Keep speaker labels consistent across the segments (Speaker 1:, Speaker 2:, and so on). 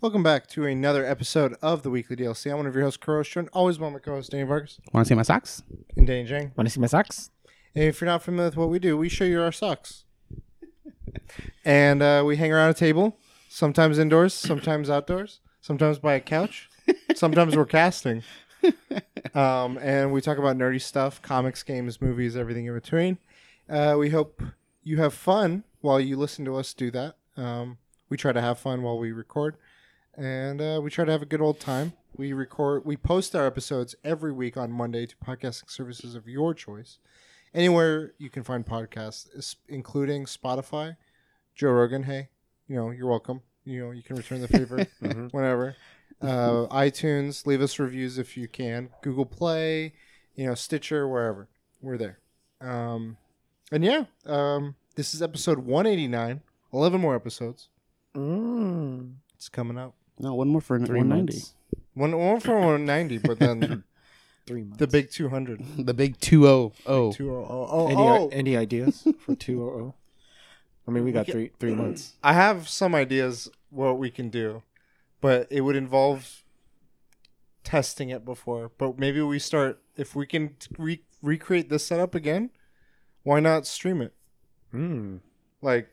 Speaker 1: Welcome back to another episode of the Weekly DLC. I'm one of your hosts, Kuro Stern, always one of my co-hosts, Danny Vargas
Speaker 2: Want to see my socks?
Speaker 1: and Danny Jang.
Speaker 3: Want to see my socks?
Speaker 1: And if you're not familiar with what we do, we show you our socks. and uh, we hang around a table, sometimes indoors, sometimes outdoors, sometimes by a couch, sometimes we're casting. Um, and we talk about nerdy stuff, comics, games, movies, everything in between. Uh, we hope you have fun while you listen to us do that. Um, we try to have fun while we record, and uh, we try to have a good old time. We record, we post our episodes every week on Monday to podcasting services of your choice anywhere you can find podcasts, including Spotify, Joe Rogan. Hey, you know you're welcome. You know you can return the favor whenever. Uh, iTunes, leave us reviews if you can. Google Play, you know Stitcher, wherever we're there. Um, and yeah, um, this is episode 189. 11 more episodes.
Speaker 3: Mm.
Speaker 1: It's coming up.
Speaker 2: No, one more for
Speaker 3: Three
Speaker 2: 190.
Speaker 3: months.
Speaker 1: One, one for 190, but then
Speaker 3: Three months.
Speaker 1: the big 200.
Speaker 2: The big 200.
Speaker 1: Two, oh, oh, oh,
Speaker 3: Any,
Speaker 1: oh.
Speaker 3: any ideas for two oh oh? I mean, we got three three months.
Speaker 1: I have some ideas what we can do, but it would involve testing it before. But maybe we start if we can re- recreate this setup again. Why not stream it?
Speaker 3: Mm.
Speaker 1: Like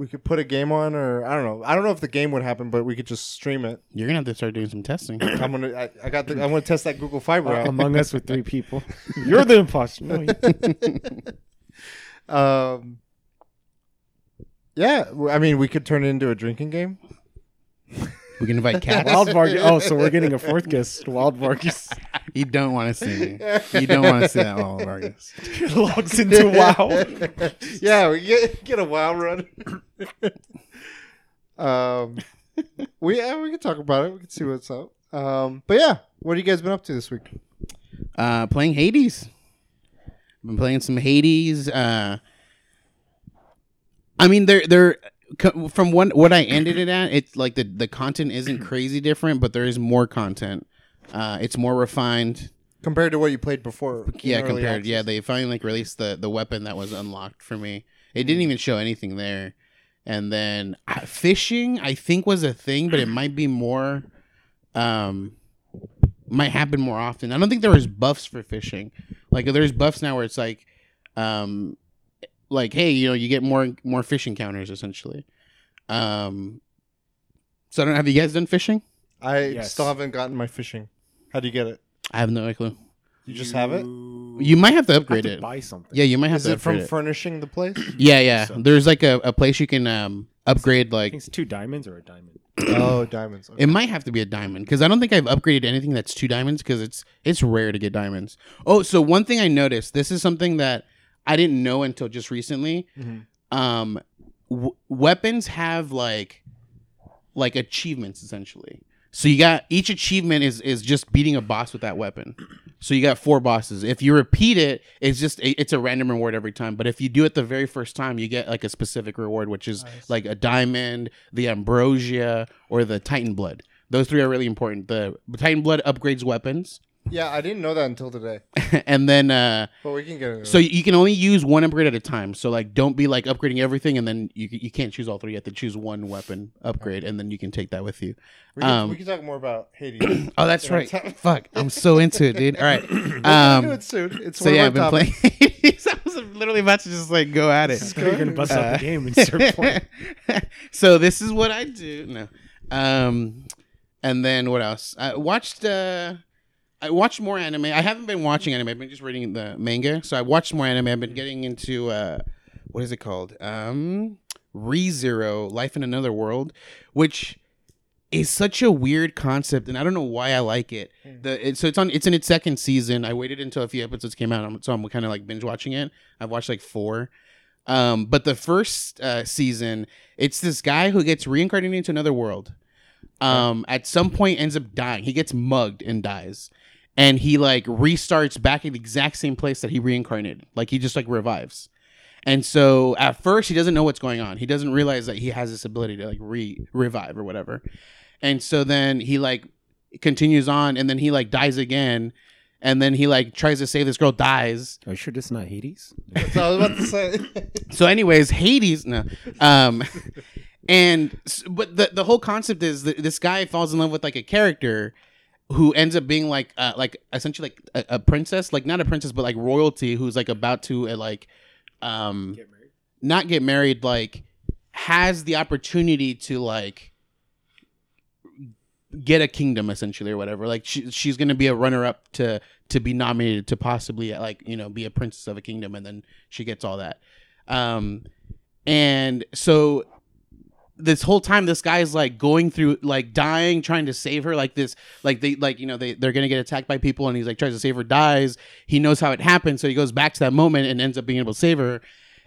Speaker 1: we could put a game on, or I don't know. I don't know if the game would happen, but we could just stream it.
Speaker 2: You're going to have to start doing some testing.
Speaker 1: I'm gonna. I, I got. The, I want to test that Google Fiber out.
Speaker 3: Among us with three people, you're the imposter. No, you-
Speaker 1: Um. Yeah, I mean, we could turn it into a drinking game.
Speaker 2: We can invite cats.
Speaker 3: Wild Vargas. Oh, so we're getting a fourth guest. Wild Vargas
Speaker 2: you don't want to see me. You don't want to see that, Wild Vargas.
Speaker 3: logs into WoW.
Speaker 1: yeah, we get get a wow run. um, we yeah, we can talk about it. We can see what's up. Um, but yeah, what have you guys been up to this week?
Speaker 2: Uh, playing Hades. I've been playing some Hades. Uh, I mean, they're they're co- from one what I ended it at. It's like the the content isn't crazy different, but there is more content. Uh, it's more refined.
Speaker 1: Compared to what you played before? in
Speaker 2: yeah,
Speaker 1: early
Speaker 2: compared. Yeah, they finally like released the the weapon that was unlocked for me. It didn't even show anything there. And then uh, fishing, I think was a thing, but it might be more. Um, might happen more often. I don't think there was buffs for fishing. Like there's buffs now where it's like, um, like hey, you know, you get more more fish encounters essentially. Um, so I don't have you guys done fishing?
Speaker 1: I
Speaker 3: Yes.
Speaker 1: still haven't gotten my fishing. How do you get it?
Speaker 2: I have no clue.
Speaker 1: You just have it.
Speaker 2: You might have to
Speaker 3: have
Speaker 2: upgrade
Speaker 3: to
Speaker 2: it.
Speaker 3: buy something.
Speaker 2: Yeah, you might have to.
Speaker 1: Is
Speaker 2: to
Speaker 1: it from
Speaker 2: it.
Speaker 1: furnishing the place?
Speaker 2: Yeah, yeah.
Speaker 3: So-
Speaker 2: There's like a, a place you can um upgrade
Speaker 3: I
Speaker 2: like
Speaker 3: think it's two diamonds or a diamond.
Speaker 1: oh, diamonds. Okay.
Speaker 2: it might have to be a diamond because I don't think I've upgraded anything that's two diamonds because it's it's rare to get diamonds. Oh, so one thing I noticed, this is something that I didn't know until just recently.
Speaker 1: Mhm.
Speaker 2: Um, w- weapons have like like achievements essentially. So you got each achievement is is just beating a boss with that weapon. So you got four bosses. If you repeat it, it's just it's a random reward every time. But if you do it the very first time, you get like a specific reward, which is
Speaker 1: Nice.
Speaker 2: like a diamond, the ambrosia, or the titan blood. Those three are really important. The Titan blood upgrades weapons,
Speaker 1: Yeah, I didn't know that until today,
Speaker 2: and then uh,
Speaker 1: but we can get into
Speaker 2: so
Speaker 1: it.
Speaker 2: you can only use one upgrade at a time. So like, don't be like upgrading everything, and then you you can't choose all three. You have to choose one weapon upgrade, and then you can take that with you.
Speaker 1: We can,
Speaker 2: um,
Speaker 1: we can talk more about Hades.
Speaker 2: Oh, that's right. Fuck, I'm so into it, dude. All right.
Speaker 1: We'll get
Speaker 2: Um,
Speaker 1: into it soon. It's
Speaker 2: so
Speaker 1: one
Speaker 2: yeah,
Speaker 1: of
Speaker 2: I've been
Speaker 1: topics.
Speaker 2: playing. I was literally about to just like go at it.
Speaker 3: You're gonna bust
Speaker 2: Uh,
Speaker 3: out the game and start playing.
Speaker 2: so this is what I do. No. Um and then what else? I watched uh I watched more anime. I haven't been watching anime. I've been just reading the manga. So I watched more anime. I've been getting into uh what is it called? Um ReZero, Life in Another World, which is such a weird concept and I don't know why I like it. The it, so it's on it's in its second season. I waited until a few episodes came out, I'm- so I'm kind of like binge watching it. I've watched like 4. Um, but the first uh, season, it's this guy who gets reincarnated into another world. Um, at some point ends up dying. He gets mugged and dies. And he like restarts back at the exact same place that he reincarnated. Like he just like revives. And so at first he doesn't know what's going on. He doesn't realize that he has this ability to like re revive or whatever. And so then he like continues on and then he like dies again. And then he like tries to save this girl, dies.
Speaker 3: Are you sure this is not Hades?
Speaker 1: That's what I was about to say.
Speaker 2: So, anyways, Hades. No, um, and but the the whole concept is that this guy falls in love with like a character who ends up being like uh, like essentially like a, a princess, like not a princess, but like royalty, who's like about to uh, like um
Speaker 3: Get
Speaker 2: not get married, like has the opportunity to like get a kingdom essentially or whatever. Like she, she's going to be a runner up to to be nominated to possibly like you know be a princess of a kingdom, and then she gets all that. Um, and so this whole time this guy's like going through like dying trying to save her like this like they like you know they, they're gonna get attacked by people and he's like tries to save her dies. He knows how it happened so he goes back to that moment and ends up being able to save her.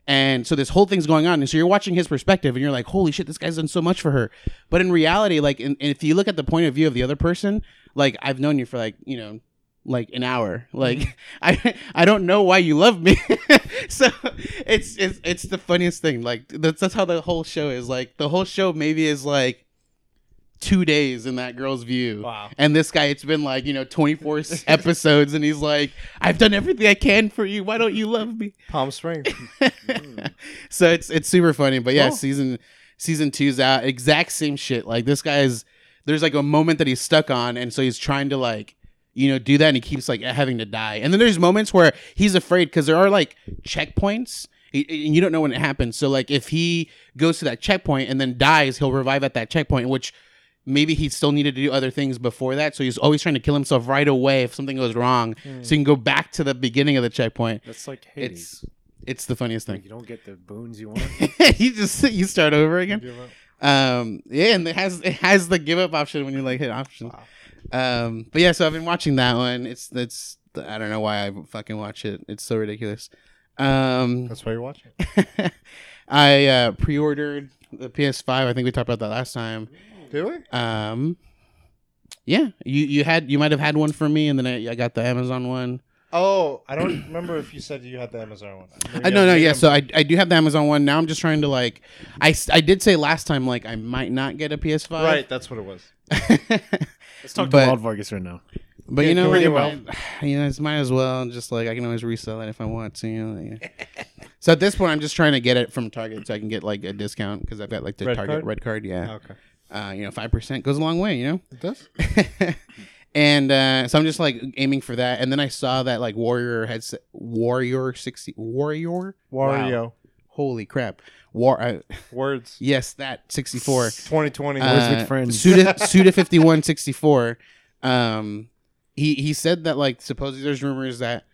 Speaker 2: And so this whole thing's going on and so you're watching his perspective and you're like holy shit this guy's done so much for her. But in reality like in, if you look at the point of view of the other person like i've known you for like you know like an hour. Like mm-hmm. i i don't know why you love me. So it's it's it's the funniest thing. Like that's that's how the whole show is. Like the whole show maybe is like two days in that girl's view.
Speaker 1: Wow.
Speaker 2: and this guy it's been like you know 24 episodes and he's like i've done everything i can for you. Why don't you love me?
Speaker 1: Palm Springs. Mm-hmm.
Speaker 2: so it's it's super funny. But yeah
Speaker 1: Cool.
Speaker 2: season season two's out. Exact same shit. Like this guy's there's like a moment that he's stuck on and so he's trying to like you know do that and he keeps like having to die and then there's moments where he's afraid because there are like checkpoints and you don't know when it happens so like if he goes to that checkpoint and then dies he'll revive at that checkpoint which maybe he still needed to do other things before that so he's always trying to kill himself right away if something goes wrong so he can go back to the beginning of the checkpoint
Speaker 3: That's like Hades.
Speaker 2: it's it's the funniest thing
Speaker 3: you don't get the boons you want.
Speaker 2: you just you start over again. Um, yeah, and it has it has the give up option when you like hit option. Um, but yeah, so I've been watching that one. It's that's I don't know why I fucking watch it. It's so ridiculous. Um,
Speaker 1: That's why you're watching.
Speaker 2: I uh, pre-ordered the PS5. I think we talked about that last time.
Speaker 1: Do we?
Speaker 2: Um, yeah, you you had you might have had one for me, and then I, I got the Amazon one.
Speaker 1: Oh, I don't remember if you said you had the Amazon one.
Speaker 2: I no no yeah. So I, I do have the Amazon one. Now I'm just trying to like I s- I did say last time like I might not get a PS5.
Speaker 1: right, that's what it was.
Speaker 3: Let's talk
Speaker 2: But-
Speaker 3: to Wild Vargas right now.
Speaker 2: But
Speaker 1: Yeah,
Speaker 2: you know,
Speaker 1: can we
Speaker 2: what,
Speaker 1: get
Speaker 2: you,
Speaker 1: well?
Speaker 2: might, you know, it's might as well. Just like I can always resell it if I want to. You know. yeah. so at this point, I'm just trying to get it from Target so I can get like a discount because I've got like the
Speaker 1: Red
Speaker 2: Target
Speaker 1: card?
Speaker 2: red card. Yeah.
Speaker 1: Okay.
Speaker 2: Uh, you know, five percent goes a long way. You know.
Speaker 1: It does?
Speaker 2: and uh, so I'm just like aiming for that. And then I saw that like Warrior had Warrior sixty Warrior.
Speaker 1: Wario.
Speaker 2: Holy crap! War. Uh,
Speaker 1: Words.
Speaker 2: yes, that sixty four.
Speaker 1: 2020.
Speaker 3: Words with
Speaker 2: Uh,
Speaker 3: friends.
Speaker 2: Suda Suda fifty one sixty four. Um, he he said that like supposedly there's rumors that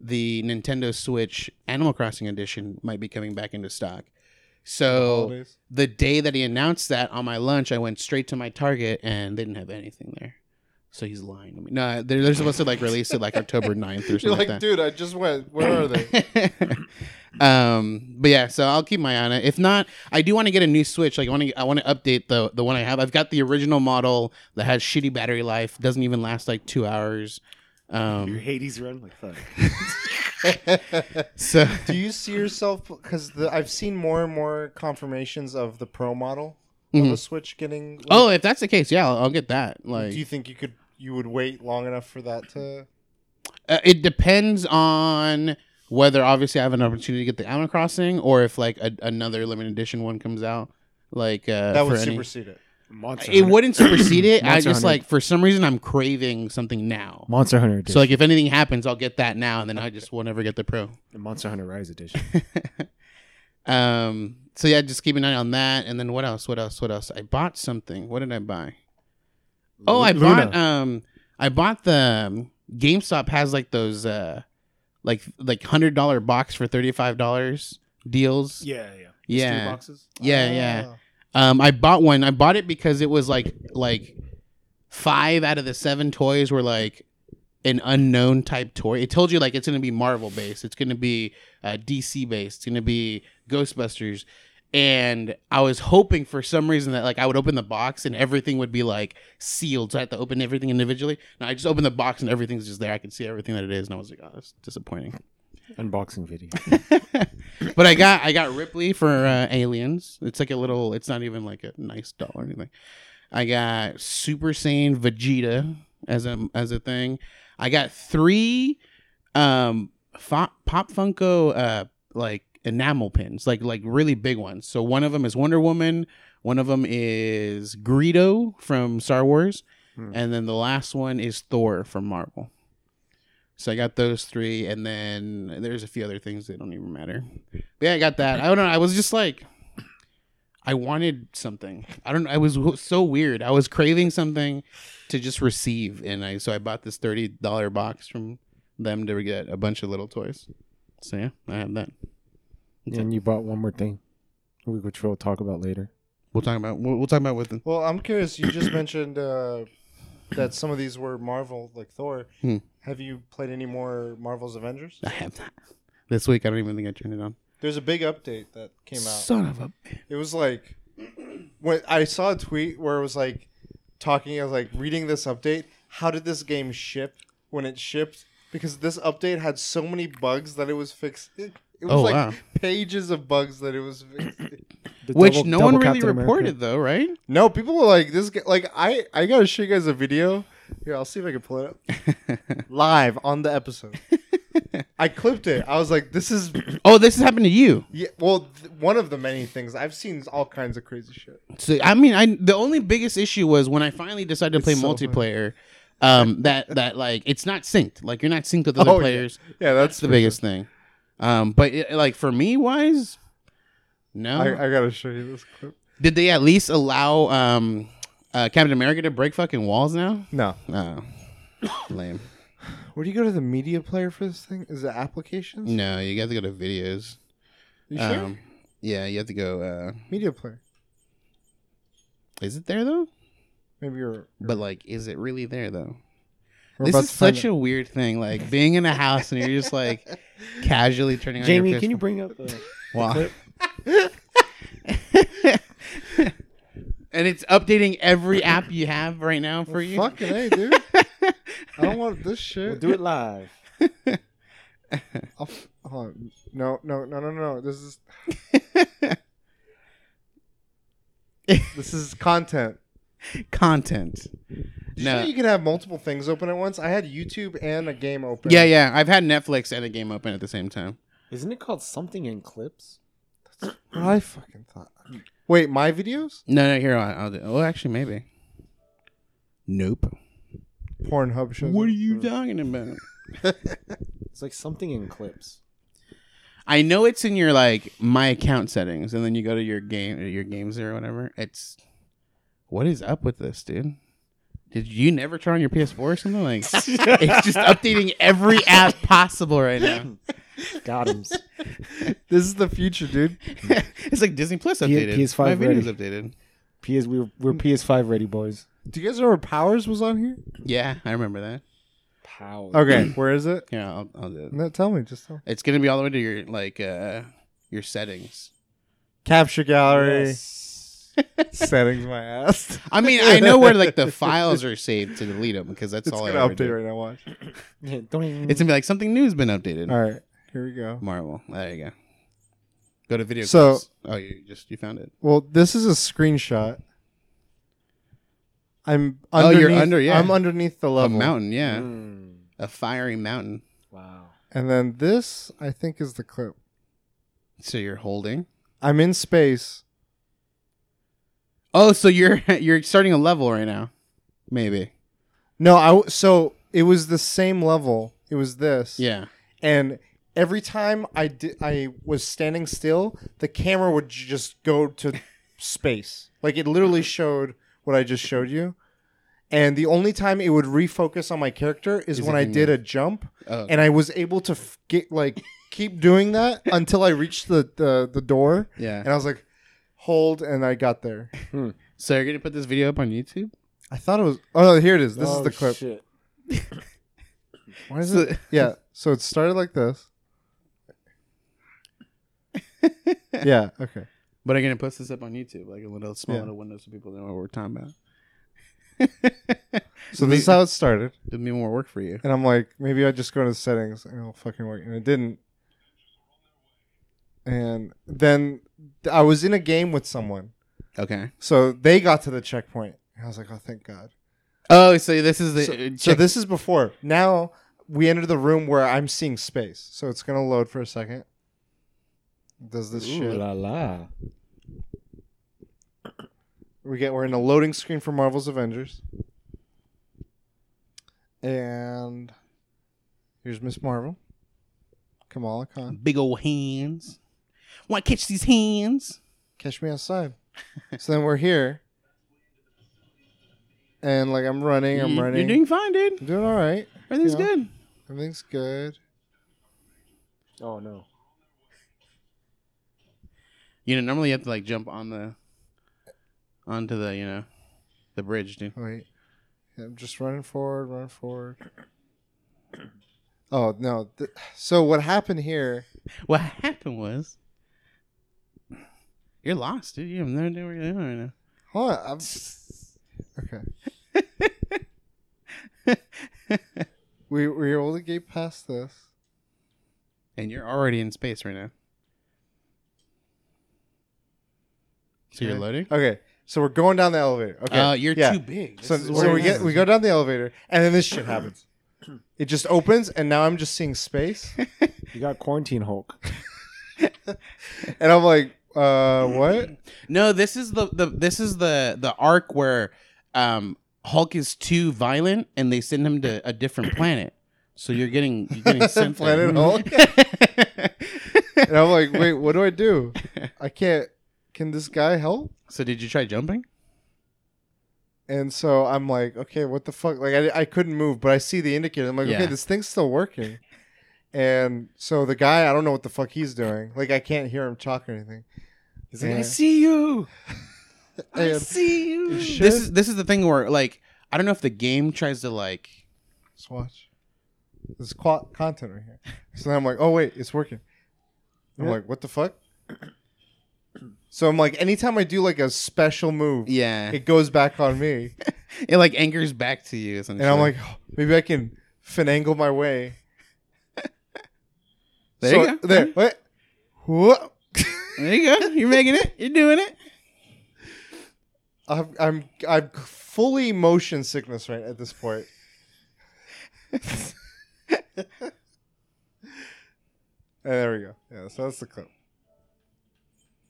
Speaker 2: the Nintendo Switch Animal Crossing edition might be coming back into stock. So
Speaker 1: Holidays.
Speaker 2: the day that he announced that on my lunch, I went straight to my Target and they didn't have anything there. So he's lying to me. No, they're, they're supposed to like release it like October 9th or something
Speaker 1: You're
Speaker 2: like
Speaker 1: like,
Speaker 2: that.
Speaker 1: dude, I just went. Where are they?
Speaker 2: um but yeah so i'll keep my eye on it if not i do want to get a new switch like i want to i want to update the the one i have i've got the original model that has shitty battery life doesn't even last like two hours
Speaker 3: Your
Speaker 2: um
Speaker 3: Hades run like fuck.
Speaker 2: so
Speaker 1: Do you see yourself? Because I've seen more and more confirmations of the Pro model of
Speaker 2: Mhm.
Speaker 1: the Switch getting.
Speaker 2: oh if that's the case yeah i'll, I'll get that like
Speaker 1: do you think you could? You would wait long enough for that to?
Speaker 2: uh, it depends on whether obviously i have an opportunity to get the animal crossing or if like a, another limited edition one comes out like uh
Speaker 1: That would
Speaker 2: for any-
Speaker 1: supersede it.
Speaker 3: Monster
Speaker 2: it
Speaker 3: Hunter.
Speaker 2: wouldn't supersede it i just
Speaker 3: Hunter.
Speaker 2: like for some reason i'm craving something now
Speaker 3: Monster Hunter edition.
Speaker 2: So like if anything happens, I'll get that now, and then I just will never get the pro.
Speaker 3: the Monster Hunter Rise edition.
Speaker 2: um. So yeah, just keep an eye on that. And then what else? What else? What else? I bought something. What did I buy? Oh, I
Speaker 3: Luna.
Speaker 2: bought um. I bought the um, GameStop has like those uh, like like hundred dollar box for thirty five dollars deals.
Speaker 3: Yeah, yeah.
Speaker 2: Yeah.
Speaker 3: Boxes.
Speaker 2: Yeah, yeah.
Speaker 1: Ah.
Speaker 2: Um, I bought one. I bought it because it was like like five out of the seven toys were like an unknown type toy. It told you like it's gonna be Marvel based. It's gonna be uh, DC based. It's gonna be Ghostbusters. And I was hoping for some reason that like I would open the box and everything would be like sealed. So I had to open everything individually. And I just opened the box and everything's just there. I can see everything that it is. And I was like, oh, that's disappointing.
Speaker 3: Unboxing video.
Speaker 2: but I got I got Ripley for uh, Aliens. It's like a little. It's not even like a nice doll or anything. I got Super Saiyan Vegeta as a as a thing. I got three um Fo- Pop Funko uh like enamel pins, like like really big ones. So one of them is Wonder Woman, one of them is Greedo from Star Wars,
Speaker 3: Hmm.
Speaker 2: and then the last one is Thor from Marvel. So I got those three, and then there's a few other things that don't even matter. But yeah, I got that. I don't know. I was just like, I wanted something. I don't. know. I was so weird. I was craving something to just receive, and I so I bought this thirty dollar box from them to get a bunch of little toys. So yeah, I have that.
Speaker 3: And you bought one more thing, which we'll talk about later.
Speaker 2: We'll talk about we'll, we'll talk about with the
Speaker 1: Well, I'm curious. You just mentioned uh, that some of these were Marvel, like Thor.
Speaker 2: Hmm.
Speaker 1: Have you played any more Marvel's Avengers?
Speaker 2: I have not. this week. I don't even think I turned it on.
Speaker 1: There's a big update that came out.
Speaker 2: Son of a.
Speaker 1: It was like when I saw a tweet where it was like talking. I was like reading this update. How did this game ship when it shipped? Because this update had so many bugs that it was fixed. It was
Speaker 2: Oh,
Speaker 1: like
Speaker 2: wow.
Speaker 1: pages of bugs that it was. Fixing.
Speaker 2: Which
Speaker 3: double-
Speaker 2: no
Speaker 3: double
Speaker 2: one really
Speaker 3: Captain America.
Speaker 2: reported though, right?
Speaker 1: no, people were like this. Guy, like I, I gotta show you guys a video. Here, I'll see if I can pull it up live on the episode. I clipped it. I was like, "This is
Speaker 2: oh, this has happened to you.
Speaker 1: yeah." Well, th- one of the many things I've seen all kinds of crazy shit.
Speaker 2: So I mean, I the only biggest issue was when I finally decided to
Speaker 1: It's
Speaker 2: play
Speaker 1: so funny.
Speaker 2: multiplayer. Um, that that like it's not synced. Like you're not synced with other
Speaker 1: Oh,
Speaker 2: players.
Speaker 1: Yeah, that's
Speaker 2: That's the
Speaker 1: for
Speaker 2: biggest thing. Um, but it, like for me wise, no.
Speaker 1: I, I gotta show you this clip.
Speaker 2: Did they at least allow um, uh, Captain America to break fucking walls now?
Speaker 1: No.
Speaker 2: Oh, lame.
Speaker 1: Where do you go to the media player for this thing? Is it applications?
Speaker 2: No, you got to go to videos.
Speaker 1: You sure?
Speaker 2: Um, yeah, you have to go. Uh,
Speaker 1: media player.
Speaker 2: is it there though?
Speaker 1: Maybe you're.
Speaker 2: But like, is it really there though?
Speaker 1: We're
Speaker 2: this is such
Speaker 1: it.
Speaker 2: a weird thing. Like being in a house and you're just like casually turning on. Your.
Speaker 3: Jamie, can you bring up the
Speaker 2: Wow.
Speaker 3: clip?
Speaker 2: and it's updating every app you have right now for you.
Speaker 1: Fucking a, dude. I don't want this shit.
Speaker 3: We'll do it live.
Speaker 1: I'll f- hold on. No, no, no, no, no. This is this is content.
Speaker 2: Content.
Speaker 1: Did you
Speaker 2: No.
Speaker 1: know you can have multiple things open at once? I had YouTube and a game open.
Speaker 2: Yeah, yeah. I've had Netflix and a game open at the same time.
Speaker 3: Isn't it called something in clips?
Speaker 1: What I fucking thought. Wait, my videos?
Speaker 2: No, no. Here, I'll, I'll do. Oh, actually, maybe. Nope.
Speaker 1: Pornhub shows.
Speaker 2: What are
Speaker 1: up.
Speaker 2: you talking about?
Speaker 3: It's like something in clips.
Speaker 2: I know it's in your like my account settings, and then you go to your game, your games or whatever. It's what is up with this, dude? Did you never turn on your PS4 or something? Like it's just updating every app possible right now.
Speaker 3: Got him.
Speaker 1: This is the future, dude.
Speaker 2: it's like Disney Plus updated.
Speaker 3: PS5
Speaker 2: My videos
Speaker 3: ready.
Speaker 2: updated.
Speaker 3: PS, we we're, we're PS5 ready, boys.
Speaker 1: Do you guys remember Powers was on here?
Speaker 2: Yeah, I remember that.
Speaker 3: Powers.
Speaker 1: Okay, where is it?
Speaker 2: Yeah, I'll, I'll do it.
Speaker 1: No, tell me, just tell me.
Speaker 2: It's gonna be all the way to your like uh your settings.
Speaker 1: Capture gallery
Speaker 3: Yes.
Speaker 1: Settings, my ass.
Speaker 2: I mean, I know where like the files are saved to delete them because that's
Speaker 1: It's
Speaker 2: all I
Speaker 1: gonna
Speaker 2: ever
Speaker 1: update
Speaker 2: do.
Speaker 1: right now. Watch.
Speaker 3: Yeah, don't even.
Speaker 2: It's gonna be like something new's been updated.
Speaker 1: All right, here we go.
Speaker 2: Marvel. There you go. Go to video.
Speaker 1: So-
Speaker 2: clips. oh, you just you found it.
Speaker 1: Well, this is a screenshot. I'm
Speaker 2: Oh,
Speaker 1: underneath,
Speaker 2: you're under, yeah.
Speaker 1: I'm underneath the
Speaker 2: A
Speaker 1: level.
Speaker 2: mountain, yeah,
Speaker 3: Mm,
Speaker 2: a fiery mountain.
Speaker 3: wow.
Speaker 1: And then this, I think, is the clip.
Speaker 2: So you're holding.
Speaker 1: I'm in space.
Speaker 2: Oh, so you're you're starting a level right now, maybe.
Speaker 1: No, I so it was the same level. It was this.
Speaker 2: Yeah.
Speaker 1: And every time I did, I was standing still, the camera would just go to space. Like it literally showed what I just showed you. And the only time it would refocus on my character is,
Speaker 2: Is
Speaker 1: when I did a jump,
Speaker 2: Oh.
Speaker 1: and I was able to f- get like keep doing that until I reached the, the the door,
Speaker 2: yeah.
Speaker 1: and I was like, hold, and I got there. Hmm.
Speaker 2: So you're gonna put this video up on YouTube?
Speaker 1: I thought it was. Oh, here it is. This
Speaker 3: Oh,
Speaker 1: is the clip.
Speaker 3: Shit.
Speaker 1: Why is
Speaker 2: So-
Speaker 1: it? Yeah. So it started like this. yeah. Okay.
Speaker 2: But I'm gonna post this up on YouTube, like a little small
Speaker 1: Yeah.
Speaker 2: little window, so people know what we're talking about.
Speaker 1: So this is how it started,
Speaker 2: Did me more work for you.
Speaker 1: and I'm like, maybe I just go to the settings and it'll fucking work, and it didn't. And then I was in a game with someone,
Speaker 2: Okay.
Speaker 1: so they got to the checkpoint. I was like, oh, thank God.
Speaker 2: Oh, so this is the
Speaker 1: So,
Speaker 2: uh,
Speaker 1: so this is before. Now we enter the room where I'm seeing space. So it's gonna load for a second. Does this
Speaker 3: Ooh
Speaker 1: shit?
Speaker 3: la la.
Speaker 1: We get we're in a loading screen for Marvel's Avengers. And here's Miss Marvel. Kamala Khan.
Speaker 2: Big old hands. Want to catch these hands?
Speaker 1: Catch me outside. so then we're here. And like I'm running, I'm running.
Speaker 2: You're doing fine, dude.
Speaker 1: I'm doing all right.
Speaker 2: Everything's
Speaker 1: You know?
Speaker 2: good.
Speaker 1: Everything's good.
Speaker 3: Oh no.
Speaker 2: You know, normally you have to like jump on the onto the you know the bridge, dude.
Speaker 1: Wait. I'm just running forward, running forward. Oh no! Th- so what happened here?
Speaker 2: What happened was you're lost, dude. You have no idea where you're doing right
Speaker 1: Hold on. I'm... Okay. We we were able to get past this.
Speaker 2: and you're already in space right now. So you're loading.
Speaker 1: Okay. So we're going down the elevator. Okay.
Speaker 2: Uh, you're
Speaker 1: yeah.
Speaker 2: too big. This
Speaker 1: So, so we get we go down the elevator, and then this shit happens. It just opens, and now I'm just seeing space,
Speaker 3: You got quarantine Hulk.
Speaker 1: and I'm like, uh, what?
Speaker 2: No, this is the, the this is the the arc where um Hulk is too violent and they send him to a different planet. So you're getting you're getting sent there.
Speaker 1: Planet Hulk? And I'm like, wait, what do I do? I can't. Can this guy help?
Speaker 2: so did you try jumping?
Speaker 1: And so I'm like, okay, what the fuck? Like, I, I couldn't move, but I see the indicator. I'm like,
Speaker 2: Yeah.
Speaker 1: okay, this thing's still working. And so the guy, I don't know what the fuck he's doing. Like, I can't hear him talk or anything.
Speaker 2: He's like, I see you. I
Speaker 1: And-
Speaker 2: see you. This is this is the thing where like I don't know if the game tries to like
Speaker 1: Let's watch. There's qu- content right here. So then I'm like, oh wait, it's working. I'm
Speaker 3: Yeah.
Speaker 1: like, what the fuck? So I'm like, anytime I do like a special move,
Speaker 2: yeah
Speaker 1: it goes back on me,
Speaker 2: it like anchors back to you
Speaker 1: and I'm like, oh, maybe I can finagle my way.
Speaker 2: there you go
Speaker 1: There. What? Whoa.
Speaker 2: There you go you're making it you're doing it
Speaker 1: I'm I'm I'm fully motion sickness right at this point. And there we go. Yeah, so that's the clip.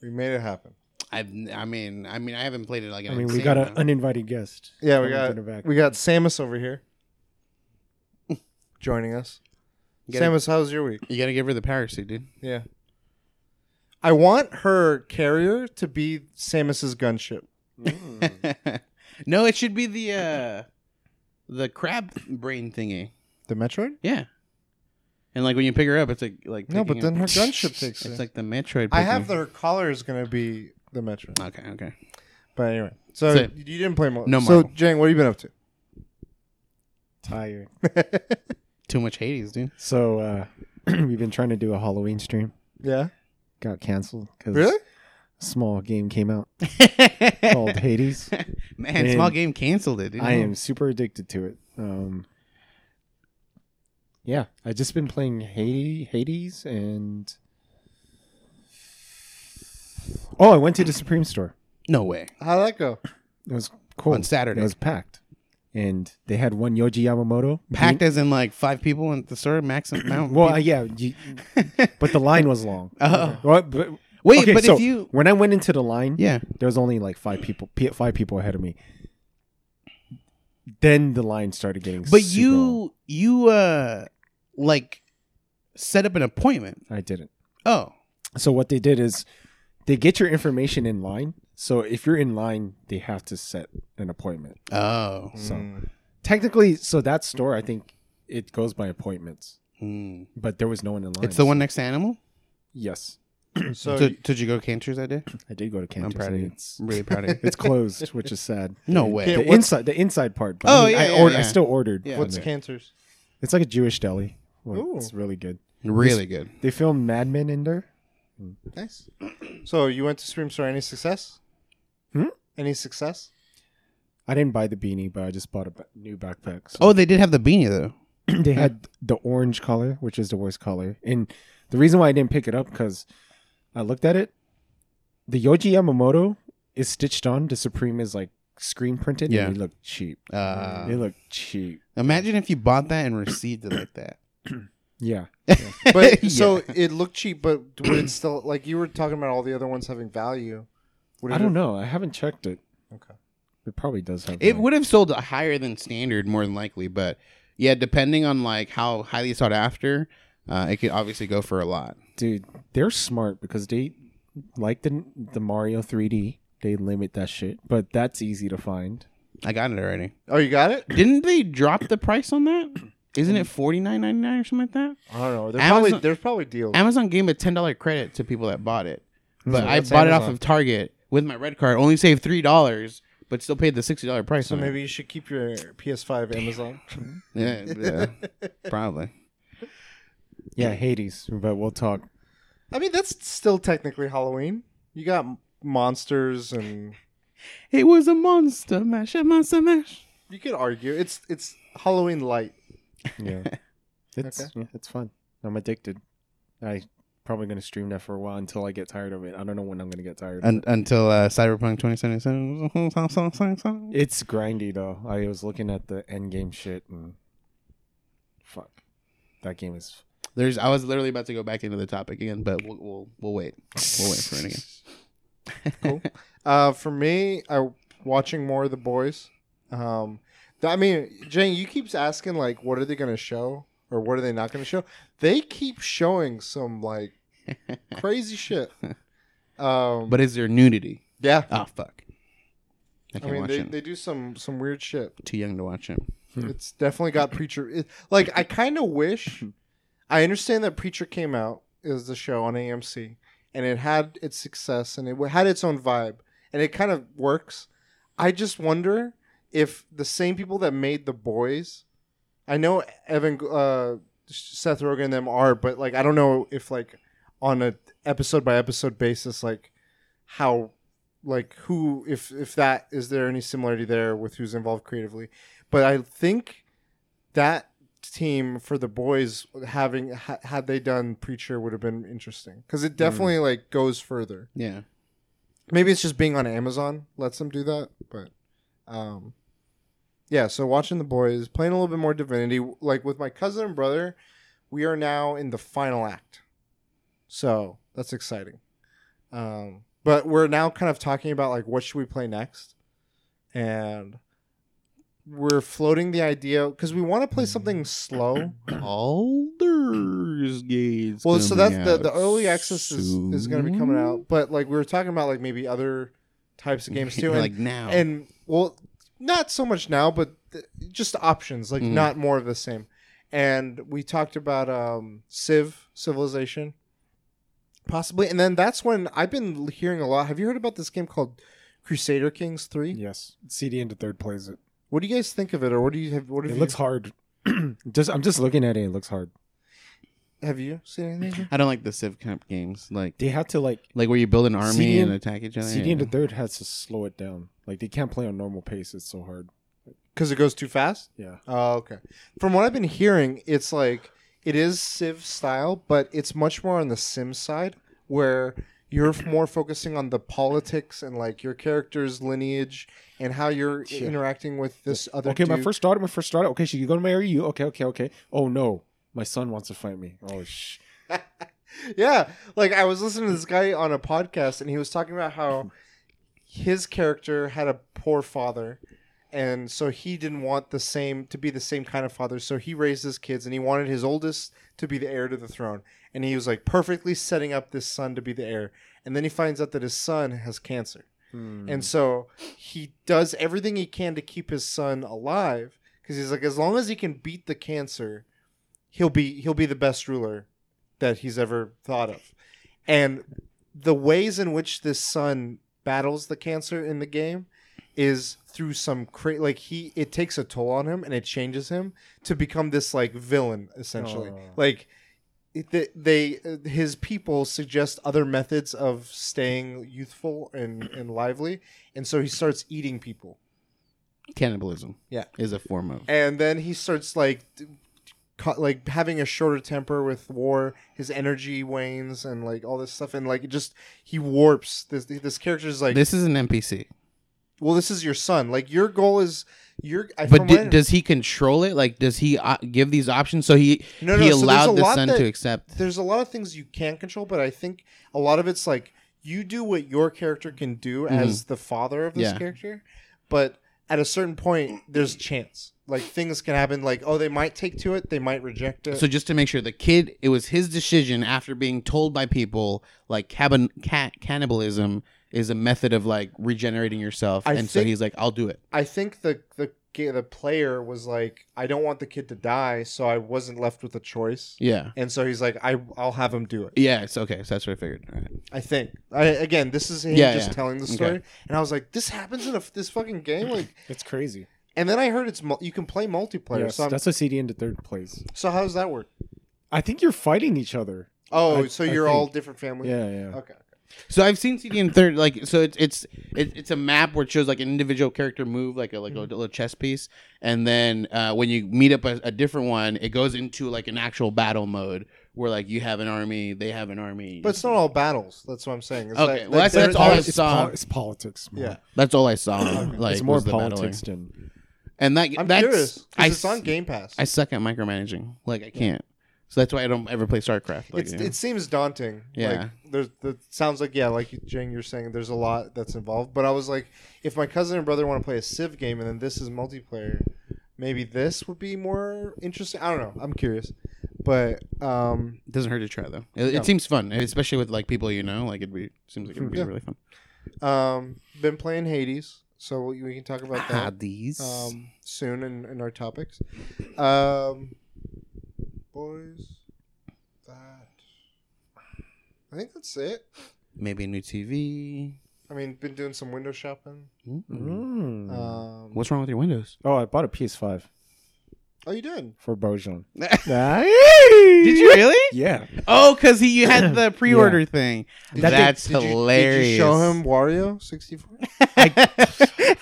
Speaker 1: We made it happen.
Speaker 2: I've I mean I mean I haven't played it like
Speaker 3: I mean, we got an uninvited guest.
Speaker 1: Yeah, we got
Speaker 3: back.
Speaker 1: we got Samus over here joining us.
Speaker 2: Gotta,
Speaker 1: Samus, how's your week?
Speaker 2: you gotta give her the power suit dude
Speaker 1: Yeah. I want her carrier to be Samus's gunship.
Speaker 3: Mm.
Speaker 2: no it should be the uh the crab brain thingy
Speaker 1: The Metroid?
Speaker 2: yeah and like when you pick her up it's like like
Speaker 1: No, but then
Speaker 2: up-
Speaker 1: her gunship takes it.
Speaker 2: it's like the Metroid
Speaker 1: I have
Speaker 2: picking.
Speaker 1: the her collar is gonna be the Metroid.
Speaker 2: okay okay
Speaker 1: But anyway, so
Speaker 2: So-
Speaker 1: you didn't play Marvel.
Speaker 2: No
Speaker 1: So
Speaker 2: Marvel.
Speaker 1: Jang, what have you been up to?
Speaker 3: Tired.
Speaker 2: too much Hades dude
Speaker 3: So uh, we've been trying to do a Halloween stream.
Speaker 1: yeah.
Speaker 3: Got canceled because
Speaker 1: Really?
Speaker 3: a small game came out called Hades.
Speaker 2: man
Speaker 3: And
Speaker 2: small game canceled it dude
Speaker 3: I am super addicted to it. Um, yeah, I just been playing Hades, Hades, and oh, I went to the Supreme store.
Speaker 2: no way
Speaker 1: How'd that go?
Speaker 3: It was cool.
Speaker 2: on Saturday
Speaker 3: It was packed, and they had one Yohji Yamamoto
Speaker 2: packed as in like five people in the store max amount
Speaker 3: Well, uh, yeah, you, but the line was long.
Speaker 2: Oh.
Speaker 3: Well, but,
Speaker 2: wait
Speaker 3: okay,
Speaker 2: but
Speaker 3: so
Speaker 2: if you
Speaker 3: when I went into the line,
Speaker 2: yeah
Speaker 3: there was only like five people, five people ahead of me. Then the line started getting.
Speaker 2: but
Speaker 3: super long.
Speaker 2: you you uh like set up an appointment
Speaker 3: I didn't.
Speaker 2: oh
Speaker 3: So what they did is they get your information in line. So if you're in line, they have to set an appointment.
Speaker 2: oh
Speaker 3: So
Speaker 1: Mm.
Speaker 3: technically, so that store, I think it goes by appointments.
Speaker 2: Hmm.
Speaker 3: But there was no one in line.
Speaker 2: it's the one next to Animal
Speaker 3: Yes,
Speaker 1: So
Speaker 2: did, did you go to Canter's that day
Speaker 3: I did go to Canter's.
Speaker 2: I'm proud of
Speaker 3: and
Speaker 2: you
Speaker 3: It's,
Speaker 2: really proud of you
Speaker 3: it's closed, which is sad.
Speaker 2: no way
Speaker 1: Yeah,
Speaker 3: The inside, the inside part. But
Speaker 2: Oh,
Speaker 3: I, mean,
Speaker 2: yeah,
Speaker 3: I,
Speaker 2: yeah,
Speaker 3: ordered, I still ordered.
Speaker 2: Yeah.
Speaker 1: what's
Speaker 3: there.
Speaker 1: cancers?
Speaker 3: It's like a Jewish deli. Well,
Speaker 1: Ooh.
Speaker 3: it's really good.
Speaker 2: really good
Speaker 3: They filmed Mad Men in there.
Speaker 1: Nice. So you went to Scream Store. Any success?
Speaker 3: Hmm?
Speaker 1: Any success?
Speaker 3: I didn't buy the beanie, but I just bought a ba- new backpack. So
Speaker 2: oh they did have the beanie though
Speaker 3: they had the orange color, which is the worst color. And the reason why I didn't pick it up because I looked at it. The Yohji Yamamoto is stitched on. The Supreme is like screen printed.
Speaker 2: Yeah.
Speaker 3: and they look cheap.
Speaker 2: uh
Speaker 3: they look cheap.
Speaker 2: imagine if you bought that and received it like that
Speaker 3: Yeah.
Speaker 1: But
Speaker 2: Yeah.
Speaker 1: so it looked cheap, but would it still like you were talking about all the other ones having value? Would
Speaker 3: I
Speaker 1: it-
Speaker 3: don't know. I haven't checked it.
Speaker 1: Okay.
Speaker 3: It probably does have.
Speaker 2: It
Speaker 3: value.
Speaker 2: would have sold higher than standard, more than likely, but yeah, depending on like how highly sought after, uh, it could obviously go for a lot.
Speaker 3: dude. They're smart because they like the the Mario 3D. They limit that shit, but that's easy to find.
Speaker 2: I got it already.
Speaker 1: Oh, you got it?
Speaker 2: Didn't they drop the price on that? Isn't it forty nine ninety nine or something like that?
Speaker 1: I don't know. There's
Speaker 2: Amazon-
Speaker 1: probably there's probably deals.
Speaker 2: Amazon gave a ten dollar credit to people that bought it, but
Speaker 1: So
Speaker 2: I
Speaker 1: that's
Speaker 2: bought it off of Target with my red card. Only saved three dollars, but still paid the sixty dollar price.
Speaker 1: so
Speaker 2: on
Speaker 1: maybe you should keep your PS5 Amazon.
Speaker 2: yeah, yeah, probably.
Speaker 3: Yeah, Hades, but we'll talk.
Speaker 1: I mean, that's still technically Halloween. You got monsters, and
Speaker 2: It was a monster mash, a monster mash.
Speaker 1: you could argue it's it's Halloween light.
Speaker 3: Yeah, it's
Speaker 1: Okay.
Speaker 3: yeah, it's fun. I'm addicted. I probably gonna stream that for a while until I get tired of it. I don't know when I'm gonna get tired. of it.
Speaker 2: until uh, Cyberpunk twenty seventy seven.
Speaker 3: It's grindy though. I was looking at the end game shit and fuck, that game is.
Speaker 2: There's. I was literally about to go back into the topic again, but we'll we'll, we'll wait. We'll wait for it again.
Speaker 1: Cool. Uh, for me, I watching more of the boys. Um, I mean, Jane, you keeps asking like, what are they going to show or what are they not going to show? They keep showing some like crazy shit. Um,
Speaker 2: But is there nudity?
Speaker 1: yeah,
Speaker 2: Oh fuck! I
Speaker 1: I
Speaker 2: can't
Speaker 1: mean,
Speaker 2: watch
Speaker 1: they,
Speaker 2: it.
Speaker 1: they do some some weird shit.
Speaker 2: Too young to watch it.
Speaker 3: Hmm.
Speaker 1: It's definitely got Preacher. It, like, I kind of wish. I understand that Preacher came out is the show on AMC, and it had its success, and it had its own vibe, and it kind of works. I just wonder if the same people that made the boys, I know Evan, uh, Seth Rogen, and them are, but like, I don't know if like on a episode by episode basis, like how like who if if that is there any similarity there with who's involved creatively? But i think that team for the boys having ha- had they done preacher would have been interesting. Because it definitely like goes further.
Speaker 2: Yeah.
Speaker 1: maybe it's just being on amazon lets them do that but um yeah so watching the boys playing a little bit more divinity like with my cousin and brother we are now in the final act so that's exciting um but we're now kind of talking about like what should we play next and we're floating the idea because we want to play something slow
Speaker 2: Alders Gates.
Speaker 1: well so that's the the early access is, is going to be coming out but like we were talking about like maybe other types of games too and,
Speaker 2: like now.
Speaker 1: and well not so much now but th- just options like
Speaker 2: Mhm.
Speaker 1: not more of the same and we talked about um civ civilization possibly and then that's when i've been hearing a lot have you heard about this game called crusader kings 3
Speaker 3: Yes, CDNThe3rd plays it.
Speaker 1: what do you guys think of it or what do you have what have
Speaker 3: It
Speaker 1: you
Speaker 3: looks hard. just I'm just looking at it. It looks hard.
Speaker 1: Have you seen anything
Speaker 2: I don't like the Civ Camp games. Like
Speaker 3: They have to like
Speaker 2: like where you build an army
Speaker 3: CD
Speaker 2: and
Speaker 3: and-
Speaker 2: attack each other.
Speaker 3: CD
Speaker 2: yeah.
Speaker 3: into third has to slow it down. Like they can't play on normal pace. It's so hard.
Speaker 1: because it goes too fast
Speaker 3: Yeah.
Speaker 1: Oh, okay. From what I've been hearing, it's like it is Civ style, but it's much more on the Sim side where you're more focusing on the politics and like your character's lineage and how you're
Speaker 3: Yeah.
Speaker 1: interacting with this other.
Speaker 3: Okay, my first daughter. My first daughter. Okay, she's gonna marry you. Okay, okay, okay. Oh no, my son wants to fight me. Oh sh.
Speaker 1: yeah, like I was listening to this guy on a podcast, and he was talking about how his character had a poor father, and so he didn't want the same to be the same kind of father. So he raised his kids, and he wanted his oldest to be the heir to the throne, and he was like perfectly setting up this son to be the heir. And then he finds out that his son has cancer,
Speaker 3: Hmm.
Speaker 1: and so he does everything he can to keep his son alive because he's like, as long as he can beat the cancer, he'll be he'll be the best ruler that he's ever thought of. And the ways in which this son battles the cancer in the game is through some cra- like he it takes a toll on him and it changes him to become this like villain essentially.
Speaker 3: Oh.
Speaker 1: Like they, they uh, his people suggest other methods of staying youthful and, and lively and so he starts eating people
Speaker 2: Cannibalism.
Speaker 1: Yeah.
Speaker 2: Is a form of.
Speaker 1: and then he starts like d- ca- like having a shorter temper with war his energy wanes and like all this stuff and like it just he warps this this character is like
Speaker 2: this is an NPC.
Speaker 1: well, this is your son. Like your goal is your. I-
Speaker 2: But does he control it? Like, does he uh, give these options so he
Speaker 1: No,
Speaker 2: he
Speaker 1: no, so there's a
Speaker 2: allowed the
Speaker 1: lot
Speaker 2: son
Speaker 1: that-
Speaker 2: to accept?
Speaker 1: there's a lot of things you can't control, but I think a lot of it's like you do what your character can do as the father of this
Speaker 2: Yeah.
Speaker 1: character, but at a certain point, there's chance. Like things can happen. Like oh, they might take to it, they might reject it.
Speaker 2: So just to make sure the kid, it was his decision after being told by people like cabin, cat, cannibalism is a method of like regenerating yourself,
Speaker 1: I
Speaker 2: and so he's like, I'll do it.
Speaker 1: I think the the the player was like, I don't want the kid to die, so I wasn't left with a choice.
Speaker 2: Yeah.
Speaker 1: And so he's like, I I'll have him do it.
Speaker 2: Yeah, it's okay. So that's what I figured. All right.
Speaker 1: I think. I again, this is him
Speaker 2: Yeah,
Speaker 1: just
Speaker 2: yeah.
Speaker 1: telling the
Speaker 2: Okay.
Speaker 1: story, and I was like, this happens in a, this fucking game, like.
Speaker 3: It's crazy.
Speaker 1: And then I heard it's mul- you can play multiplayer.
Speaker 3: Yes,
Speaker 1: so I'm,
Speaker 3: that's a CDNThe3rd place.
Speaker 1: so how does that work?
Speaker 3: I think you're fighting each other.
Speaker 1: Oh,
Speaker 3: I-
Speaker 1: so
Speaker 3: I
Speaker 1: you're all
Speaker 3: think-
Speaker 1: different families.
Speaker 3: Yeah, yeah.
Speaker 1: Okay.
Speaker 2: So I've seen CDNThe3rd, like so it's it's it, it's a map where it shows like an individual character move, like a like a little chess piece, and then uh, when you meet up a, a different one, it goes into like an actual battle mode where like you have an army, they have an army.
Speaker 1: But it's not all battles. That's what I'm saying. It's
Speaker 2: Okay,
Speaker 1: like-
Speaker 2: well, that's- that's all I
Speaker 1: there's-
Speaker 3: it's,
Speaker 2: saw.
Speaker 3: pol- it's politics. More.
Speaker 1: Yeah,
Speaker 2: that's all I saw. Like
Speaker 3: it's more
Speaker 2: was the
Speaker 3: politics than.
Speaker 2: And that
Speaker 1: I'm
Speaker 2: that's
Speaker 1: curious.
Speaker 2: I
Speaker 1: it's on Game Pass.
Speaker 2: I suck at micromanaging. Like I can't. So that's why I don't ever play StarCraft. Like,
Speaker 1: it's,
Speaker 2: you know.
Speaker 1: It seems daunting.
Speaker 2: Yeah.
Speaker 1: Like, there's the sounds like yeah, like Jane, you're saying there's a lot that's involved. But I was like, if my cousin and brother want to play a Civ game and then this is multiplayer, maybe this would be more interesting. I don't know. I'm curious. But um,
Speaker 2: it doesn't hurt to try though. It,
Speaker 1: Yeah.
Speaker 2: it seems fun, especially with like people you know. Like it'd be seems like it'd be
Speaker 1: Yeah.
Speaker 2: really fun.
Speaker 1: um, been playing Hades, so we we can talk about that.
Speaker 2: Hades.
Speaker 1: um, soon in, in our topics. Um, boys, that I think that's it.
Speaker 2: Maybe a new TV.
Speaker 1: I mean, been doing some window shopping.
Speaker 2: Mm.
Speaker 1: Um,
Speaker 2: What's wrong with your windows?
Speaker 3: oh, I bought a PS5
Speaker 1: oh, you did?
Speaker 3: for Bojan.
Speaker 2: Did
Speaker 3: Did
Speaker 2: you really?
Speaker 3: Yeah.
Speaker 2: Oh, because he you had the pre-order thing.
Speaker 1: Did
Speaker 2: That's
Speaker 1: you- did you-
Speaker 2: hilarious.
Speaker 1: Did you show him Wario sixty four?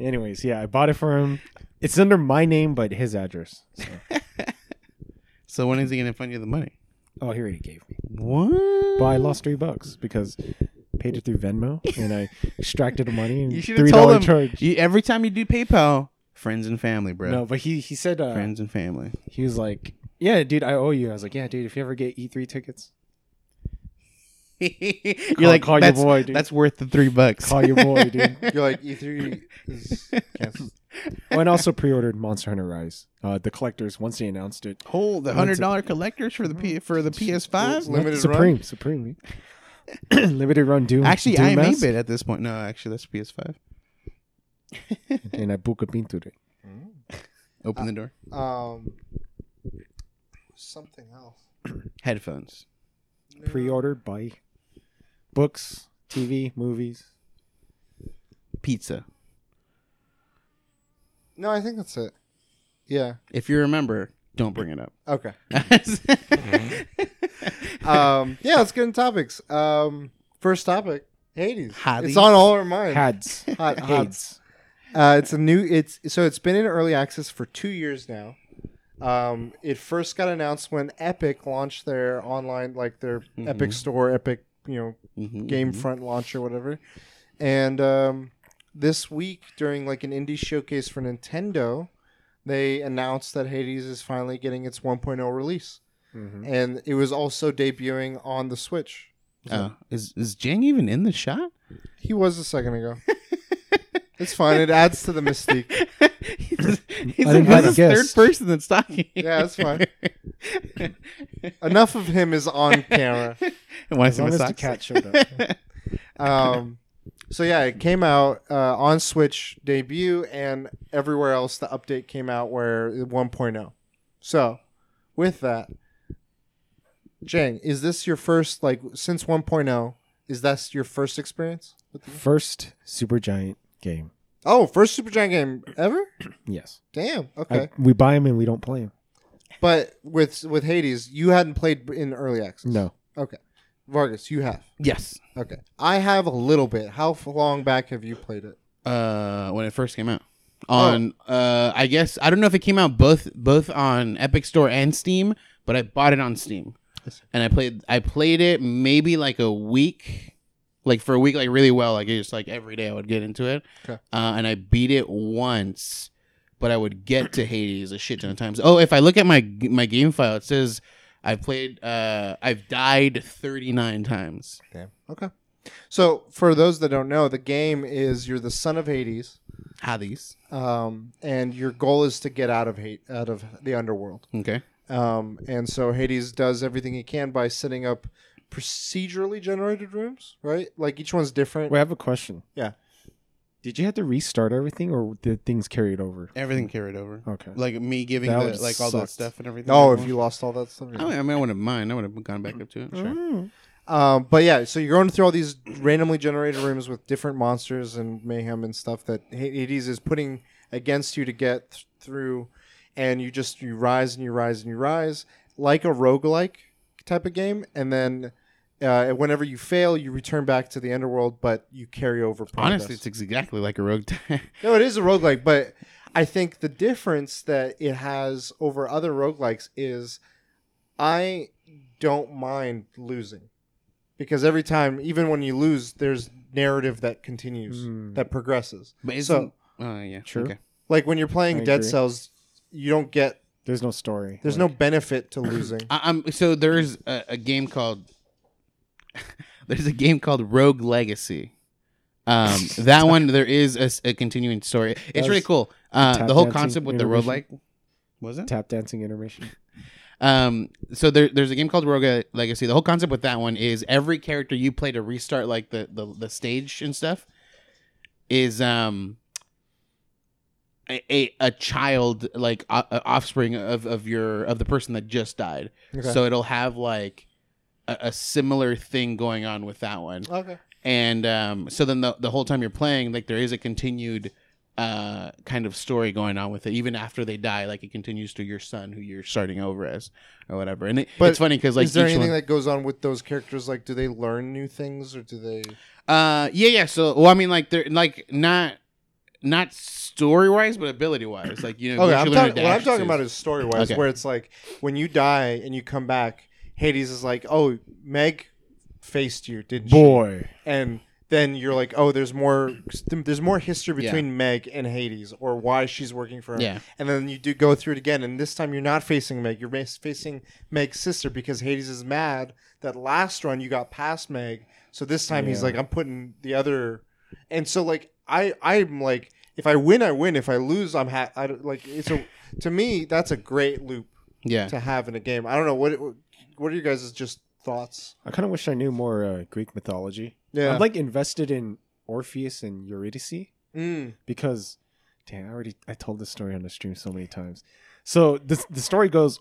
Speaker 3: Anyways, yeah, I bought it for him. It's under my name, but his address. So.
Speaker 2: so when is he gonna fund you the money?
Speaker 3: Oh, here he already gave me.
Speaker 2: What?
Speaker 3: But I lost three bucks because paid it through Venmo and I extracted the money and
Speaker 2: You should have
Speaker 3: three
Speaker 2: told him
Speaker 3: charge.
Speaker 2: you, every time you do PayPal, friends and family, bro.
Speaker 3: No, but he he said uh,
Speaker 2: friends and family.
Speaker 3: he was like, "Yeah, dude, I owe you." I was like, "Yeah, dude, if you ever get E3 tickets,
Speaker 2: You're
Speaker 3: Call-
Speaker 2: like
Speaker 3: call your boy, dude.
Speaker 2: that's worth the three bucks.
Speaker 3: call your boy, dude."
Speaker 1: You're like E three is canceled.
Speaker 3: oh, and also pre-ordered Monster Hunter Rise. Uh, the collectors once they announced it.
Speaker 2: Hold the hundred dollar collectors for the P for the PS5.
Speaker 1: Limited
Speaker 3: Supreme,
Speaker 1: run?
Speaker 3: Supreme, limited run Doom.
Speaker 2: Actually,
Speaker 3: Doom
Speaker 2: I may
Speaker 3: Mask,
Speaker 2: bid at this point. No, actually, that's PS5.
Speaker 3: and I book a pinture.
Speaker 2: Open the door.
Speaker 1: Um, something else.
Speaker 2: Headphones.
Speaker 3: Pre-ordered by books, TV, movies.
Speaker 2: Pizza.
Speaker 1: No, I think that's it. Yeah.
Speaker 2: If you remember, don't bring it up.
Speaker 1: Okay. Um, yeah, let's get into topics. Um, first topic, Hades.
Speaker 2: Hades.
Speaker 1: It's on all our minds.
Speaker 3: Hads.
Speaker 1: Hot,
Speaker 3: Hades.
Speaker 1: Uh, it's a new. It's so it's been in early access for two years now. Um, it first got announced when Epic launched their online, like their Epic Store, Epic, you know,
Speaker 2: Mhm,
Speaker 1: Game
Speaker 2: mhm.
Speaker 1: Front launch or whatever. And um, this week, during like an indie showcase for Nintendo, they announced that Hades is finally getting its 1.0 release,
Speaker 3: Mhm.
Speaker 1: and it was also debuting on the Switch.
Speaker 2: Oh, is is Jang even in the shot?
Speaker 1: He was a second ago. it's fine. It adds to the mystique.
Speaker 2: he's he's
Speaker 3: I
Speaker 2: like,
Speaker 3: didn't have
Speaker 2: this
Speaker 3: to
Speaker 2: is third
Speaker 3: guess.
Speaker 2: person that's talking.
Speaker 1: Yeah, that's fine. Enough of him is on camera.
Speaker 2: Want
Speaker 3: As
Speaker 2: to see
Speaker 3: long
Speaker 2: my
Speaker 3: as the cat showed up.
Speaker 1: Um, so yeah, it came out uh, on Switch debut and everywhere else. The update came out where 1.0. So, with that, Jang, is this your first like since 1.0? Is that your first experience? With the-
Speaker 3: First Supergiant game.
Speaker 1: oh, first Supergiant game ever?
Speaker 3: Yes.
Speaker 1: Damn.
Speaker 3: I-
Speaker 1: Okay,
Speaker 3: we buy them and we don't play them.
Speaker 1: but with with Hades, you hadn't played in early access.
Speaker 3: No.
Speaker 1: Okay, Vargas, you have.
Speaker 2: yes.
Speaker 1: Okay, I have a little bit. How long back have you played it?
Speaker 2: Uh, when it first came out. On uh, I guess I don't know if it came out both both on Epic Store and Steam, but I bought it on Steam, and I played I played it maybe like a week like for a week, like really well. Like it's like every day I would get into it,
Speaker 1: Okay.
Speaker 2: uh, and I beat it once, but I would get to Hades a shit ton of times. Oh, if I look at my my game file, it says I've played, uh, I've died thirty nine times.
Speaker 1: Damn. Okay. So for those that don't know, the game is you're the son of Hades,
Speaker 2: Hades.
Speaker 1: um, and your goal is to get out of hate out of the underworld.
Speaker 2: Okay.
Speaker 1: Um, and so Hades does everything he can by setting up procedurally generated rooms, right? Like each one's different.
Speaker 3: Wait, I have a question.
Speaker 1: Yeah.
Speaker 3: Did you have to restart everything, or did things carry it over?
Speaker 2: Everything carried over.
Speaker 3: Okay.
Speaker 2: Like me giving
Speaker 3: That
Speaker 2: the,
Speaker 3: would
Speaker 2: like all that
Speaker 3: sucked.
Speaker 2: stuff and everything.
Speaker 1: oh, if you lost all that stuff.
Speaker 2: I mean, I mean, I wouldn't mind. I would have gone back up to it. Sure.
Speaker 3: Mm.
Speaker 1: Um, but yeah, so you're going through all these randomly generated rooms with different monsters and mayhem and stuff that Hades is putting against you to get th- through, and you just you rise and you rise and you rise like a roguelike type of game, and then uh, whenever you fail, you return back to the underworld, but you carry over. Progress.
Speaker 2: Honestly, it's exactly like a rogue.
Speaker 1: No, it is a roguelike, but I think the difference that it has over other roguelikes is I don't mind losing. Because every time, even when you lose, there's narrative that continues,
Speaker 3: Mm.
Speaker 1: that progresses.
Speaker 2: but
Speaker 1: So-
Speaker 2: isn't, oh yeah,
Speaker 3: True.
Speaker 2: Okay.
Speaker 1: Like when you're playing
Speaker 3: I
Speaker 1: Dead
Speaker 3: agree.
Speaker 1: Cells, you don't get,
Speaker 3: There's no story.
Speaker 1: there's
Speaker 3: Like,
Speaker 1: no benefit to losing.
Speaker 2: I, I'm so there's a, a game called there's a game called Rogue Legacy. Um, that one there is a continuing story. It's
Speaker 3: That
Speaker 2: really
Speaker 3: was
Speaker 2: cool. Uh,
Speaker 3: tap
Speaker 2: the whole
Speaker 3: dancing
Speaker 2: concept with the
Speaker 3: intermission?
Speaker 2: roguelike was it?
Speaker 3: tap dancing intermission.
Speaker 2: Um, so there, there's a game called Rogue Legacy. The whole concept with that one is every character you play to restart like the the, the stage and stuff is um a a, a child like o- a offspring of of your of the person that just died.
Speaker 1: Okay.
Speaker 2: So it'll have like a, a similar thing going on with that one.
Speaker 1: okay.
Speaker 2: And um, so then the the whole time you're playing, like there is a continued uh kind of story going on with it even after they die like it continues to your son who you're starting over as or whatever and it,
Speaker 1: But
Speaker 2: it's funny because like
Speaker 1: is there anything
Speaker 2: one-
Speaker 1: that goes on with those characters? Like, do they learn new things or do they.
Speaker 2: uh yeah yeah so well i mean like they're like not not story wise but ability wise like you know
Speaker 1: Okay, I'm
Speaker 2: you learn
Speaker 1: talking,
Speaker 2: to
Speaker 1: what I'm talking
Speaker 2: it's-
Speaker 1: about is story wise,
Speaker 2: Okay.
Speaker 1: where it's like when you die and you come back, Hades is like, "Oh, Meg faced you, didn't she?"
Speaker 3: Boy,
Speaker 1: And then you're like, "Oh, there's more. There's more history between Meg and Hades, or why she's working for him."
Speaker 2: Yeah.
Speaker 1: And then you do go through it again, and this time you're not facing Meg. You're mas- facing Meg's sister because Hades is mad that last run you got past Meg. So this time he's like, "I'm putting the other." And so like I I'm like, if I win, I win. If I lose, I'm ha- I don't- like it's a to me that's a great loop
Speaker 2: yeah
Speaker 1: to have in a game. I don't know what what are you guys' just thoughts?
Speaker 3: I kind of wish I knew more uh, Greek mythology.
Speaker 1: Yeah.
Speaker 3: I'm like invested in Orpheus and Eurydice
Speaker 1: Mm.
Speaker 3: because, damn, I already I told this story on the stream so many times. So the the story goes,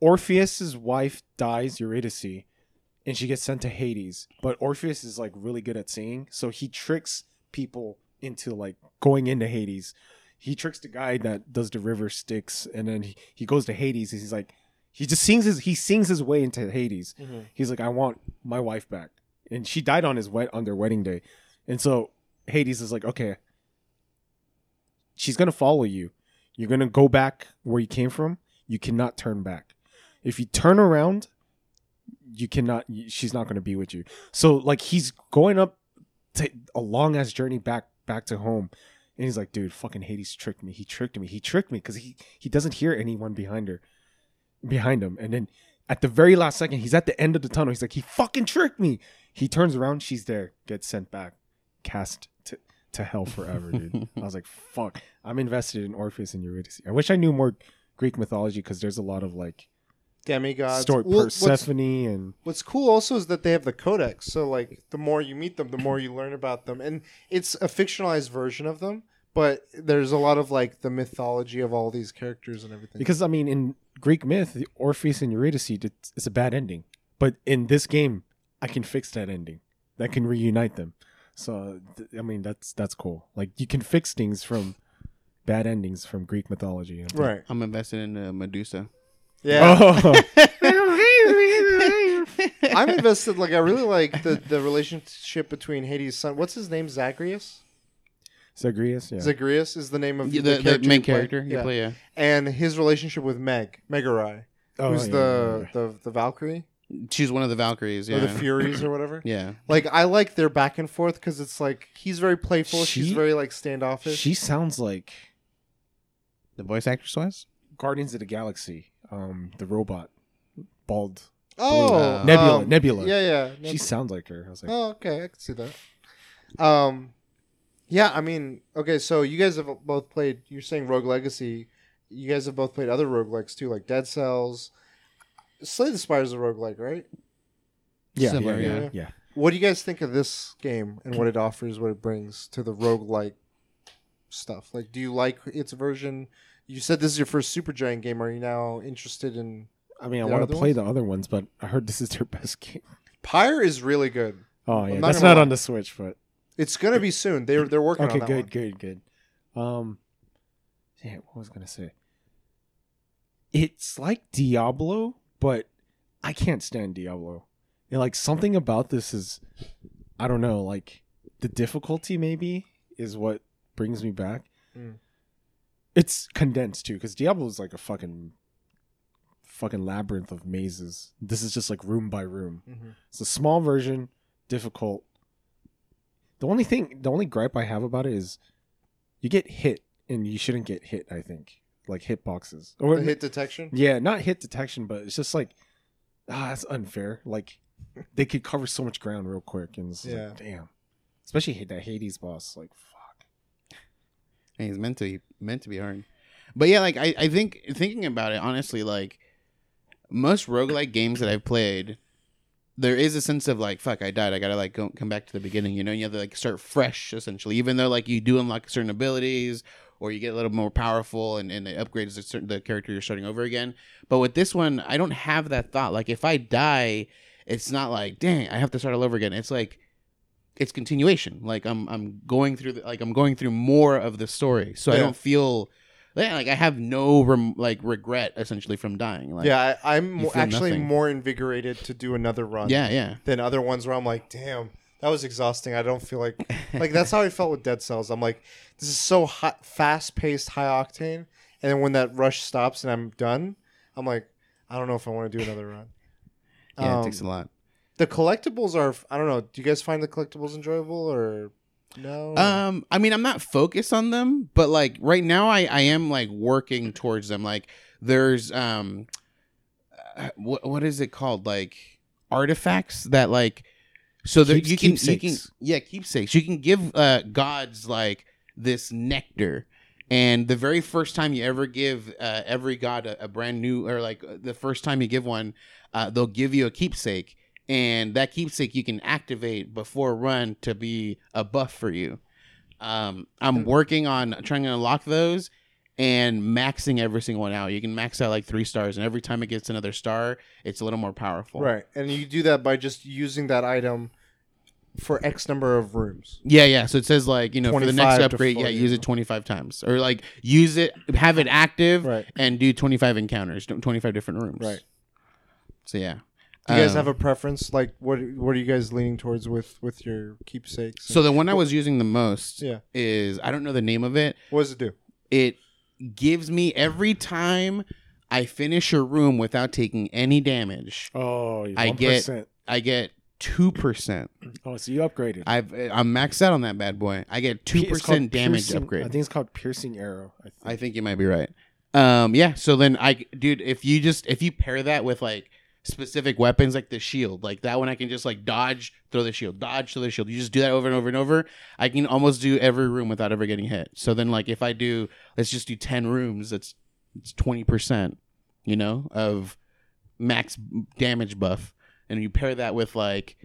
Speaker 3: Orpheus's wife dies, Eurydice, and she gets sent to Hades. But Orpheus is like really good at singing, so he tricks people into like going into Hades. He tricks the guy that does the river Styx, and then he, he goes to Hades. And he's like, he just sings his he sings his way into Hades.
Speaker 1: Mhm.
Speaker 3: He's like, I want my wife back, and she died on his wed on their wedding day, and so Hades is like, okay, she's gonna follow you. You're gonna go back where you came from. You cannot turn back. If you turn around, you cannot. She's not gonna be with you. So like he's going up to a long ass journey back back to home, and he's like, dude, fucking Hades tricked me. He tricked me. He tricked me because he he doesn't hear anyone behind her, behind him, and then. At the very last second, he's at the end of the tunnel. He's like, he fucking tricked me. He turns around, she's there, gets sent back, cast to, to hell forever, dude. I was like, fuck. I'm invested in Orpheus and Eurydice. I wish I knew more Greek mythology because there's a lot of like
Speaker 1: Demigods.
Speaker 3: story
Speaker 1: Well, what's-
Speaker 3: Persephone and
Speaker 1: What's cool also is that they have the codex. So like the more you meet them, the more you learn about them. And it's a fictionalized version of them, but there's a lot of like the mythology of all these characters and everything.
Speaker 3: because I mean in Greek myth, the Orpheus and Eurydice, it's, it's a bad ending. But in this game, I can fix that ending. That can reunite them. So th- I mean that's that's cool. Like you can fix things from bad endings from Greek mythology. I think-
Speaker 1: right.
Speaker 2: i'm invested in uh, medusa
Speaker 1: Yeah.
Speaker 3: Oh.
Speaker 1: I'm invested like I really like the the relationship between Hades' son. What's his name? Zagreus?
Speaker 3: Zagreus, yeah.
Speaker 1: Zagreus is the name of
Speaker 2: Yeah,
Speaker 1: the,
Speaker 2: the, the,
Speaker 1: character
Speaker 2: main
Speaker 1: you play.
Speaker 2: character you
Speaker 1: Yeah.
Speaker 2: play yeah
Speaker 1: And his relationship with Meg, Megaera,
Speaker 3: Oh,
Speaker 1: who's
Speaker 3: yeah,
Speaker 1: the,
Speaker 3: yeah, yeah.
Speaker 1: the the Valkyrie.
Speaker 2: She's one of the Valkyries. Yeah.
Speaker 1: or the Furies or whatever.
Speaker 2: yeah.
Speaker 1: Like I like their back and forth because it's like he's very playful, she's
Speaker 3: She-
Speaker 1: very like standoffish.
Speaker 3: She sounds like
Speaker 2: The voice actress was.
Speaker 3: Guardians of the Galaxy. Um, the robot, bald
Speaker 1: oh,
Speaker 2: Uh,
Speaker 3: Nebula.
Speaker 1: um,
Speaker 3: Nebula.
Speaker 1: Yeah, yeah.
Speaker 3: She sounds like her. I was like,
Speaker 1: Oh, okay, I can see that. Um, yeah, I mean, okay, so you guys have both played. You're saying Rogue Legacy. You guys have both played other roguelikes too, like Dead Cells. Slay the Spire is a roguelike, right?
Speaker 3: yeah,
Speaker 2: Similar,
Speaker 3: yeah, yeah,
Speaker 1: yeah.
Speaker 3: yeah.
Speaker 1: What do you guys think of this game and what it offers, what it brings to the roguelike stuff? Like, do you like its version? You said this is your first Supergiant game. Are you now interested in?
Speaker 3: I mean, I want to play
Speaker 1: ones?
Speaker 3: the other ones, but I heard this is their best game.
Speaker 1: Pyre is really good.
Speaker 3: Oh yeah,
Speaker 1: not
Speaker 3: that's not on the Switch, but
Speaker 1: It's gonna be soon. They're they're working
Speaker 3: okay,
Speaker 1: on that
Speaker 3: good,
Speaker 1: one.
Speaker 3: good, good. Um, yeah, what was I gonna say? It's like Diablo, but I can't stand Diablo. And like something about this is, I don't know, like the difficulty maybe is what brings me back.
Speaker 1: Mm.
Speaker 3: It's condensed too, because Diablo is like a fucking, fucking labyrinth of mazes. This is just like room by room.
Speaker 1: Mhm.
Speaker 3: It's a small version, difficult. The only thing, the only gripe I have about it is you get hit and you shouldn't get hit, I think. Like hit boxes. Or
Speaker 1: The hit detection.
Speaker 3: yeah, not hit detection, but it's just like ah, that's unfair. Like they could cover so much ground real quick and it's
Speaker 1: Yeah.
Speaker 3: like damn. Especially hit that Hades boss, like fuck.
Speaker 2: And he's meant to be meant to be hard. But yeah, like I, I think thinking about it, honestly, like most roguelike games that I've played, there is a sense of like, fuck, I died. I gotta like go come back to the beginning, you know, you have to like start fresh essentially. Even though like you do unlock certain abilities or you get a little more powerful and, and it upgrades the, certain, the character you're starting over again. But with this one, I don't have that thought. Like if I die, it's not like, dang, I have to start all over again. It's like it's continuation. Like I'm I'm going through the, like I'm going through more of the story, so I don't feel yeah, like I have no rem, like regret essentially from dying. Like,
Speaker 1: yeah, I, I'm
Speaker 2: you
Speaker 1: mo-
Speaker 2: feel
Speaker 1: actually
Speaker 2: nothing.
Speaker 1: more invigorated to do another run.
Speaker 2: yeah, yeah.
Speaker 1: Than other ones where I'm like, damn, that was exhausting. I don't feel like like that's how I felt with Dead Cells. I'm like, this is so hot, fast paced, high octane, and then when that rush stops and I'm done, I'm like, I don't know if I want to do another run.
Speaker 2: Yeah,
Speaker 1: Um,
Speaker 2: it takes a lot.
Speaker 1: The collectibles are. I don't know. Do you guys find the collectibles enjoyable or no?
Speaker 2: Um, I mean, I'm not focused on them, but like right now, I I am like working towards them. Like there's um, uh, what what is it called? Like artifacts that like so that you can you can yeah keepsakes. You can give uh gods like this nectar. And the very first time you ever give uh, every god a, a brand new, or like the first time you give one, uh, they'll give you a keepsake, and that keepsake you can activate before run to be a buff for you. Um, I'm working on trying to unlock those and maxing every single one out. You can max out like three stars, and every time it gets another star, it's a little more powerful.
Speaker 1: right, and you do that by just using that item for X number of rooms.
Speaker 2: Yeah, yeah. So it says like you know for the next upgrade, yeah, use it 25 times, or like use it, have it active,
Speaker 1: Right.
Speaker 2: and do 25 encounters, 25 different rooms.
Speaker 1: Right.
Speaker 2: So yeah.
Speaker 1: Do you guys
Speaker 2: Um,
Speaker 1: have a preference? Like, what what are you guys leaning towards with with your keepsakes?
Speaker 2: So the one I was using the most
Speaker 1: yeah,
Speaker 2: is I don't know the name of it.
Speaker 1: what does it do?
Speaker 2: It gives me every time I finish a room without taking any damage.
Speaker 3: Oh,
Speaker 2: I
Speaker 3: 1%.
Speaker 2: get- I get two percent.
Speaker 3: Oh, so you upgraded.
Speaker 2: I've I'm maxed out on that bad boy. I get two
Speaker 3: It's called
Speaker 2: percent damage
Speaker 3: piercing-
Speaker 2: upgrade.
Speaker 3: I think it's called piercing arrow. I think.
Speaker 2: I think you might be right. Um, yeah. So then I, dude, if you just if you pair that with like specific weapons like the shield, like that one, I can just like dodge, throw the shield, dodge, throw the shield. You just do that over and over and over. I can almost do every room without ever getting hit. So then, like, if I do, let's just do ten rooms. That's it's twenty percent, you know, of max damage buff, and you pair that with like,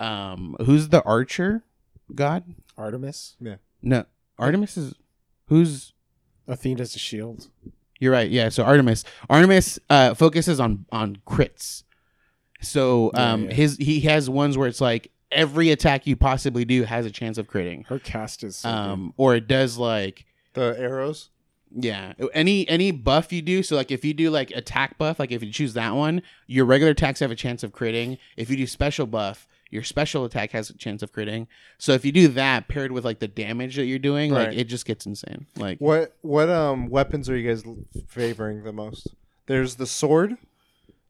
Speaker 2: um, who's the archer god?
Speaker 3: Artemis. Yeah.
Speaker 2: No, Artemis is who's
Speaker 3: Athena's a shield.
Speaker 2: You're right. Yeah. So Artemis, Artemis uh, focuses on on crits. So um,
Speaker 3: yeah.
Speaker 2: his he has ones where it's like every attack you possibly do has a chance of critting.
Speaker 3: Her cast is so good.
Speaker 2: Um, or it does like
Speaker 1: The arrows.
Speaker 2: yeah any any buff you do. So like if you do like attack buff, like if you choose that one, your regular attacks have a chance of critting. If you do special buff. Your special attack has a chance of critting. So if you do that paired with like the damage that you're doing, like it just gets insane. Like
Speaker 1: What what um weapons are you guys l- favoring the most? There's the sword.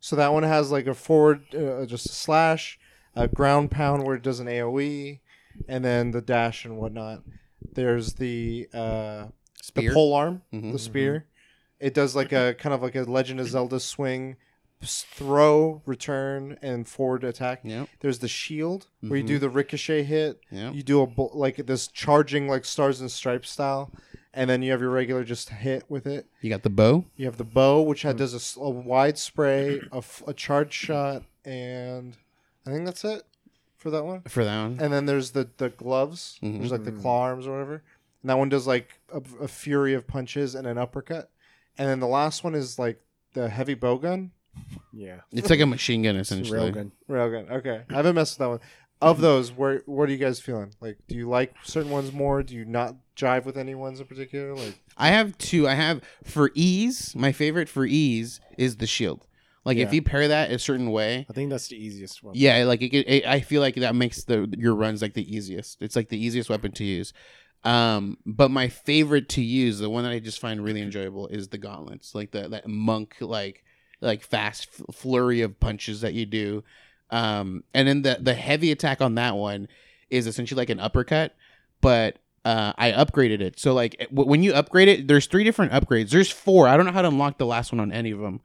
Speaker 1: So that one has like a forward, uh, just a slash, a ground pound where it does an AOE, and then the dash and whatnot. There's the uh,
Speaker 2: Spear.
Speaker 1: the pole arm,
Speaker 2: Mhm.
Speaker 1: the spear. It does like a kind of like a Legend of Zelda swing, s- throw, return, and forward attack.
Speaker 2: Yep.
Speaker 1: There's the shield where you do mm-hmm. the ricochet hit.
Speaker 2: Yep.
Speaker 1: You do a bu- like this charging like stars and stripes style, and then you have your regular just hit with it.
Speaker 2: You got the bow.
Speaker 1: You have the bow, which had, mm. does a s- a, wide spray, a, f- a charge shot, and I think that's it for that one.
Speaker 2: For that one.
Speaker 1: And then there's the the gloves.
Speaker 2: Mhm.
Speaker 1: There's like the mm. claw arms or whatever. And that one does like a, a fury of punches and an uppercut. And then the last one is like the heavy bow gun.
Speaker 3: Yeah.
Speaker 2: It's like a machine gun essentially.
Speaker 3: Railgun.
Speaker 1: Railgun. Okay, I haven't messed with that one. Of those, where what are you guys feeling? Like, do you like certain ones more? Do you not jive with any ones in particular? Like,
Speaker 2: I have two. I have for ease. My favorite for ease is the shield. Like if you pair that a certain way,
Speaker 3: I think that's the easiest one.
Speaker 2: yeah, like it, it, I feel like that makes the your runs like the easiest. It's like the easiest weapon to use. Um, but my favorite to use, the one that I just find really enjoyable, is the gauntlets. Like the that monk like like fast f- flurry of punches that you do. Um, and then the the heavy attack on that one is essentially like an uppercut, but uh, I upgraded it. So like w- when you upgrade it, there's three different upgrades. There's four. I don't know how to unlock the last one on any of them,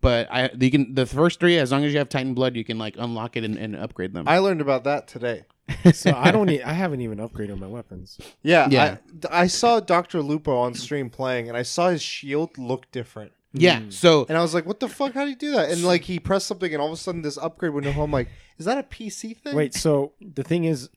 Speaker 2: but I you can the first three as long as you have Titan blood, you can like unlock it and, and upgrade them.
Speaker 1: I learned about that today.
Speaker 3: So I don't. e- I haven't even upgraded my weapons.
Speaker 1: Yeah,
Speaker 2: Yeah.
Speaker 1: I, I saw Doctor Lupo on stream playing, and I saw his shield look different.
Speaker 2: Yeah.
Speaker 3: Mm.
Speaker 2: So
Speaker 1: And I was like, "What the fuck? How do you do that?" And like, he pressed something, and all of a sudden, this upgrade went home. I'm like, "Is that a PC thing?"
Speaker 3: Wait. So the thing is,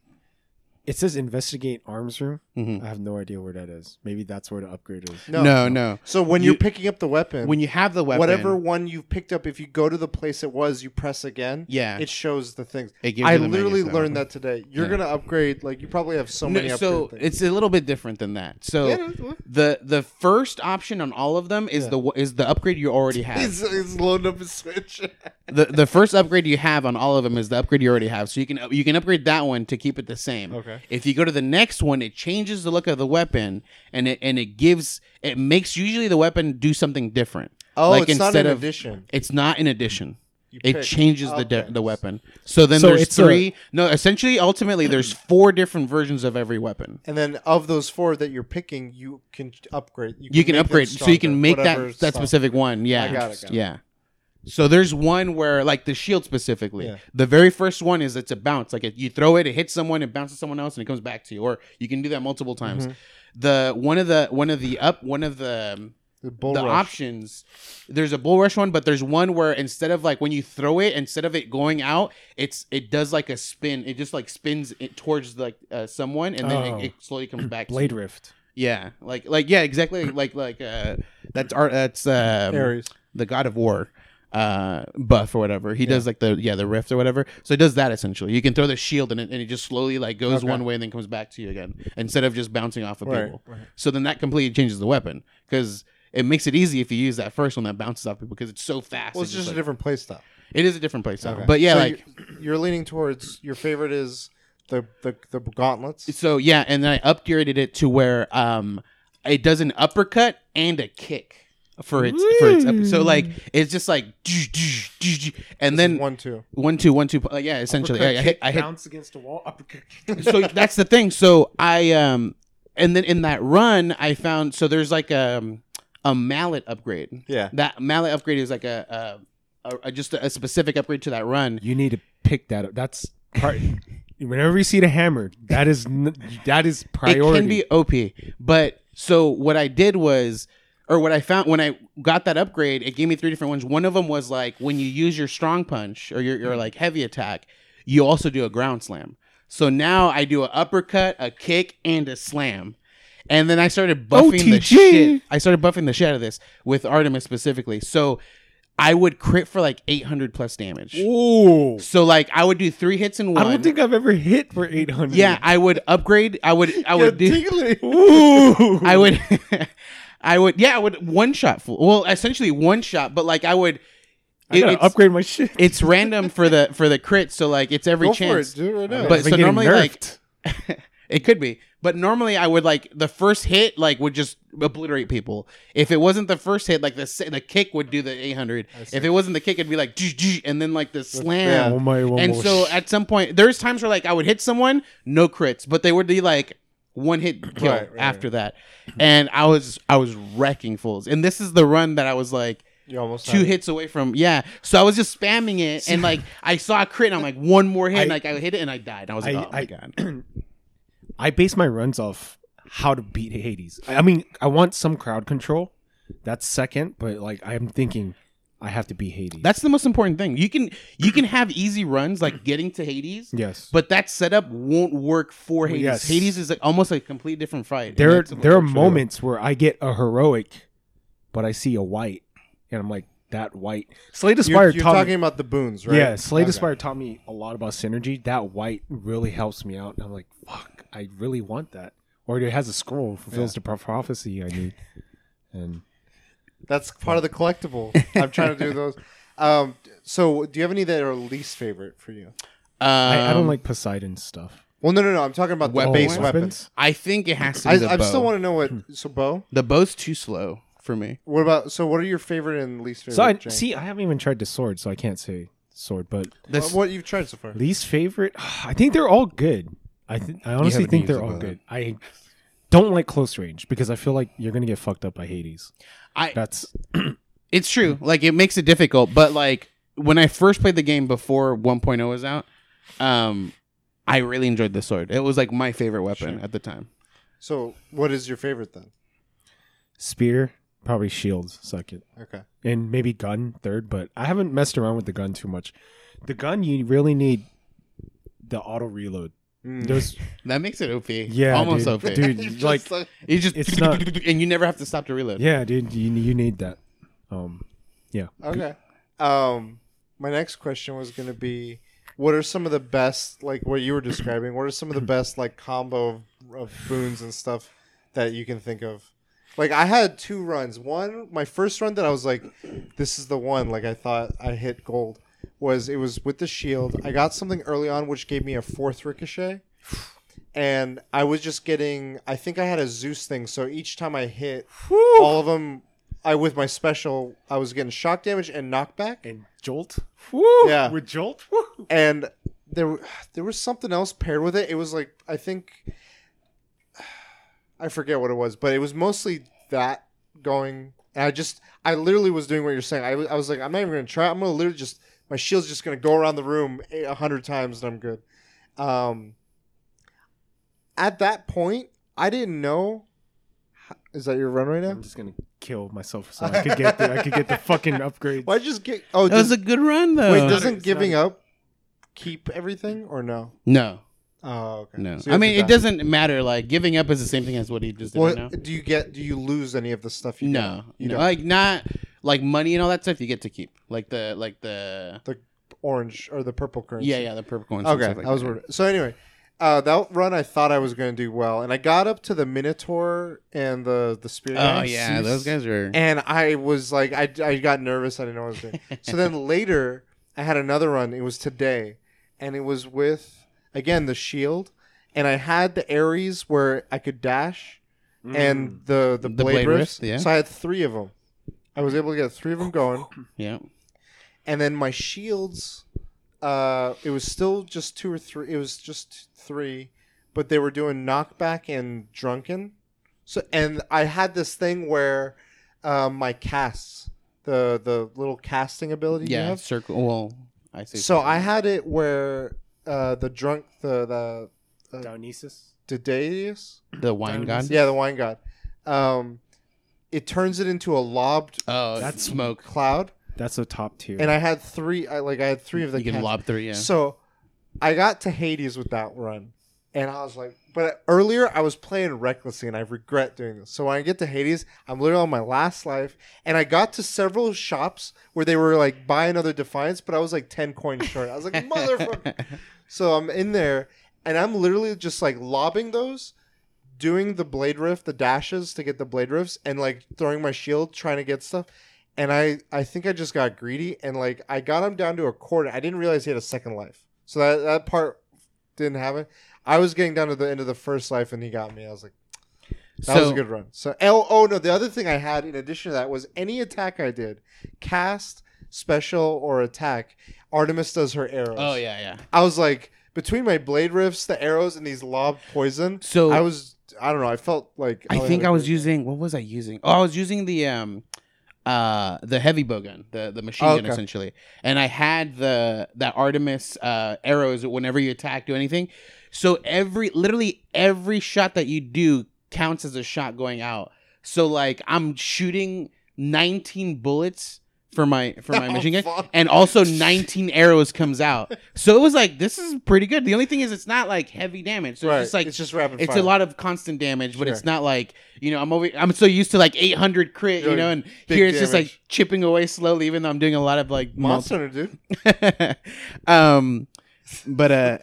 Speaker 3: it says investigate arms room.
Speaker 2: Mhm.
Speaker 3: I have no idea where that is. Maybe that's where the upgrade is.
Speaker 1: no,
Speaker 2: no, no.
Speaker 1: So when
Speaker 2: You-
Speaker 1: you, are picking up the weapon,
Speaker 2: When you have the weapon,
Speaker 1: whatever one you've picked up, if you go to the place it was, you press again.
Speaker 2: yeah,
Speaker 1: It shows the things.
Speaker 2: it gives
Speaker 1: I
Speaker 2: the
Speaker 1: literally
Speaker 2: menus
Speaker 1: learned that today. You're
Speaker 2: Yeah.
Speaker 1: gonna upgrade. Like you probably have so
Speaker 2: No,
Speaker 1: many.
Speaker 2: so
Speaker 1: things.
Speaker 2: it's a little bit different than that. So
Speaker 1: Yeah, no,
Speaker 2: the the first option on all of them is
Speaker 1: Yeah.
Speaker 2: the is the upgrade you already have.
Speaker 1: He's, he's loading up his switch.
Speaker 2: the the first upgrade you have on all of them is the upgrade you already have. So you can you can upgrade that one to keep it the same.
Speaker 1: Okay.
Speaker 2: If you go to the next one, it changes the look of the weapon and it and it gives it makes usually the weapon do something different.
Speaker 1: oh,
Speaker 2: Like,
Speaker 1: it's not
Speaker 2: instead
Speaker 1: an
Speaker 2: of-
Speaker 1: addition.
Speaker 2: It's not an addition.
Speaker 1: You
Speaker 2: It changes the de- the weapon. So then
Speaker 3: So
Speaker 2: there's
Speaker 3: it's a-
Speaker 2: three. no, essentially, ultimately, there's four different versions of every weapon.
Speaker 1: And then of those four that you're picking, you can upgrade.
Speaker 2: You can
Speaker 1: make them
Speaker 2: upgrade, so you can make that that
Speaker 1: stuff.
Speaker 2: specific one. Yeah,
Speaker 1: I got it, got it.
Speaker 2: So there's one where, like the shield specifically,
Speaker 1: Yeah.
Speaker 2: the very first one is it's a bounce. Like it, you throw it, it hits someone, it bounces someone else, and it comes back to you. Or you can do that multiple times.
Speaker 1: Mhm.
Speaker 2: The one of the one of the up one of the
Speaker 1: The bull
Speaker 2: the
Speaker 1: rush.
Speaker 2: options. There's a bull rush one, but there's one where instead of like when you throw it, instead of it going out, it's it does like a spin. It just like spins it towards like uh, someone, and then
Speaker 3: Oh.
Speaker 2: it, it slowly comes back. to
Speaker 3: Blade. Rift.
Speaker 2: Yeah, like like yeah, exactly. like like uh, that's art. That's um,
Speaker 1: Ares.
Speaker 2: the God of War uh buff or whatever he does like the yeah the rift or whatever so he does that essentially you can throw the shield and it, and it just slowly like goes
Speaker 1: Okay.
Speaker 2: one way and then comes back to you again instead of just bouncing off of
Speaker 1: Right,
Speaker 2: people
Speaker 1: right.
Speaker 2: so then that completely changes the weapon because it makes it easy if you use that first one that bounces off people because it's so fast
Speaker 1: Well, it's
Speaker 2: It
Speaker 1: just a
Speaker 2: like-
Speaker 1: different play style.
Speaker 2: it is a different play style
Speaker 1: Okay.
Speaker 2: but yeah
Speaker 1: So
Speaker 2: like
Speaker 1: you're, you're leaning towards your favorite is the the the gauntlets.
Speaker 2: so yeah and then i upgraded it to where um it does an uppercut and a kick for its for its up- so like it's just like and then
Speaker 1: one two.
Speaker 2: one two one two uh, yeah essentially I, I hit I hit
Speaker 3: bounce against the wall. Uppercut.
Speaker 2: so that's the thing so I um and then in that run I found so there's like a a mallet upgrade
Speaker 1: Yeah.
Speaker 2: that mallet upgrade is like a, a, a, a just a, specific upgrade to that run
Speaker 3: You need to pick that up. That's part. Whenever you see the hammer, that is that is priority.
Speaker 2: It can be OP. But so what I did was, or what I found when I got that upgrade, it gave me three different ones. One of them was like when you use your strong punch or your, your mm-hmm. like heavy attack, you also do a ground slam. So now I do an uppercut, a kick, and a slam. And then I started buffing the shit. I started buffing the shit out of this with Artemis specifically. So I would crit for like 800 plus damage.
Speaker 3: Ooh.
Speaker 2: So like I would do three hits in one.
Speaker 3: I don't think I've ever hit for 800.
Speaker 2: yeah, I would upgrade. I would I would do
Speaker 3: Ooh.
Speaker 2: I would, I would, yeah, I would one shot full. Well, essentially one shot, but like I would.
Speaker 3: I gotta upgrade my shit.
Speaker 2: it's random for the for the crit, so like it's every
Speaker 1: Go
Speaker 2: chance.
Speaker 1: for it. Do it right now.
Speaker 2: But so
Speaker 3: getting
Speaker 2: normally, like- it could be, But normally I would like the first hit like would just obliterate people. If it wasn't the first hit, like the the kick would do the 800. If it wasn't the kick, it'd be like and then like the slam.
Speaker 3: Oh my, oh
Speaker 2: And
Speaker 3: my-
Speaker 2: so at some point, there's times where like I would hit someone, no crits, but they would be like one hit kill
Speaker 1: Right, right,
Speaker 2: after that, and I was I was wrecking fools. And this is the run that I was like
Speaker 1: You almost
Speaker 2: two hits away from yeah. So I was just spamming it, and like I saw a crit, and I'm like one more hit, and like I hit it, and I died. And I was like,
Speaker 3: I-
Speaker 2: oh my
Speaker 3: I-
Speaker 2: god.
Speaker 3: I base my runs off how to beat Hades. I I mean, I want some crowd control. That's second, but like I'm thinking I have to beat Hades.
Speaker 2: That's the most important thing. You can you can have easy runs like getting to Hades,
Speaker 3: yes.
Speaker 2: but that setup won't work for Hades.
Speaker 3: Yes.
Speaker 2: Hades is like almost like a complete different fight.
Speaker 3: there
Speaker 2: that's
Speaker 3: there are
Speaker 2: works really well.
Speaker 3: moments where I get a heroic, but I see a white, and I'm like that white. Slay the
Speaker 1: You're, you're
Speaker 3: taught
Speaker 1: talking
Speaker 3: me,
Speaker 1: about the boons, right?
Speaker 3: yeah. Slay the
Speaker 1: Okay.
Speaker 3: Spire taught me a lot about synergy. That white really helps me out. And I'm like, fuck, I really want that. Or it has a scroll fulfills the prophecy I need, and
Speaker 1: That's part of the collectible. I'm trying to do those. Um, so, do you have any that are least favorite for you?
Speaker 3: I, I don't
Speaker 2: Um,
Speaker 3: like Poseidon stuff.
Speaker 1: Well, no, no, no. I'm talking about the
Speaker 2: Weapons?
Speaker 1: base weapons.
Speaker 2: I think it has to
Speaker 1: I,
Speaker 2: be the
Speaker 1: I
Speaker 2: bow.
Speaker 1: still want to know what. So, bow.
Speaker 2: the bow's too slow for me.
Speaker 1: What about? So, what are your favorite and least favorite?
Speaker 3: So I
Speaker 1: Jane?
Speaker 3: see. I haven't even tried the sword, so I can't say sword. But
Speaker 2: This,
Speaker 1: what you've tried so far.
Speaker 3: least favorite, I think they're all good. I th- I honestly
Speaker 2: haven't
Speaker 3: think they're
Speaker 2: a
Speaker 3: all
Speaker 2: bow.
Speaker 3: good. I don't like close range because I feel like you're gonna get fucked up by Hades.
Speaker 2: I
Speaker 3: That's
Speaker 2: it's true. Like it makes it difficult, but like when I first played the game before 1.0 was out, um, I really enjoyed the sword. It was like my favorite weapon
Speaker 1: Sure.
Speaker 2: at the time.
Speaker 1: So, what is your favorite then?
Speaker 3: spear, probably shields second,
Speaker 1: Okay.
Speaker 3: and maybe gun third. But I haven't messed around with the gun too much. The gun you really need the auto reload.
Speaker 1: Mm.
Speaker 3: Those
Speaker 2: That makes it OP.
Speaker 3: Yeah,
Speaker 2: almost
Speaker 3: dude.
Speaker 2: OP.
Speaker 3: Dude,
Speaker 1: It's
Speaker 3: like-
Speaker 1: just
Speaker 2: You just
Speaker 3: It's not-
Speaker 2: and you never have to stop to reload.
Speaker 3: yeah, dude, you you need that. Um, yeah.
Speaker 1: okay. Um, my next question was going to be, what are some of the best, like what you were describing? What are some of the best like combo of, of boons and stuff that you can think of? Like I had two runs. One, my first run that I was like, this is the one. Like I thought I hit gold. Was it was with the shield? I got something early on which gave me a fourth ricochet, and I was just getting. I think I had a Zeus thing. So each time I hit, all of them, I with my special, I was getting shock damage and knockback.
Speaker 3: And jolt. Woo!
Speaker 1: Yeah.
Speaker 3: With jolt. Woo!
Speaker 1: and there there was something else paired with it. It was like I think I forget what it was, but it was mostly that going. And I just I literally was doing what you're saying. I, I was like I'm not even gonna try. I'm gonna literally just my shield's just gonna go around the room a a hundred times and I'm good. Um, at that point, I didn't know. Is that your run right now?
Speaker 3: I'm just gonna kill myself so I could get the, I could get the fucking upgrade.
Speaker 1: Why just get? Oh,
Speaker 2: That was a good run though.
Speaker 1: wait. Doesn't
Speaker 3: it's
Speaker 1: giving
Speaker 3: not-
Speaker 1: up keep everything or no?
Speaker 2: no,
Speaker 1: Oh, okay.
Speaker 2: no.
Speaker 1: So
Speaker 2: I mean, it doesn't matter. Like giving up is the same thing as what he just did right now.
Speaker 1: Do you get? Do you lose any of the stuff you
Speaker 2: No,
Speaker 1: get? you
Speaker 2: no.
Speaker 1: don't.
Speaker 2: like not like money and all that stuff. You get to keep like the like the
Speaker 1: the orange or the purple currency.
Speaker 2: yeah yeah the purple coins.
Speaker 1: Okay,
Speaker 2: stuff like
Speaker 1: I was
Speaker 2: that.
Speaker 1: worried. So anyway, uh, that run I thought I was going to do well, and I got up to the Minotaur and the the Spear.
Speaker 2: Oh
Speaker 1: guys,
Speaker 2: yeah, those guys are.
Speaker 1: And I was like, I, I got nervous. I didn't know what I was doing. so then later, I had another run. It was today, and it was with again the shield, and I had the Ares where I could dash, and the the,
Speaker 2: Mm. The
Speaker 1: blade,
Speaker 2: blade
Speaker 1: rifts.
Speaker 2: rift, yeah.
Speaker 1: So I had three of them. I was able to get three of them going.
Speaker 2: Yeah.
Speaker 1: and then my shields uh it was still just two or three it was just three but they were doing knockback and drunken so and i had this thing where um my casts the the little casting ability you
Speaker 2: Yeah.
Speaker 1: have
Speaker 2: Circle. Well, I say.
Speaker 1: so i had it where uh the drunk the the
Speaker 3: Dionysus.
Speaker 1: Daedalus?
Speaker 2: the wine god.
Speaker 1: yeah the wine god um it turns it into a lobbed
Speaker 2: Oh,
Speaker 3: that
Speaker 2: that's smoke.
Speaker 1: cloud
Speaker 3: That's a top tier.
Speaker 1: and i had three i like i had three of the
Speaker 2: You can
Speaker 1: casts.
Speaker 2: lob three. Yeah.
Speaker 1: So I got to Hades with that run. And I was like, but earlier I was playing recklessly and I regret doing this. So when I get to Hades, I'm literally on my last life. And I got to several shops where they were like, buy another Defiance, but I was like 10 coins short. I was like, motherfucker. so I'm in there and I'm literally just like lobbing those, doing the blade rift, the dashes to get the blade rifts, and like throwing my shield, trying to get stuff. And I, I think I just got greedy and like I got him down to a quarter. I didn't realize he had a second life. So that, that part didn't have it. I was getting down to the end of the first life, and he got me. I was like, that was a good run. So, oh, oh no, the other thing I had in addition to that was any attack I did, cast, special, or attack, Artemis does her arrows.
Speaker 2: Oh yeah, yeah.
Speaker 1: I was like, between my blade rifts, the arrows, and these lob poison,
Speaker 2: So
Speaker 1: I was, I don't know, I felt like
Speaker 2: I
Speaker 1: oh,
Speaker 2: think I was using what was I using? Oh, I was using the um uh the heavy bow gun, the the machine
Speaker 1: Oh,
Speaker 2: gun
Speaker 1: okay.
Speaker 2: essentially. And I had the that Artemis uh arrows whenever you attack do anything. So every literally every shot that you do counts as a shot going out. So like I'm shooting 19 bullets for my for my
Speaker 1: Oh,
Speaker 2: machine gun
Speaker 1: fuck.
Speaker 2: and also 19 arrows comes out. So it was like this is pretty good. The only thing is it's not like heavy damage. So
Speaker 1: right.
Speaker 2: it's just like
Speaker 1: it's just rapid
Speaker 2: it's
Speaker 1: fire.
Speaker 2: a lot of constant damage, but
Speaker 1: Sure.
Speaker 2: it's not like you know I'm over. I'm so used to like 800 crit, you
Speaker 1: You're
Speaker 2: know, and
Speaker 1: big
Speaker 2: here it's just like chipping away slowly, even though I'm doing a lot of like
Speaker 1: monster, dude.
Speaker 2: um, but uh,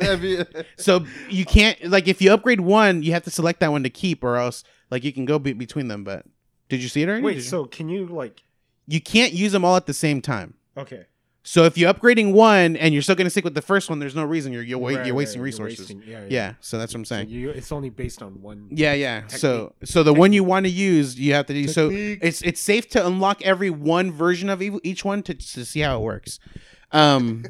Speaker 2: so you can't like if you upgrade one, you have to select that one to keep, or else like you can go be- between them. But did you see it already?
Speaker 3: Wait,
Speaker 2: Did you-
Speaker 3: so can you like?
Speaker 2: You can't use them all at the same time.
Speaker 3: Okay.
Speaker 2: So if you're upgrading one and you're still gonna stick with the first one, there's no reason you're you're, wa-
Speaker 3: Right,
Speaker 2: you're
Speaker 3: right,
Speaker 2: wasting
Speaker 3: you're
Speaker 2: resources.
Speaker 3: wasting- yeah,
Speaker 2: Yeah, so that's what I'm saying.
Speaker 3: you, it's only based on one.
Speaker 2: Yeah, yeah. So so the one you want to use, you have to do. So
Speaker 1: Technique.
Speaker 2: it's it's safe to unlock every one version of ev- each one to to see how it works. Um,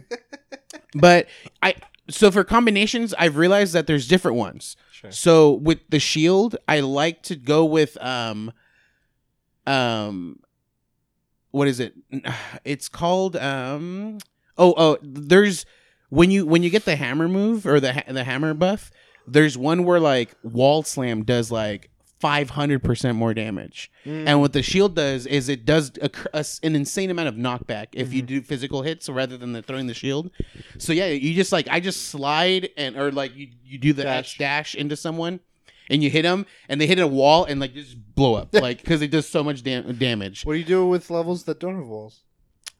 Speaker 2: but I so for combinations, I've realized that there's different ones.
Speaker 1: Sure.
Speaker 2: So with the shield, I like to go with um um what is it? It's called um oh oh there's when you when you get the hammer move or the the hammer buff, there's one where like wall slam does like 500% more damage.
Speaker 1: Mm.
Speaker 2: And what the shield does is it does a, a an insane amount of knockback if you do physical hits rather than the throwing the shield. So yeah, you just like I just slide and or like you you do the
Speaker 1: Dash.
Speaker 2: Dash into someone and you hit them and they hit a wall and like just blow up like because it does so much dam- damage.
Speaker 1: What do you do with levels that don't have walls?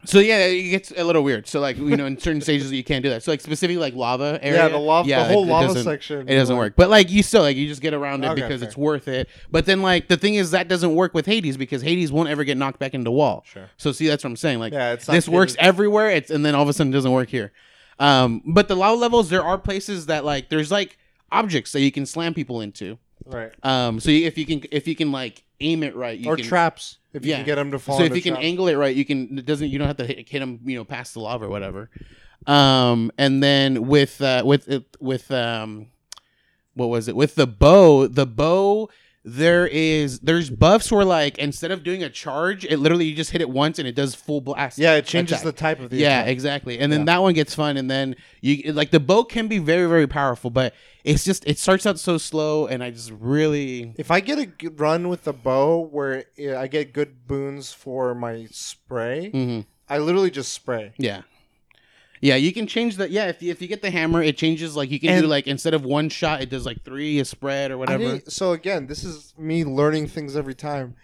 Speaker 2: So yeah, it gets a little weird. So like you know in certain stages you can't do that. So like specifically like lava area.
Speaker 1: yeah, the lava,
Speaker 2: yeah,
Speaker 1: the whole
Speaker 2: it- it
Speaker 1: lava section.
Speaker 2: it doesn't
Speaker 1: like-
Speaker 2: work. But like you still like you just get around it
Speaker 1: Okay,
Speaker 2: because
Speaker 1: fair.
Speaker 2: it's worth it. But then like the thing is that doesn't work with Hades because Hades won't ever get knocked back into wall.
Speaker 1: Sure.
Speaker 2: So see that's what I'm saying. Like
Speaker 1: Yeah, it's
Speaker 2: this works everywhere. It's and then all of a sudden it doesn't work here. Um, but the low levels there are places that like there's like objects that you can slam people into.
Speaker 1: Right.
Speaker 2: Um, so you, if you can if you can like aim it right, you
Speaker 1: or
Speaker 2: can,
Speaker 1: traps. If you
Speaker 2: Yeah.
Speaker 1: can get them to fall.
Speaker 2: so if you can angle it right, you can. It doesn't. You don't have to hit, hit them. You know, past the lava or whatever. Um, and then with uh, with it with um, what was it? With the bow, the bow. There is there's buffs where like instead of doing a charge, it literally you just hit it once and it does full blast.
Speaker 1: yeah, it changes
Speaker 2: attack.
Speaker 1: the type of the
Speaker 2: yeah,
Speaker 1: attack.
Speaker 2: exactly. And then
Speaker 1: Yeah.
Speaker 2: that one gets fun, and then you like the bow can be very very powerful, but it's just it starts out so slow, and I just really
Speaker 1: If I get a good run with the bow where I get good boons for my spray,
Speaker 2: mhm.
Speaker 1: I literally just spray.
Speaker 2: Yeah. Yeah, you can change the yeah. If you, if you get the hammer, it changes like you can do like instead of one shot, it does like three a spread or
Speaker 1: I
Speaker 2: whatever.
Speaker 1: didn't- so again, this is me learning things every time.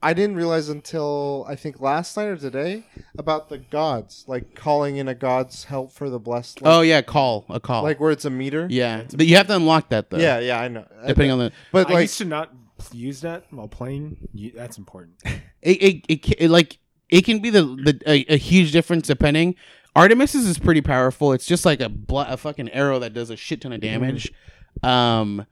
Speaker 1: I didn't realize until I think last night or today about the gods, like calling in a god's help for the blessed. Like,
Speaker 2: Oh yeah, call a call.
Speaker 1: like where it's a meter.
Speaker 2: yeah, but you have to unlock that though.
Speaker 1: yeah, yeah, I know.
Speaker 2: depending on the
Speaker 1: but
Speaker 3: I
Speaker 1: like,
Speaker 3: used to not use that while playing. You, that's important.
Speaker 2: it it, it, ca- it like it can be the the a, a huge difference depending. Artemis's is pretty powerful. It's just like a bl- a fucking arrow that does a shit ton of damage. Um.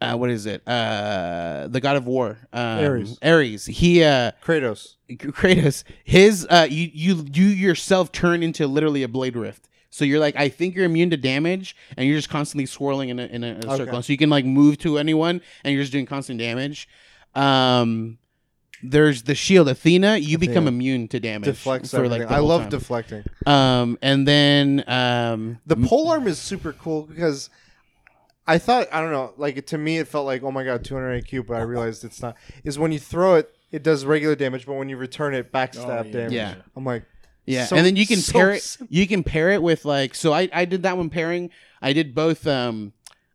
Speaker 2: Uh, what is it? Uh, the god of war, um,
Speaker 1: Ares.
Speaker 2: Ares. He uh,
Speaker 1: Kratos.
Speaker 2: Kratos, his uh, you you you yourself turn into literally a blade rift. So you're like, I think you're immune to damage, and you're just constantly swirling in a in a, a circle. So you can like move to anyone, and you're just doing constant damage. Um, there's the shield, Athena. You become immune to damage
Speaker 1: Deflects
Speaker 2: for
Speaker 1: everything.
Speaker 2: like the
Speaker 1: I
Speaker 2: whole
Speaker 1: love
Speaker 2: time.
Speaker 1: deflecting.
Speaker 2: um, and then um,
Speaker 1: The pole arm is super cool because I thought I don't know, like to me it felt like oh my god, 200 IQ, but I realized it's not. Is when you throw it, it does regular damage, but when you return it, backstab
Speaker 3: Oh, yeah.
Speaker 1: damage.
Speaker 2: Yeah.
Speaker 1: I'm like,
Speaker 2: Yeah,
Speaker 1: So-
Speaker 2: and then you can
Speaker 1: so
Speaker 2: pair it.
Speaker 1: simple.
Speaker 2: You can pair it with like. So I I did that one pairing. I did both. Um,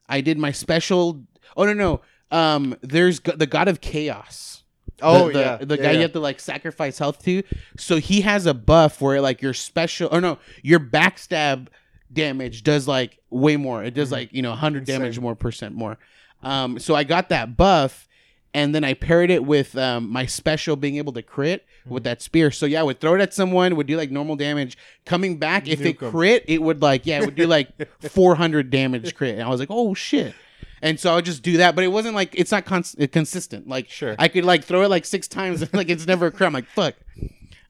Speaker 2: I did my special. Oh no no. Um, there's go- the god of chaos.
Speaker 1: Oh
Speaker 2: the, the,
Speaker 1: yeah,
Speaker 2: the
Speaker 1: yeah,
Speaker 2: guy you have to like sacrifice health to. So he has a buff where like your special or no, your backstab damage does like way more. It does
Speaker 1: Mhm.
Speaker 2: like you know 100 damage more percent more. Um, so I got that buff, and then I paired it with um, my special being able to crit with that spear. So yeah, I would throw it at someone, would do like normal damage. Coming back, if it
Speaker 1: 'em.
Speaker 2: crit, it would like yeah, it would do like 400 damage crit. And I was like, oh shit. And so I would just do that, but it wasn't like it's not cons- uh, consistent. Like
Speaker 1: Sure.
Speaker 2: I could like throw it like six times, and like it's never a crit. I'm like fuck.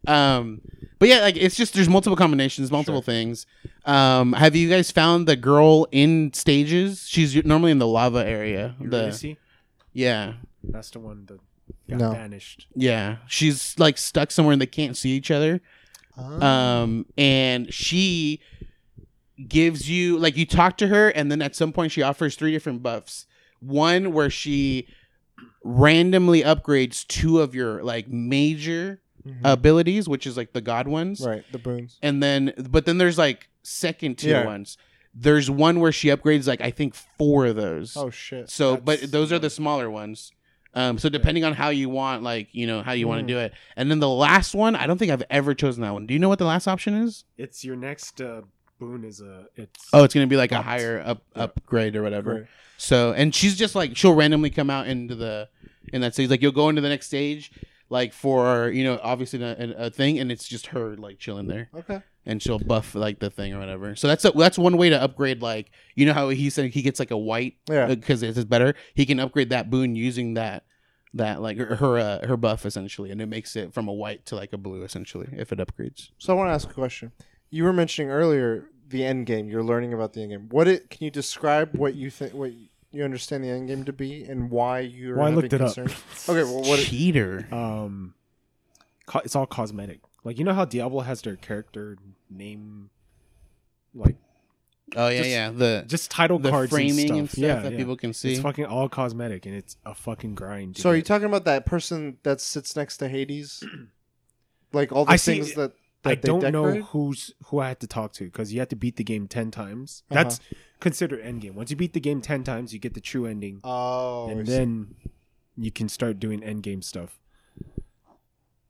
Speaker 2: Um, but yeah, like it's just there's multiple combinations, multiple things. Um, have you guys found the girl in stages? She's normally in the lava area. The
Speaker 3: Eurydice?
Speaker 2: yeah,
Speaker 3: That's the one that got
Speaker 1: No.
Speaker 3: banished.
Speaker 2: yeah. She's like stuck somewhere and they can't see each other.
Speaker 1: Uh,
Speaker 2: Um, and she gives you like you talk to her, and then at some point she offers three different buffs. One where she randomly upgrades two of your like major
Speaker 1: Mhm.
Speaker 2: abilities, which is like the god ones,
Speaker 1: right, the boons.
Speaker 2: and then but then there's like second tier
Speaker 1: Yeah.
Speaker 2: ones. There's one where she upgrades like I think four of those.
Speaker 1: Oh shit.
Speaker 2: So,
Speaker 3: That's-
Speaker 2: but those are the smaller ones. Um, so depending on how you want, like you know, how you want
Speaker 1: Mm.
Speaker 2: to do it, and then the last one, I don't think I've ever chosen that one. Do you know what the last option is?
Speaker 3: It's your next uh, boon is a it's
Speaker 2: Oh, it's gonna be like a higher up
Speaker 3: Yeah.
Speaker 2: upgrade or whatever.
Speaker 1: Right.
Speaker 2: So, and she's just like she'll randomly come out into the in that stage. Like you'll go into the next stage, like for you know, obviously a, a thing, and it's just her like chilling there,
Speaker 1: Okay.
Speaker 2: and she'll buff like the thing or whatever. So that's a, that's one way to upgrade. Like you know how he said he gets like a white
Speaker 1: Yeah.
Speaker 2: because it's better. He can upgrade that boon using that that like her her, uh, her buff essentially, and it makes it from a white to like a blue essentially if it upgrades.
Speaker 1: So I want to ask a question. You were mentioning earlier the end game. You're learning about the end game. What it? Can you describe what you think? What you understand the end game to be, and why you're
Speaker 3: Well, I
Speaker 1: having
Speaker 3: looked it up.
Speaker 1: Okay. Well, what? It,
Speaker 2: Cheater.
Speaker 3: um co- it's all cosmetic. Like you know how Diablo has their character name like
Speaker 2: Oh yeah,
Speaker 3: just-
Speaker 2: yeah. The
Speaker 3: just title
Speaker 2: the
Speaker 3: cards
Speaker 2: framing
Speaker 3: and
Speaker 2: and
Speaker 3: stuff,
Speaker 2: stuff,
Speaker 3: yeah,
Speaker 2: that
Speaker 3: yeah.
Speaker 2: people can see.
Speaker 3: It's fucking all cosmetic and it's a fucking grind. to
Speaker 1: so are you talking about that person that sits next to Hades? Like all the
Speaker 3: I see-
Speaker 1: things that, that
Speaker 3: I
Speaker 1: they
Speaker 3: don't know who's who I had to talk to because you have to beat the game ten times.
Speaker 1: Uh-huh.
Speaker 3: That's considered end game. Once you beat the game ten times, you get the true ending,
Speaker 1: Oh.
Speaker 3: And then you can start doing end game stuff.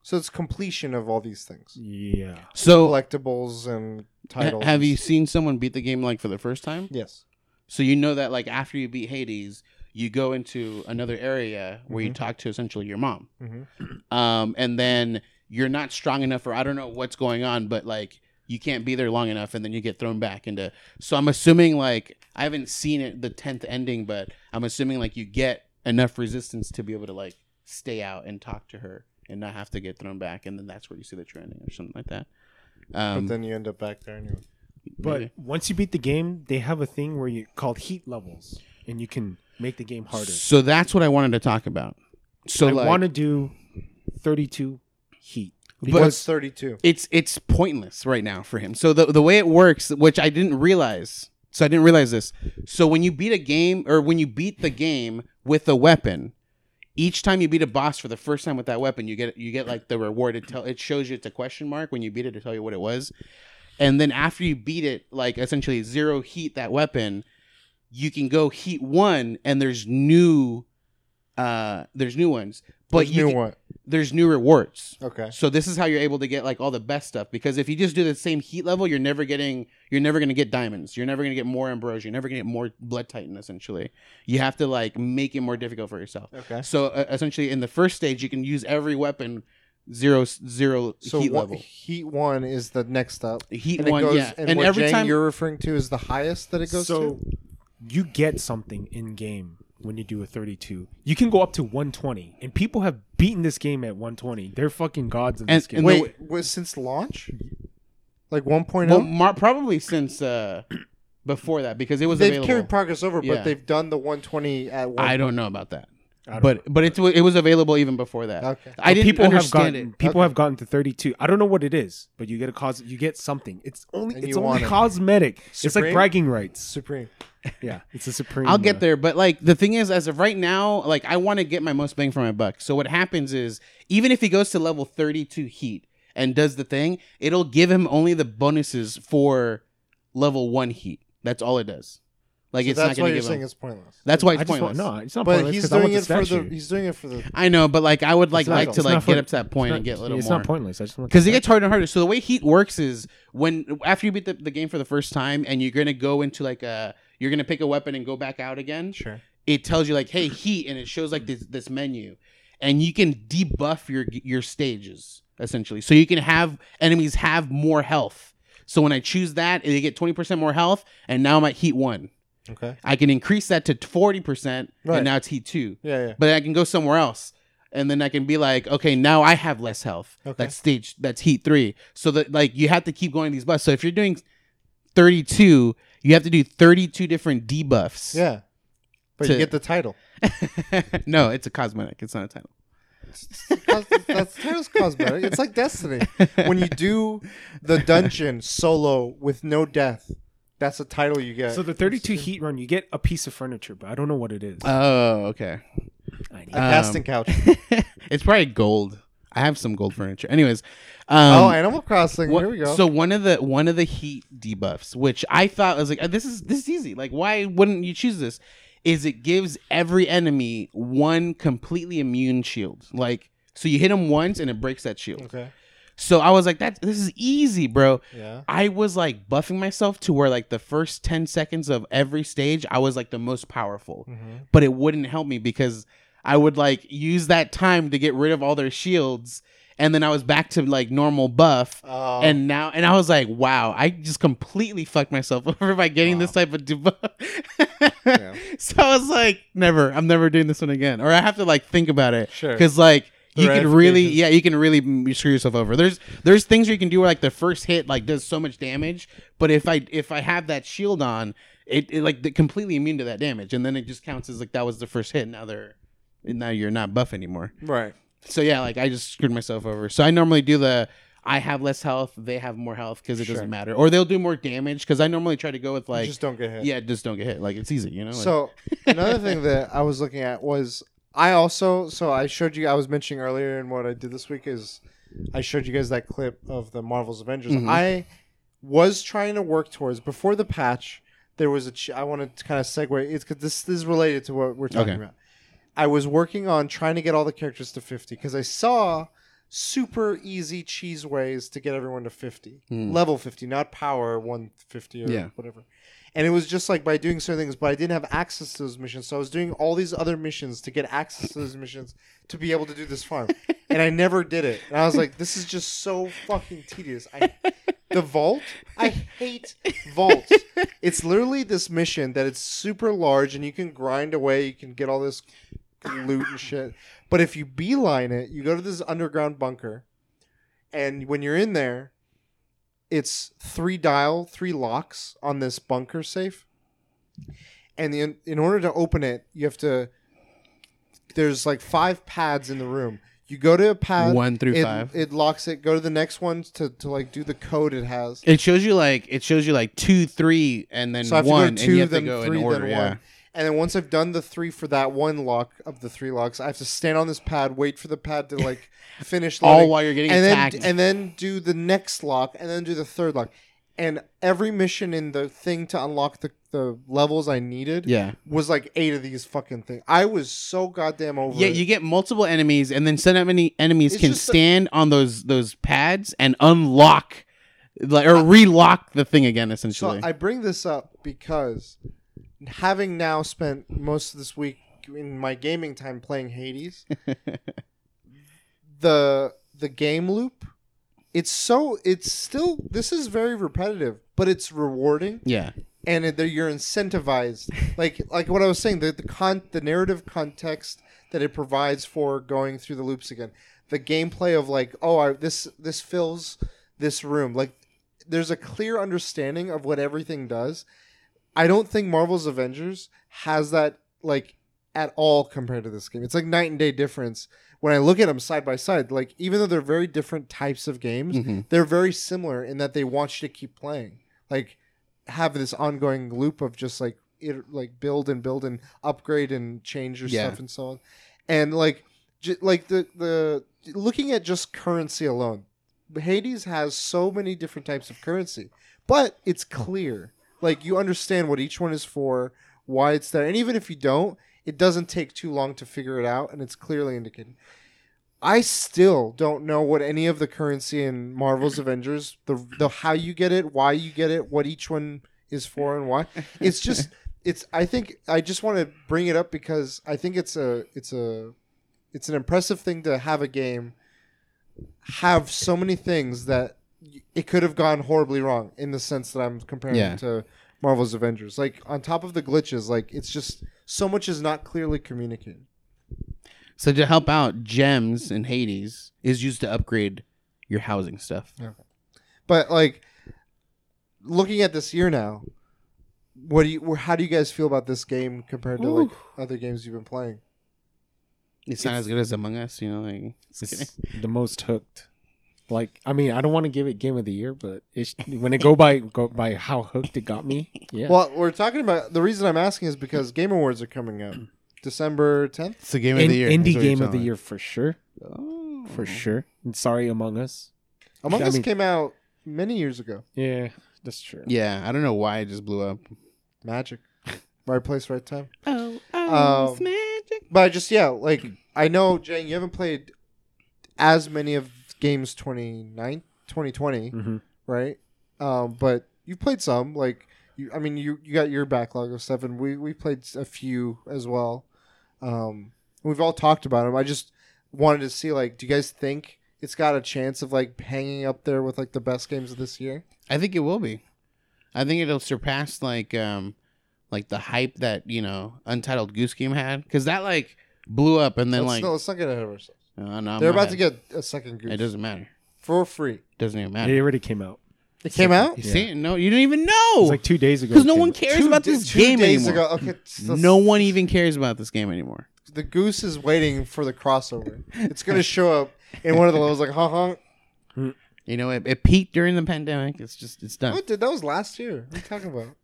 Speaker 1: so it's completion of all these things,
Speaker 3: Yeah,
Speaker 2: so
Speaker 1: collectibles and titles.
Speaker 2: have you seen someone beat the game like for the first time?
Speaker 1: Yes.
Speaker 2: So you know that like after you beat Hades, you go into another area where you
Speaker 1: Mhm.
Speaker 2: talk to essentially your mom.
Speaker 1: Mm-hmm.
Speaker 2: um, and then you're not strong enough, or I don't know what's going on, but like you can't be there long enough, and then you get thrown back into. So I'm assuming like I haven't seen it the tenth ending, but I'm assuming like you get enough resistance to be able to like stay out and talk to her and not have to get thrown back, and then that's where you see the trending or something like that. Um,
Speaker 1: but then you end up back there anyway.
Speaker 3: but
Speaker 2: maybe.
Speaker 3: once you beat the game, they have a thing where you called heat levels, and you can make the game harder.
Speaker 2: so that's what I wanted to talk about. So
Speaker 3: I
Speaker 2: like,
Speaker 3: want to do thirty-two heat.
Speaker 2: But-
Speaker 1: What's 32?
Speaker 2: it's it's pointless right now for him. So the the way it works, which I didn't realize, so I didn't realize this. So when you beat a game or when you beat the game with a weapon, each time you beat a boss for the first time with that weapon, you get you get like the reward. It tell it shows you it's a question mark when you beat it to tell you what it was, and then after you beat it, like essentially zero heat that weapon, you can go heat one, and there's new, uh, there's new ones, but
Speaker 1: There's
Speaker 2: you
Speaker 1: new
Speaker 2: can-
Speaker 1: what?
Speaker 2: There's new rewards.
Speaker 1: Okay.
Speaker 2: So this is how you're able to get like all the best stuff because if you just do the same heat level, you're never getting you're never going to get diamonds. You're never going to get more ambrosia. You're never going to get more blood titan essentially. You have to like make it more difficult for yourself.
Speaker 1: Okay.
Speaker 2: So uh, essentially in the first stage you can use every weapon zero zero
Speaker 1: So
Speaker 2: heat
Speaker 1: what,
Speaker 2: level.
Speaker 1: heat one is the next up.
Speaker 2: Heat
Speaker 1: And
Speaker 2: one
Speaker 1: goes,
Speaker 2: yeah.
Speaker 1: and,
Speaker 2: And,
Speaker 1: what
Speaker 2: every
Speaker 1: Jang
Speaker 2: time
Speaker 1: you're referring to is the highest that it goes to
Speaker 3: so
Speaker 1: to.
Speaker 3: you get something in game when you do a 32 you can go up to 120 and people have beaten this game at 120 they're fucking gods in
Speaker 2: And-
Speaker 3: this game
Speaker 2: and
Speaker 1: Wait, was since launch? Like 1.0?
Speaker 2: well, mar- probably since uh before that because it was
Speaker 1: they've
Speaker 2: available.
Speaker 1: carried progress over,
Speaker 2: Yeah.
Speaker 1: but they've done the 120 at one.
Speaker 2: I don't know about that.
Speaker 3: I don't
Speaker 2: But but it it was available even before that.
Speaker 1: Okay.
Speaker 2: I didn't
Speaker 3: people have gotten
Speaker 2: it.
Speaker 3: people
Speaker 1: Okay.
Speaker 3: have gotten to 32 i don't know what it is but you get a cause you get something it's only
Speaker 1: And
Speaker 3: it's
Speaker 1: you
Speaker 3: only
Speaker 1: want it.
Speaker 3: cosmetic it's like bragging rights
Speaker 1: Supreme.
Speaker 3: yeah it's a supreme
Speaker 2: I'll
Speaker 3: uh,
Speaker 2: get there, but like the thing is, as of right now, like I want to get my most bang for my buck. So what happens is, even if he goes to level thirty-two heat and does the thing, it'll give him only the bonuses for level one heat. That's all it does. Like
Speaker 1: so
Speaker 2: it's
Speaker 1: that's
Speaker 2: not
Speaker 1: why
Speaker 2: going to
Speaker 1: you're
Speaker 2: give
Speaker 1: saying
Speaker 2: him.
Speaker 1: it's pointless.
Speaker 2: That's why
Speaker 3: I
Speaker 2: it's
Speaker 3: just want,
Speaker 2: pointless.
Speaker 3: no it's not
Speaker 1: But
Speaker 3: pointless
Speaker 1: he's
Speaker 3: 'cause I want
Speaker 1: doing
Speaker 3: the
Speaker 1: it for the
Speaker 3: statue.
Speaker 1: he's doing it for the
Speaker 2: I know, but like I would like
Speaker 3: It's not-
Speaker 2: like to
Speaker 3: it's
Speaker 2: like
Speaker 3: not
Speaker 2: get
Speaker 3: for-
Speaker 2: up to that point
Speaker 3: it's
Speaker 2: and get a little more.
Speaker 3: it's
Speaker 2: more.
Speaker 3: not pointless i just want the
Speaker 2: because it gets harder and harder. So the way Heat works is when after you beat the, the game for the first time and you're gonna go into like a you're gonna pick a weapon and go back out again.
Speaker 1: sure.
Speaker 2: it tells you like, hey, heat, and it shows like this this menu, and you can debuff your your stages essentially. So you can have enemies have more health. So when I choose that, they get twenty percent more health, and now I'm at heat one.
Speaker 1: Okay.
Speaker 2: I can increase that to forty percent,
Speaker 1: Right.
Speaker 2: and now it's heat two.
Speaker 1: Yeah, yeah.
Speaker 2: But I can go somewhere else, and then I can be like, okay, now I have less health.
Speaker 1: Okay.
Speaker 2: That's stage. That's heat three. So that like you have to keep going these buffs. So if you're doing thirty-two, you have to do thirty-two different debuffs.
Speaker 1: Yeah. But
Speaker 2: To-
Speaker 1: you get the title.
Speaker 2: no, it's a cosmetic. It's not a title.
Speaker 1: That's title's cosmetic. It's like Destiny. When you do the dungeon solo with no death, that's a title you get.
Speaker 3: So the 32 heat run, you get a piece of furniture, but I don't know what it is.
Speaker 2: Oh, okay.
Speaker 3: I need-
Speaker 1: a
Speaker 2: um,
Speaker 1: casting couch.
Speaker 2: it's probably gold. I have some gold furniture. Anyways, um,
Speaker 1: oh, Animal Crossing.
Speaker 2: What-
Speaker 1: Here we go.
Speaker 2: So one of the one of the heat debuffs, which I thought was like uh, this is this is easy. Like why wouldn't you choose this? Is it gives every enemy one completely immune shield. Like so you hit them once and it breaks that shield.
Speaker 1: okay.
Speaker 2: So I was like that this is easy, bro.
Speaker 1: Yeah.
Speaker 2: I was like buffing myself to where like the first 10 seconds of every stage I was like the most powerful.
Speaker 1: Mm-hmm.
Speaker 2: But it wouldn't help me because I would like use that time to get rid of all their shields and then I was back to like normal buff
Speaker 1: Oh,
Speaker 2: and now and I was like, wow, I just completely fucked myself over by getting this type of debuff.
Speaker 1: Yeah.
Speaker 2: So I was like, never, I'm never doing this one again, or I have to like think about it
Speaker 1: Sure.
Speaker 2: because like you can really, yeah, you can really screw yourself over. There's there's things where you can do where like the first hit like does so much damage, but if I if I have that shield on, it, it like completely immune to that damage, and then it just counts as like that was the first hit. Now they're now you're not buff anymore.
Speaker 1: right.
Speaker 2: So yeah, like I just screwed myself over. So I normally do the I have less health, they have more health because it
Speaker 1: Sure.
Speaker 2: doesn't matter, or they'll do more damage because I normally try to go with
Speaker 1: You
Speaker 2: like
Speaker 1: just don't get hit.
Speaker 2: yeah, just don't get hit. Like it's easy, you know.
Speaker 1: So another thing that I was looking at was I also so I showed you I was mentioning earlier in what I did this week is I showed you guys that clip of the Marvel's Avengers.
Speaker 2: Mhm.
Speaker 1: I was trying to work towards before the patch. There was a ch- I wanted to kind of segue. It's because this, this is related to what we're talking
Speaker 2: Okay.
Speaker 1: about. I was working on trying to get all the characters to fifty because I saw super easy cheese ways to get everyone to 50
Speaker 2: Hmm.
Speaker 1: level 50 not power 150 or
Speaker 2: Yeah.
Speaker 1: whatever and it was just like by doing certain things but i didn't have access to those missions. So i was doing all these other missions to get access to those missions to be able to do this farm. And i never did it. And i was like this is just so fucking tedious. I, the vault? I hate vaults. It's literally this mission that it's super large and you can grind away you can get all this loot and shit. But if you beeline it you go to this underground bunker and when you're in there it's three dial three locks on this bunker safe and the, in order to open it you have to there's like five pads in the room you go to a pad
Speaker 2: one through
Speaker 1: it,
Speaker 2: five.
Speaker 1: it locks it go to the next one to, to like do the code it has
Speaker 2: It shows you like it shows you like two, three, and then
Speaker 1: so I have
Speaker 2: one,
Speaker 1: to go
Speaker 2: and you have to go
Speaker 1: three,
Speaker 2: in order. yeah.
Speaker 1: one. And then once I've done the three for that one lock of the three locks, I have to stand on this pad, wait for the pad to like finish
Speaker 2: All
Speaker 1: loading,
Speaker 2: while you're getting
Speaker 1: and
Speaker 2: attacked.
Speaker 1: then and then do the next lock, and then do the third lock. And every mission in the thing to unlock the, the levels I needed
Speaker 2: yeah.
Speaker 1: was like eight of these fucking things. I was so goddamn over
Speaker 2: Yeah,
Speaker 1: it.
Speaker 2: you get multiple enemies, and then some many enemies
Speaker 1: It's
Speaker 2: can
Speaker 1: just a-
Speaker 2: stand on those those pads and unlock, like or relock the thing again.
Speaker 1: Essentially, So
Speaker 2: Essentially,
Speaker 1: I bring this up because having now spent most of this week in my gaming time playing Hades, the the game loop, it's so it's still this is very repetitive, but it's rewarding
Speaker 2: yeah,
Speaker 1: and it, you're incentivized. like like what I was saying, the the con the narrative context that it provides for going through the loops again, the gameplay of like oh I, this this fills this room like there's a clear understanding of what everything does. I don't think Marvel's Avengers has that like at all compared to this game. It's like night and day difference when I look at them side by side. Like even though they're very different types of games,
Speaker 2: Mhm.
Speaker 1: they're very similar in that they want you to keep playing. Like have this ongoing loop of just like it like build and build and upgrade and change your
Speaker 2: Yeah.
Speaker 1: stuff and so on. And like j- like the the looking at just currency alone, Hades has so many different types of currency, but it's clear. Like you understand what each one is for, why it's there, and even if you don't, it doesn't take too long to figure it out, and it's clearly indicated. I still don't know what any of the currency in Marvel's Avengers, the the how you get it, why you get it, what each one is for, and why. It's just it's I think I just want to bring it up because I think it's a it's a it's an impressive thing to have a game have so many things that it could have gone horribly wrong in the sense that I'm comparing
Speaker 2: Yeah.
Speaker 1: it to Marvel's Avengers. Like on top of the glitches, like it's just so much is not clearly communicated.
Speaker 2: So to help out, gems in Hades is used to upgrade your housing stuff.
Speaker 1: But like looking at this year now, what do you how do you guys feel about this game compared to like other games you've been playing?
Speaker 2: It's not as good as Among Us, you know. Like, just.
Speaker 3: It's the most hooked. Like, I mean, I don't want to give it game of the year, but it's, when it go by go by how hooked it got me, yeah.
Speaker 1: Well, we're talking about the reason I'm asking is because Game Awards are coming up, December 10th.
Speaker 2: it's the game
Speaker 3: In-
Speaker 2: of the year.
Speaker 3: indie
Speaker 2: is what you're
Speaker 3: game of the year for sure,
Speaker 2: Oh.
Speaker 3: for sure. And sorry, Among Us.
Speaker 1: Among
Speaker 3: I
Speaker 1: Us
Speaker 3: mean-
Speaker 1: came out many years ago.
Speaker 3: Yeah, that's true.
Speaker 2: Yeah, I don't know why it just blew up.
Speaker 1: Magic, right place, right time.
Speaker 2: Oh,
Speaker 1: oh, um,
Speaker 2: it's magic.
Speaker 1: But I just yeah, like I know Jane, you haven't played as many of games 29, 2020,
Speaker 3: hmm
Speaker 1: right? Um, but you've played some. Like you, I mean, you you got your backlog of stuff, and we we played a few as well. Um, we've all talked about them. I just wanted to see like, do you guys think it's got a chance of like hanging up there with like the best games of this year?
Speaker 2: I think it will be. I think it'll surpass like um like the hype that you know Untitled Goose Game had because that like blew up and then
Speaker 1: let's,
Speaker 2: like
Speaker 1: no, let's not get ahead of ourselves.
Speaker 2: Uh, no,
Speaker 1: They're
Speaker 2: not
Speaker 1: about to get a second goose
Speaker 2: It doesn't matter.
Speaker 1: for free.
Speaker 2: Doesn't even matter.
Speaker 3: It already came out.
Speaker 1: It came out
Speaker 2: You
Speaker 3: Yeah.
Speaker 2: see it? No, you didn't even
Speaker 3: It
Speaker 2: know
Speaker 3: was like two days ago.
Speaker 2: because
Speaker 3: it
Speaker 2: no
Speaker 3: came
Speaker 2: one
Speaker 3: out.
Speaker 2: cares about
Speaker 1: Two-
Speaker 2: this
Speaker 1: two
Speaker 2: game
Speaker 1: days
Speaker 2: anymore.
Speaker 1: ago. Okay, so
Speaker 2: No one even cares about this game anymore.
Speaker 1: The goose is waiting for the crossover. It's gonna show up in one of the levels, like huh huh.
Speaker 2: You know, it, it peaked during the pandemic. It's just it's done.
Speaker 1: What did that was last year? What are you talking about?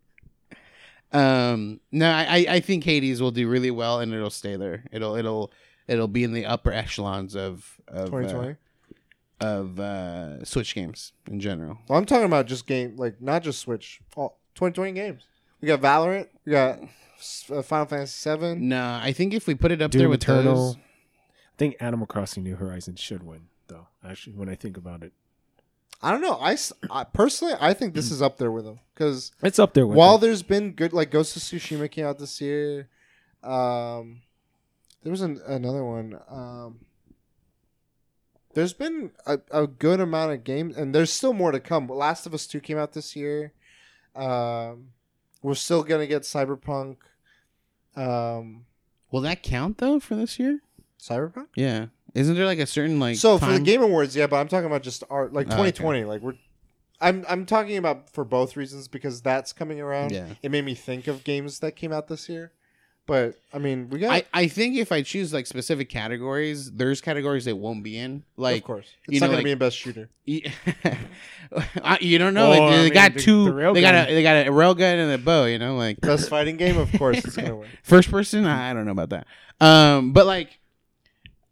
Speaker 2: Um, no, I I- I think Hades will do really well and it'll stay there. It'll it'll it'll be in the upper echelons of of
Speaker 1: Twenty
Speaker 2: uh, of uh, Switch games in general.
Speaker 1: Well, I'm talking about just game, like not just Switch. All 2020 games. We got Valorant. We got uh, Final Fantasy Seven.
Speaker 2: No, I think if we put it up
Speaker 3: Doom
Speaker 2: there with
Speaker 3: Eternal.
Speaker 2: those,
Speaker 3: I think Animal Crossing New Horizons should win, though. Actually, when I think about it,
Speaker 1: I don't know. I personally, I think this is up there with them because
Speaker 3: it's up there with.
Speaker 1: while
Speaker 3: it.
Speaker 1: there's been good, like Ghost of Tsushima came out this year. Um, there was an, another one. Um, there's been a, a good amount of games, and there's still more to come. Last of Us Two came out this year. Um, we're still gonna get Cyberpunk. Um,
Speaker 2: will that count though for this year?
Speaker 1: Cyberpunk.
Speaker 2: Yeah, isn't there like a certain like
Speaker 1: so for the Game Awards, yeah, but I'm talking about just art, like
Speaker 2: Oh, okay.
Speaker 1: 2020. Like we're, I'm I'm talking about for both reasons because that's coming around.
Speaker 2: Yeah.
Speaker 1: It made me think of games that came out this year, but I mean, we got
Speaker 2: I, I think if I choose like specific categories, there's categories that won't be in. Like
Speaker 1: of course,
Speaker 2: you
Speaker 1: it's
Speaker 2: know,
Speaker 1: not gonna
Speaker 2: like-
Speaker 1: be in best shooter.
Speaker 2: You, you don't know. Like,
Speaker 3: Well,
Speaker 2: they, they got
Speaker 3: the-
Speaker 2: two.
Speaker 3: the railgun.
Speaker 2: they got a they got a railgun and a bow. You know, like
Speaker 1: Best fighting game, of course, it's gonna win.
Speaker 2: first person. I don't know about that. Um, but like,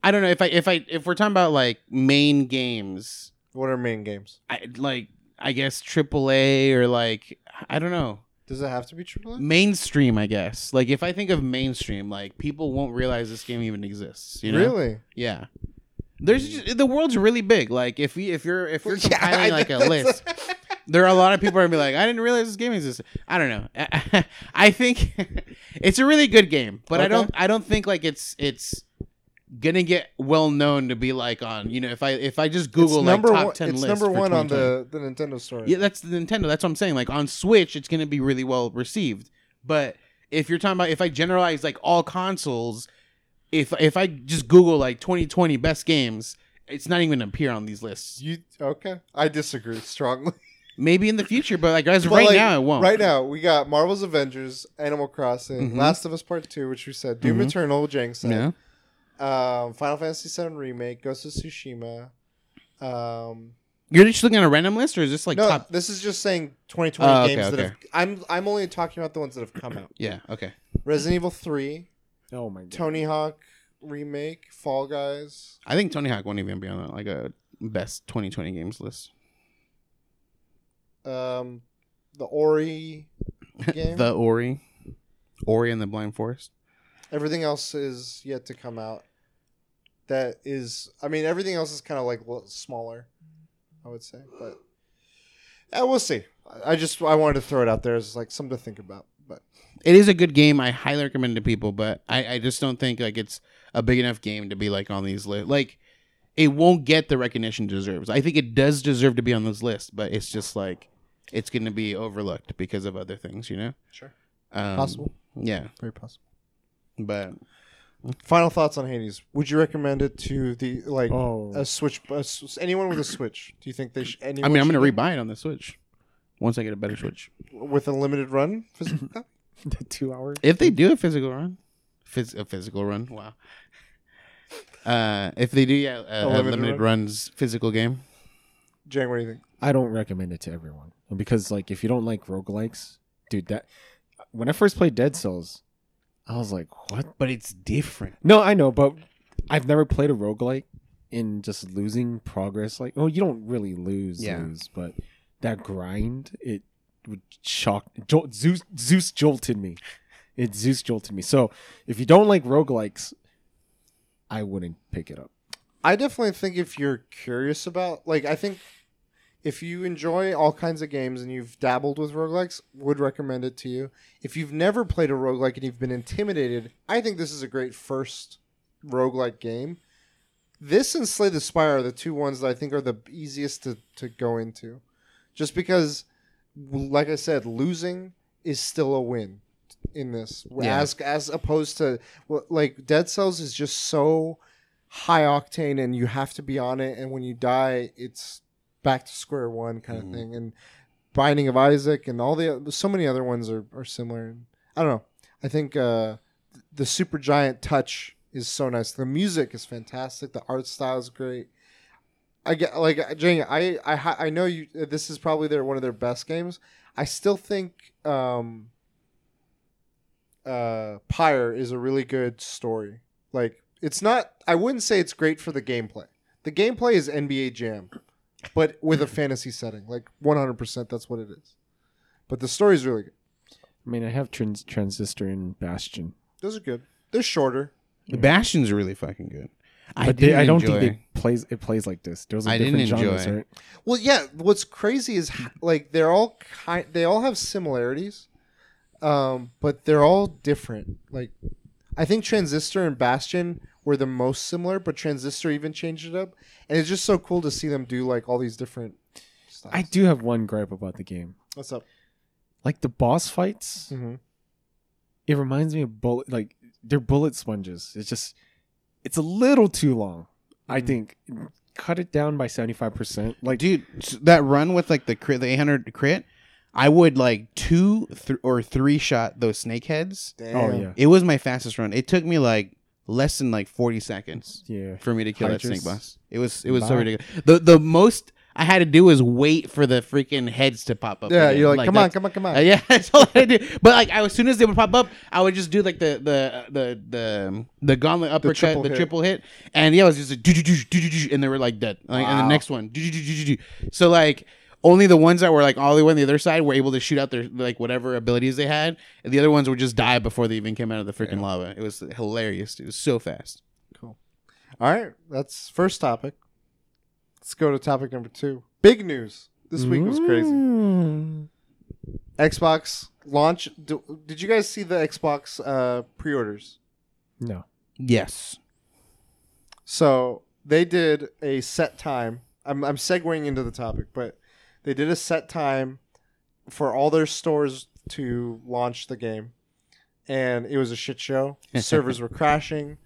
Speaker 2: I don't know if I if I if we're talking about like main games,
Speaker 1: What are main games?
Speaker 2: I like I guess AAA or like I don't know
Speaker 1: Does it have to be AAA?
Speaker 2: mainstream. I guess like if I think of mainstream, like people won't realize this game even exists. You know?
Speaker 1: Really?
Speaker 2: Yeah. There's just, the world's really big. Like if you if you're if you're
Speaker 1: Yeah,
Speaker 2: compiling like a list, there are a lot of people are gonna be like, I didn't realize this game existed. I don't know. I think it's a really good game, but I don't I don't think like it's it's gonna get well known to be like on you know if I if I just Google
Speaker 1: it's
Speaker 2: like top
Speaker 1: one.
Speaker 2: ten
Speaker 1: It's
Speaker 2: list
Speaker 1: number one on the the Nintendo store.
Speaker 2: Yeah, that's the Nintendo. That's what I'm saying. Like on Switch, it's gonna be really well received. But if you're talking about if I generalize like all consoles, if if I just Google like 2020 best games, it's not even gonna appear on these lists.
Speaker 1: You okay? I disagree strongly.
Speaker 2: Maybe in the future, but like as of
Speaker 1: But,
Speaker 2: right
Speaker 1: like,
Speaker 2: now, it won't.
Speaker 1: Right now, we got Marvel's Avengers, Animal Crossing,
Speaker 2: Mhm.
Speaker 1: Last of Us Part Two, which we said, Doom
Speaker 2: Mhm.
Speaker 1: Eternal, said,
Speaker 2: Yeah.
Speaker 1: Um, Final Fantasy VII Remake, Ghost of Tsushima. Um,
Speaker 2: You're just looking at a random list, or is this like
Speaker 1: no,
Speaker 2: top?
Speaker 1: this is just saying 2020
Speaker 2: Oh, okay,
Speaker 1: games that
Speaker 2: okay.
Speaker 1: have. I'm I'm only talking about the ones that have come out.
Speaker 2: Yeah. Okay.
Speaker 1: Resident Evil 3,
Speaker 3: oh my god,
Speaker 1: Tony Hawk Remake, Fall Guys.
Speaker 2: I think Tony Hawk won't even be on like a best 2020 games list.
Speaker 1: Um, the Ori game.
Speaker 2: the Ori, Ori and the Blind Forest.
Speaker 1: Everything else is yet to come out. That is, I mean, everything else is kind of like smaller, I would say, but yeah, we'll see. I- just I wanted to throw it out there as like something to think about. But
Speaker 2: It is a good game. I highly recommend to people, but I, I just don't think like it's a big enough game to be like on these lists. Like it won't get the recognition it deserves. I think it does deserve to be on this list, but it's just like it's going to be overlooked because of other things, you know.
Speaker 1: sure,
Speaker 2: Um,
Speaker 1: possible,
Speaker 2: Yeah,
Speaker 1: very possible.
Speaker 2: but
Speaker 1: Final thoughts on Hades? Would you recommend it to the like
Speaker 3: Oh,
Speaker 1: a Switch? A, s- anyone with a Switch? Do you think they should?
Speaker 2: I mean, I'm going to
Speaker 1: get
Speaker 2: rebuy it on the Switch once I get a better Switch.
Speaker 1: with a limited run. Physical copy?
Speaker 3: the two hours.
Speaker 2: If they do a physical run, phys- a physical run, wow. Uh, if they do, yeah, a, a
Speaker 1: limited
Speaker 2: limited,
Speaker 1: run?
Speaker 2: runs physical game.
Speaker 1: Jang, what do you think?
Speaker 3: I don't recommend it to everyone because like if you don't like roguelikes, dude, that when I first played Dead Cells, I was like, what?
Speaker 2: But it's different.
Speaker 3: No, I know, but I've never played a roguelike in just losing progress. Like, oh, you don't really lose,
Speaker 2: Yeah.
Speaker 3: lose, but that grind, it would shock. Jolt, Zeus, Zeus jolted me. It Zeus jolted me. So if you don't like roguelikes, I wouldn't pick it up.
Speaker 1: I definitely think if you're curious about, like, I think if you enjoy all kinds of games and you've dabbled with roguelikes, would recommend it to you. If you've never played a roguelike and you've been intimidated, I think this is a great first roguelike game. This and Slay the Spire are the two ones that I think are the easiest to, to go into. Just because, like I said, losing is still a win in this.
Speaker 2: Yeah.
Speaker 1: As, as opposed to, like, Dead Cells is just so high octane and you have to be on it and when you die it's back to square one kind of
Speaker 2: Mhm.
Speaker 1: thing and binding of isaac and all the so many other ones are, are similar. I don't know. I think uh the Supergiant touch is so nice. The music is fantastic. The art style is great. I get like Jane, i i i know you this is probably their one of their best games. I still think um uh pyre is a really good story. Like it's not I wouldn't say it's great for the gameplay. The gameplay is NBA Jam, but with a fantasy setting. Like 100% that's what it is. But the story is really good.
Speaker 3: I mean, I have trans- Transistor and Bastion,
Speaker 1: Those are good. They're shorter.
Speaker 2: The Bastion's really fucking good. I
Speaker 3: but they, I don't
Speaker 2: enjoy.
Speaker 3: think they plays it plays like this. Those are
Speaker 2: I
Speaker 3: different
Speaker 2: didn't
Speaker 3: genres,
Speaker 2: enjoy.
Speaker 3: right?
Speaker 1: Well, yeah, what's crazy is like they're all kind they all have similarities. Um, but they're all different. Like I think Transistor and Bastion were the most similar, but Transistor even changed it up. And it's just so cool to see them do like all these different styles.
Speaker 3: I do have one gripe about the game.
Speaker 1: What's up?
Speaker 3: Like the boss fights,
Speaker 1: Mm-hmm.
Speaker 3: it reminds me of bullet. Like they're bullet sponges. It's just, it's a little too long. I
Speaker 1: Mhm.
Speaker 3: think cut it down by seventy five percent. Like,
Speaker 2: dude that run with like the crit the 800 crit i would like two th- or three shot those snake heads
Speaker 1: Damn.
Speaker 3: oh yeah,
Speaker 2: it was my fastest run it took me like less than like 40 seconds
Speaker 3: yeah.
Speaker 2: for me to kill that snake boss it was it was so
Speaker 3: Bye.
Speaker 2: ridiculous the the most i had to do was wait for the freaking heads to pop up
Speaker 1: Yeah,
Speaker 2: again.
Speaker 1: you're like, come on, come on, come on.
Speaker 2: uh, yeah, that's all I do. But like, I, as soon as they would pop up, I would just do like the the the the the gauntlet uppercut,
Speaker 1: triple
Speaker 2: the
Speaker 1: hit.
Speaker 2: triple hit, and yeah, it was just like, and they were like dead. Like, and the next one, so like only the ones that were like all the way on the other side were able to shoot out their like whatever abilities they had, and the other ones would just die before they even came out of the freaking lava. It was hilarious. It was so fast. Cool.
Speaker 1: All right, that's first topic. Let's go to topic number two. Big news. This week was crazy.
Speaker 3: Mm.
Speaker 1: Xbox launch. Do, did you guys see the Xbox uh, pre-orders?
Speaker 3: No,
Speaker 2: Yes.
Speaker 1: So they did a set time. I'm I'm segueing into the topic, but they did a set time for all their stores to launch the game, and it was a shit show. Servers were crashing.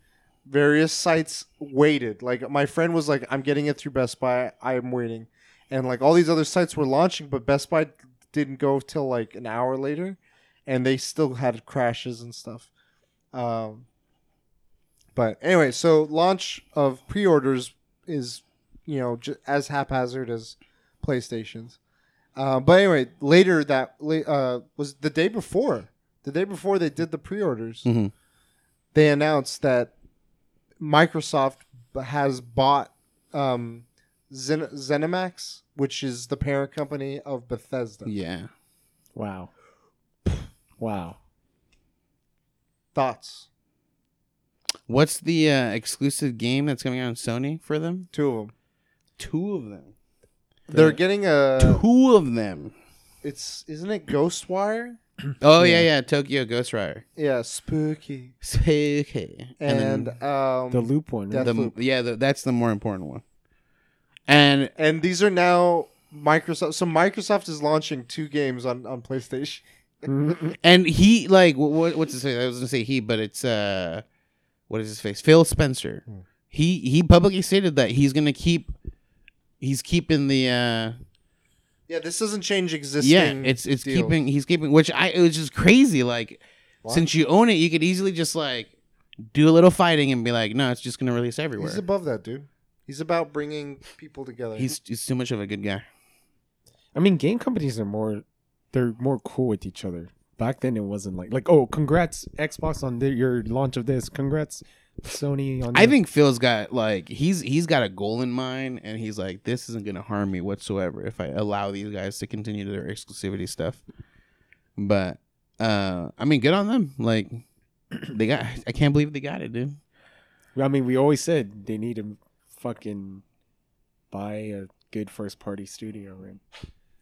Speaker 1: Various sites waited. Like my friend was like, "I'm getting it through Best Buy. I'm waiting," and like all these other sites were launching, but Best Buy didn't go till like an hour later, and they still had crashes and stuff. Um, but anyway, so launch of pre-orders is, you know, j- as haphazard as PlayStation's. Uh, but anyway, later that uh, was the day before. The day before they did the pre-orders,
Speaker 2: Mhm.
Speaker 1: they announced that Microsoft has bought um, Zen- ZeniMax, which is the parent company of Bethesda.
Speaker 2: Yeah.
Speaker 3: wow, wow.
Speaker 1: Thoughts?
Speaker 2: What's the uh, exclusive game that's coming out on Sony for them?
Speaker 1: Two of them.
Speaker 2: Two of them.
Speaker 1: They're getting a.
Speaker 2: Two of them.
Speaker 1: It's isn't it Ghostwire?
Speaker 2: Oh yeah,
Speaker 3: Yeah.
Speaker 2: yeah, Tokyo Ghostwire.
Speaker 1: Yeah, spooky.
Speaker 2: Okay.
Speaker 1: And,
Speaker 2: then
Speaker 1: um,
Speaker 3: The loop one. Right?
Speaker 2: the,
Speaker 1: Deathloop.
Speaker 2: yeah, the, that's the more important one. And
Speaker 1: and these are now Microsoft. So Microsoft is launching two games on on PlayStation.
Speaker 3: Mhm.
Speaker 2: and he like what, what's his face? I was gonna say he, but it's uh, what is his face? Phil Spencer.
Speaker 1: Hmm.
Speaker 2: He he publicly stated that he's gonna keep. He's keeping the uh
Speaker 1: Yeah, this doesn't change existing.
Speaker 2: yeah it's it's
Speaker 1: deals.
Speaker 2: keeping he's keeping which I it was just crazy like
Speaker 1: Wow.
Speaker 2: since you own it you could easily just like do a little fighting and be like no it's just gonna release everywhere
Speaker 1: He's above that, dude. He's about bringing people together.
Speaker 2: he's he's too much of a good guy
Speaker 3: I mean, game companies are more, they're more cool with each other. Back then, it wasn't like like oh, congrats Xbox on the, your launch of this. Congrats Sony on.
Speaker 2: I think Phil's got like he's he's got a goal in mind, and he's like, this isn't gonna harm me whatsoever if I allow these guys to continue their exclusivity stuff. But uh I mean, good on them. Like they got, I can't believe they got it, dude.
Speaker 3: I mean, we always said they need to fucking buy a good first party studio. Right?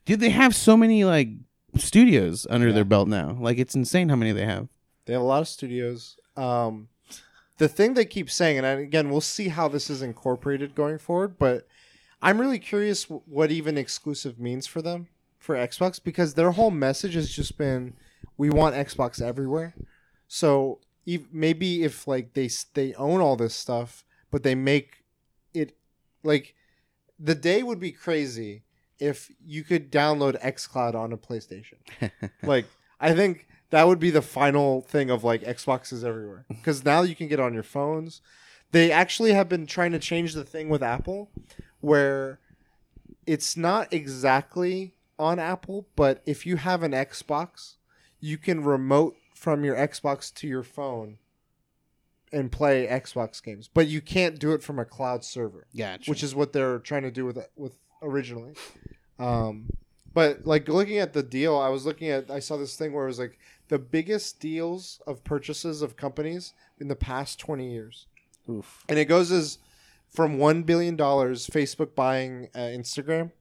Speaker 2: Dude, they have so many like studios under
Speaker 1: Yeah.
Speaker 2: their belt now. Like it's insane how many they have.
Speaker 1: They have a lot of studios. Um, the thing they keep saying, and again, we'll see how this is incorporated going forward, but I'm really curious what even exclusive means for them for Xbox because their whole message has just been we want Xbox everywhere. So maybe if like they they own all this stuff, but they make it like the day would be crazy if you could download XCloud on a PlayStation like I think that would be the final thing of like Xboxes everywhere because now you can get on your phones. They actually have been trying to change the thing with Apple where it's not exactly on Apple, but if you have an Xbox, you can remote from your Xbox to your phone and play Xbox games, but you can't do it from a cloud server
Speaker 2: Gotcha.
Speaker 1: which is what they're trying to do with with originally. Um, but like looking at the deal, I was looking at I saw this thing where it was like the biggest deals of purchases of companies in the past twenty years,
Speaker 3: Oof.
Speaker 1: and it goes as from one billion dollars Facebook buying uh, Instagram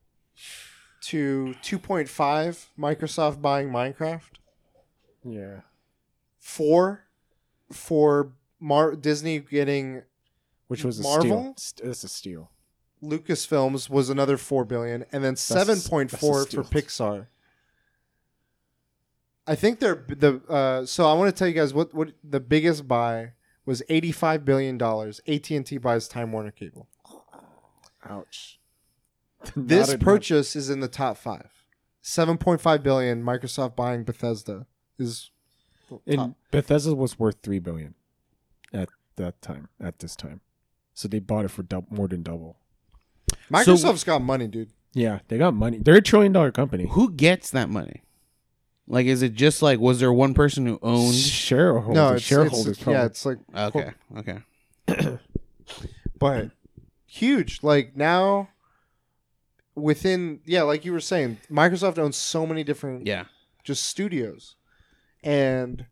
Speaker 1: to two point five Microsoft buying Minecraft,
Speaker 3: Yeah.
Speaker 1: four for Mar- Disney getting
Speaker 3: Which was a
Speaker 1: Marvel?
Speaker 3: steal. St- That's a steal.
Speaker 1: Lucasfilms was another four billion, and then seven point four for. Pixar. I think they're the uh, so I want to tell you guys what what the biggest buy was eighty five billion dollars. AT and T buys Time Warner Cable.
Speaker 3: Ouch.
Speaker 1: This purchase is in the top five. Seven point five billion. Microsoft buying Bethesda is
Speaker 3: And
Speaker 1: top.
Speaker 3: Bethesda was worth three billion at that time. At this time, so they bought it for dou- more than double.
Speaker 1: Microsoft's got money, dude.
Speaker 3: Yeah, they got money. They're a trillion dollar company.
Speaker 2: Who gets that money? Like, is it just like was there one person who owned?
Speaker 3: shareholders.
Speaker 1: No, it's,
Speaker 3: shareholders.
Speaker 1: it's yeah, it's like
Speaker 2: Okay, okay.
Speaker 1: but huge. Like now, within yeah, like you were saying, Microsoft owns so many different
Speaker 2: Yeah.
Speaker 1: just studios, and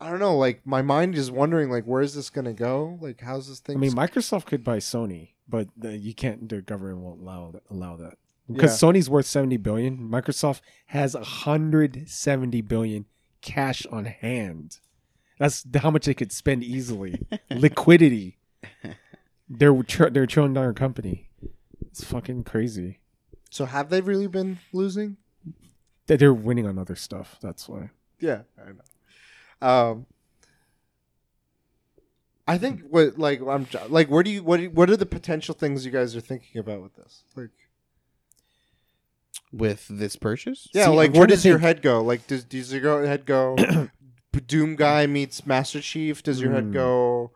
Speaker 1: I don't know. Like my mind is wondering, like, where is this gonna go? Like, how's this thing?
Speaker 3: I mean, Microsoft could buy Sony, but the, you can't. The government won't allow allow that because Sony's worth seventy billion. Microsoft has hundred seventy billion cash on hand. That's how much they could spend easily. Liquidity. They're tr- they're a trillion dollar company. It's fucking crazy.
Speaker 1: so have they really been losing?
Speaker 3: They're winning on other stuff. That's why.
Speaker 1: Yeah, I know. Um, I think what like I'm like where do you what do you- what are the potential things you guys are thinking about with this? Like
Speaker 2: With this purchase?
Speaker 1: yeah,
Speaker 3: See,
Speaker 1: like
Speaker 3: I'm
Speaker 1: where
Speaker 3: trying to
Speaker 1: does your
Speaker 3: think.
Speaker 1: head go? Like does does your head go Doom guy meets Master Chief? Does your head
Speaker 3: Hmm.
Speaker 1: go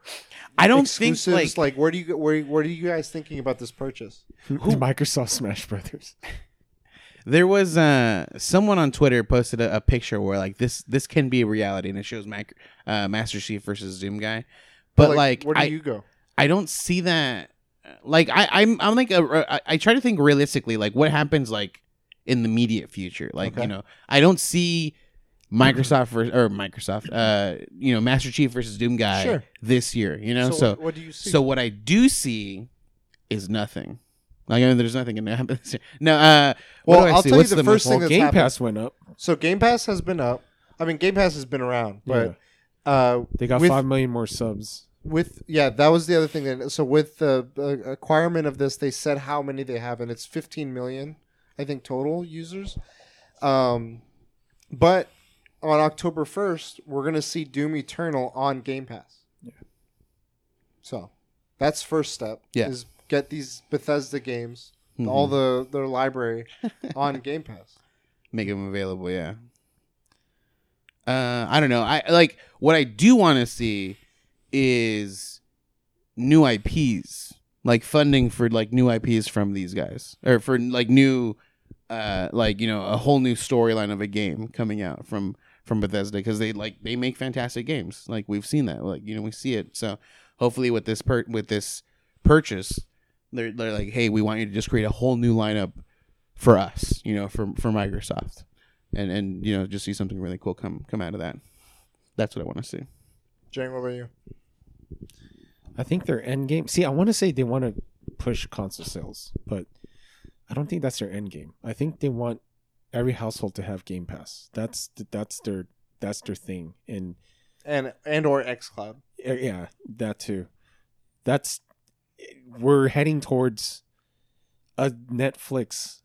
Speaker 2: I don't think
Speaker 1: exclusives?
Speaker 2: like,
Speaker 1: like where do you where where are you guys thinking about this purchase?
Speaker 3: Microsoft Smash Brothers.
Speaker 2: there was uh someone on Twitter posted a, a picture where like this this can be a reality and it shows Mac, uh, Master Chief versus Doom guy, but like,
Speaker 1: where do
Speaker 2: I
Speaker 1: you go?
Speaker 2: I don't see that. Like I I'm I'm like a, I, I try to think realistically like what happens like in the immediate future. Like
Speaker 1: Okay.
Speaker 2: you know I don't see Microsoft versus or Microsoft uh you know Master Chief versus Doom guy
Speaker 1: Sure.
Speaker 2: this year. You know
Speaker 1: so,
Speaker 2: so
Speaker 1: what, what do you see?
Speaker 2: so what I do see is nothing. Like I mean, there's nothing gonna happen. This year. No, uh,
Speaker 1: Well,
Speaker 2: what do I
Speaker 1: I'll
Speaker 2: see?
Speaker 1: tell you
Speaker 2: What's
Speaker 1: the
Speaker 2: the
Speaker 1: first thing
Speaker 3: Well,
Speaker 1: that's
Speaker 3: Game
Speaker 1: happened-
Speaker 3: Pass went up.
Speaker 1: So Game Pass has been up. I mean, Game Pass has been around, but uh,
Speaker 3: They got
Speaker 1: with,
Speaker 3: five million more subs.
Speaker 1: with yeah, that was the other thing. That so with the uh, acquirement of this, they said how many they have, and it's 15 million, I think, total users. Um, but on October 1st, we're gonna see Doom Eternal on Game Pass.
Speaker 3: Yeah.
Speaker 1: So that's first step.
Speaker 2: Yeah.
Speaker 1: is get these Bethesda games,
Speaker 2: Mhm.
Speaker 1: all the their library, on Game Pass.
Speaker 2: make them available. Yeah. Uh, I don't know. I like what I do want to see is new IPs, like funding for like new IPs from these guys, or for like new, uh, like you know, a whole new storyline of a game coming out from from Bethesda because they like they make fantastic games. Like we've seen that, like you know, we see it. So hopefully with this per with this purchase, they're they're like, hey, we want you to just create a whole new lineup for us, you know, for for Microsoft, and and you know, just see something really cool come come out of that. That's what I want to see.
Speaker 1: Jane, what about you?
Speaker 3: I think their end game. See, I want to say they want to push console sales, but I don't think that's their end game. I think they want every household to have Game Pass. That's that's their that's their thing. And
Speaker 1: And and or XCloud.
Speaker 3: uh, yeah, that too. That's we're heading towards a Netflix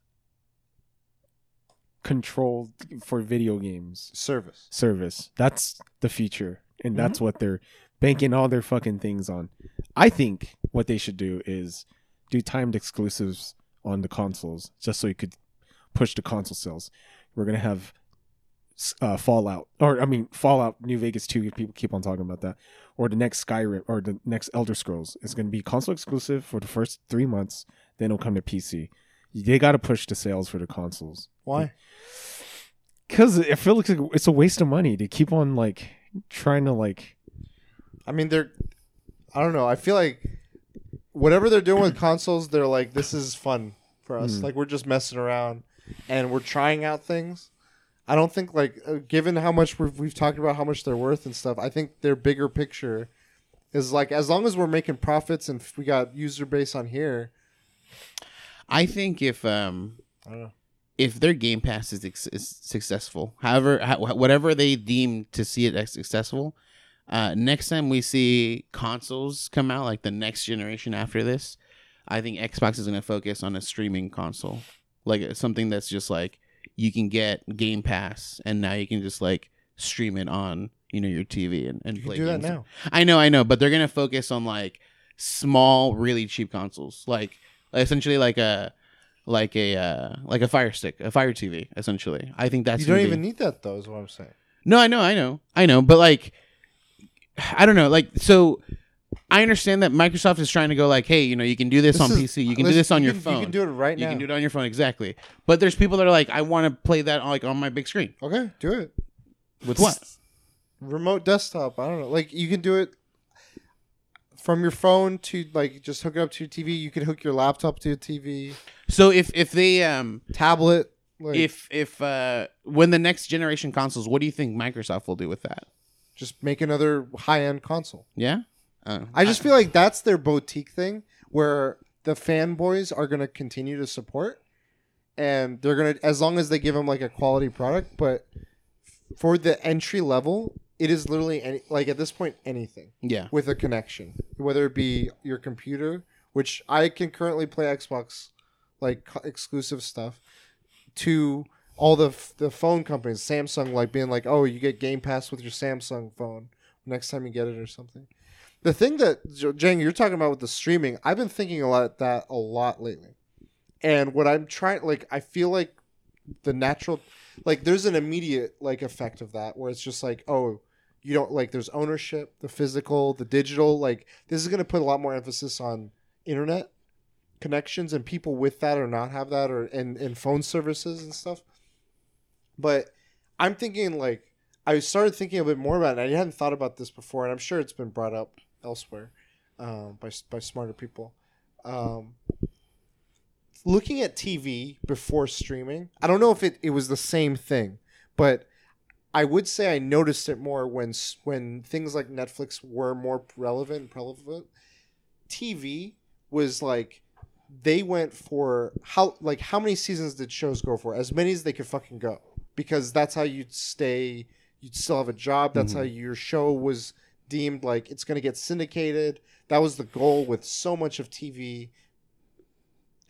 Speaker 3: controlled for video games
Speaker 1: service.
Speaker 3: service. That's the future, and that's what they're banking all their fucking things on. I think what they should do is do timed exclusives on the consoles, just so you could push the console sales. We're gonna have uh, Fallout, or I mean Fallout New Vegas Two. People keep on talking about that, or the next Skyrim, or the next Elder Scrolls. It's gonna be console exclusive for the first three months. Then it'll come to PC. They got to push the sales for the consoles.
Speaker 1: Why?
Speaker 3: Because I feel like it's a waste of money to keep on like trying to like.
Speaker 1: I mean, they're. I don't know. I feel like whatever they're doing with consoles, they're like, this is fun for us.
Speaker 3: Mm.
Speaker 1: Like we're just messing around, and we're trying out things. I don't think like uh, given how much we've, we've talked about how much they're worth and stuff. I think their bigger picture is like as long as we're making profits and we got user base on here.
Speaker 2: I think if um
Speaker 1: I don't know.
Speaker 2: if their Game Pass is, ex- is successful, however, ho- whatever they deem to see it as successful, uh, next time we see consoles come out, like the next generation after this, I think Xbox is going to focus on a streaming console, like uh, something that's just like you can get Game Pass, and now you can just like stream it on you know your TV and, and
Speaker 1: You can
Speaker 2: play
Speaker 1: do that now.
Speaker 2: I know, I know, but they're gonna focus on like small, really cheap consoles, like essentially like a like a uh, like a Fire Stick, a Fire TV. Essentially, I think that's
Speaker 1: you don't
Speaker 2: gonna be-
Speaker 1: even need that though. Is what I'm saying.
Speaker 2: No, I know, I know, I know, but like, I don't know, like so. I understand that Microsoft is trying to go like, hey, you know, you can do this,
Speaker 1: This
Speaker 2: on
Speaker 1: is-
Speaker 2: PC, you can do
Speaker 1: listen,
Speaker 2: this on
Speaker 1: you
Speaker 2: your
Speaker 1: can-
Speaker 2: phone,
Speaker 1: You can do it right now.
Speaker 2: You
Speaker 1: now.
Speaker 2: can do it on your phone, exactly. But there's people that are like, I want to play that on, like on my big screen.
Speaker 1: Okay, do it.
Speaker 2: With what?
Speaker 1: remote desktop. I don't know. Like you can do it from your phone to like just hook it up to your TV. You can hook your laptop to your TV,
Speaker 2: So if if they um
Speaker 1: tablet. Like,
Speaker 2: if if uh when the next generation consoles, what do you think Microsoft will do with that?
Speaker 1: Just make another high end console.
Speaker 2: Yeah. Uh,
Speaker 1: I just feel like that's their boutique thing where the fanboys are going to continue to support and they're going to as long as they give them like a quality product, but for the entry level, it is literally any, like at this point anything.
Speaker 2: yeah.
Speaker 1: with a connection, whether it be your computer, which I can currently play Xbox like exclusive stuff, to all the f- the phone companies, Samsung, like being like, oh, you get Game Pass with your Samsung phone next time you get it or something. The thing that Jang, you're talking about with the streaming, I've been thinking a lot that a lot lately, and what I'm trying, like, I feel like the natural, like, there's an immediate like effect of that where it's just like, oh, you don't like there's ownership the physical the digital like this is going to put a lot more emphasis on internet connections and people with that or not have that or and, and phone services and stuff but i'm thinking like i started thinking a bit more about it i hadn't thought about this before and i'm sure it's been brought up elsewhere um, by, by smarter people um, looking at tv before streaming i don't know if it, it was the same thing but I would say I noticed it more when when things like Netflix were more relevant prevalent. TV was like they went for how like how many seasons did shows go for? As many as they could fucking go. Because that's how you'd stay you'd still have a job. That's how mm-hmm. your show was deemed like it's gonna get syndicated. That was the goal with so much of TV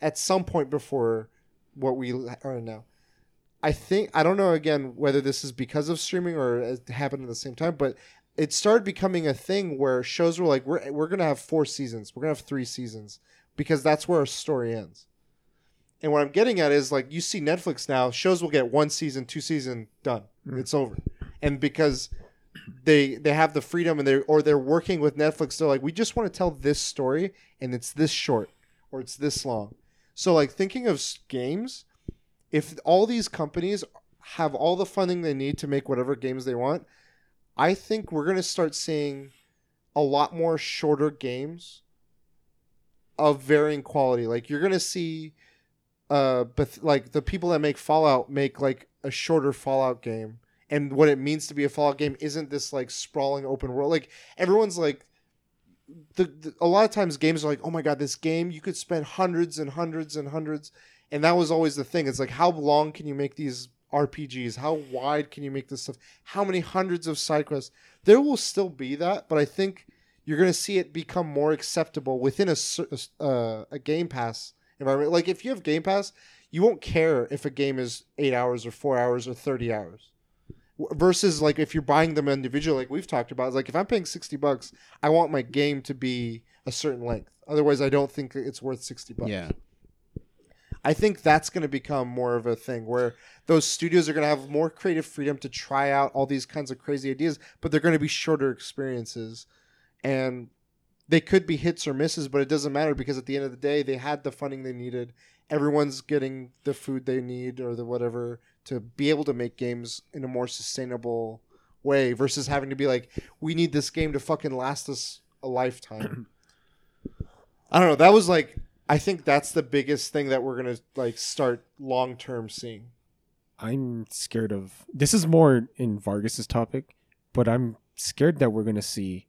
Speaker 1: at some point before what we are now. I think I don't know again whether this is because of streaming or it happened at the same time, but it started becoming a thing where shows were like we're we're gonna have four seasons, we're gonna have three seasons because that's where our story ends. And what I'm getting at is like you see Netflix now, shows will get one season, two season, done, mm-hmm. it's over, and because they they have the freedom and they or they're working with Netflix, they're like we just want to tell this story and it's this short or it's this long. So like thinking of games, if all these companies have all the funding they need to make whatever games they want, I think we're going to start seeing a lot more shorter games of varying quality. Like you're going to see uh but like the people that make Fallout make like a shorter Fallout game and what it means to be a Fallout game isn't this like sprawling open world. Like everyone's like the, the a lot of times games are like, "Oh my god, this game you could spend hundreds and hundreds and hundreds." And that was always the thing. It's like how long can you make these RPGs? How wide can you make this stuff? How many hundreds of side quests? There will still be that, but I think you're going to see it become more acceptable within a uh, a Game Pass environment. Like if you have Game Pass, you won't care if a game is 8 hours or 4 hours or 30 hours. Versus like if you're buying them individually like we've talked about, like if I'm paying 60 bucks, I want my game to be a certain length. Otherwise, I don't think it's worth 60 bucks.
Speaker 2: Yeah.
Speaker 1: I think that's going to become more of a thing where those studios are going to have more creative freedom to try out all these kinds of crazy ideas, but they're going to be shorter experiences. And they could be hits or misses, but it doesn't matter because at the end of the day, they had the funding they needed. Everyone's getting the food they need or the whatever to be able to make games in a more sustainable way versus having to be like, we need this game to fucking last us a lifetime. I don't know. That was like I think that's the biggest thing that we're gonna like start long term seeing.
Speaker 3: I'm scared of this is more in Vargas's topic, but I'm scared that we're gonna see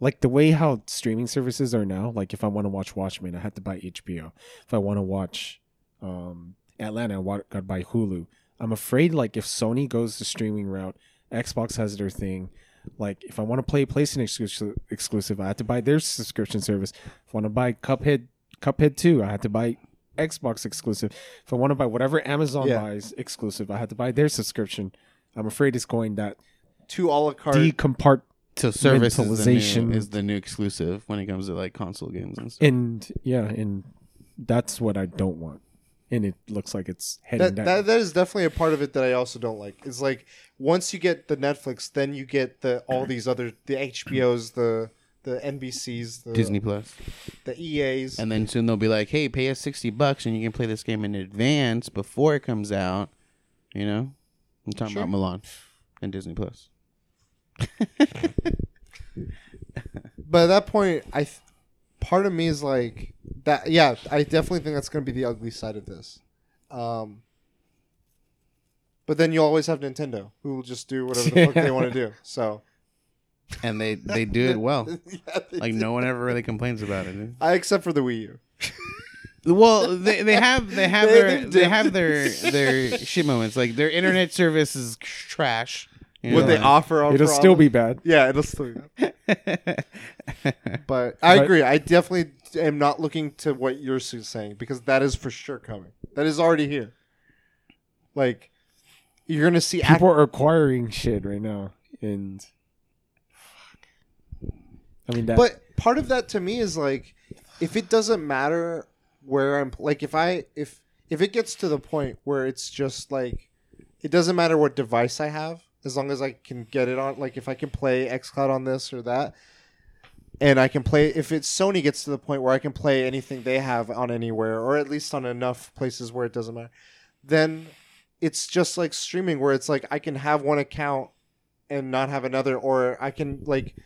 Speaker 3: like the way how streaming services are now. Like if I want to watch Watchmen, I have to buy HBO. If I want to watch um, Atlanta, I wa- gotta buy Hulu. I'm afraid like if Sony goes the streaming route, Xbox has their thing. Like if I want to play PlayStation exclusive, exclusive, I have to buy their subscription service. If I want to buy Cuphead, Cuphead two, I have to buy Xbox exclusive. If I want to buy whatever Amazon
Speaker 1: Yeah.
Speaker 3: buys exclusive, I have to buy their subscription. I'm afraid it's going that
Speaker 1: Two a la carte.
Speaker 3: decompart
Speaker 2: So service is the, new, is the new exclusive when it comes to like console games and stuff.
Speaker 3: and yeah, and that's what I don't want. And it looks like it's heading
Speaker 1: that,
Speaker 3: down.
Speaker 1: that that is definitely a part of it that I also don't like. It's like once you get the Netflix, then you get the all these other the HBOs, the the NBCs, the
Speaker 2: Disney Plus.
Speaker 1: the EAs.
Speaker 2: And then soon they'll be like, "Hey, pay us sixty bucks and you can play this game in advance before it comes out." You know, I'm talking
Speaker 1: Sure.
Speaker 2: about Mulan and Disney Plus.
Speaker 1: but at that point, I th- part of me is like that. Yeah, I definitely think that's going to be the ugly side of this. Um, but then you always have Nintendo, who will just do whatever the fuck they want to do. So
Speaker 2: And they they do it well.
Speaker 1: Yeah,
Speaker 2: Like
Speaker 1: do.
Speaker 2: no one ever really complains about it.
Speaker 1: I, except for the Wii U.
Speaker 2: Well, they, they have they have
Speaker 1: They-
Speaker 2: their
Speaker 1: they
Speaker 2: they have their their shit moments. Like their internet service is trash. You
Speaker 1: What they offer, on
Speaker 3: It'll
Speaker 1: for
Speaker 3: still
Speaker 1: all-
Speaker 3: be bad.
Speaker 1: Yeah, it'll still be. But I
Speaker 3: But-
Speaker 1: agree. I definitely am not looking to what you're s- saying because that is for sure coming. That is already here. Like you're gonna see. Act-
Speaker 3: People are acquiring shit right now, and I mean that.
Speaker 1: but part of that to me is like, if it doesn't matter where I'm, like, if I if if it gets to the point where it's just like, it doesn't matter what device I have as long as I can get it on. Like, if I can play XCloud on this or that. And I can play if it's Sony gets to the point where I can play anything they have on anywhere, or at least on enough places where it doesn't matter. Then it's just like streaming, where it's like I can have one account and not have another, or I can like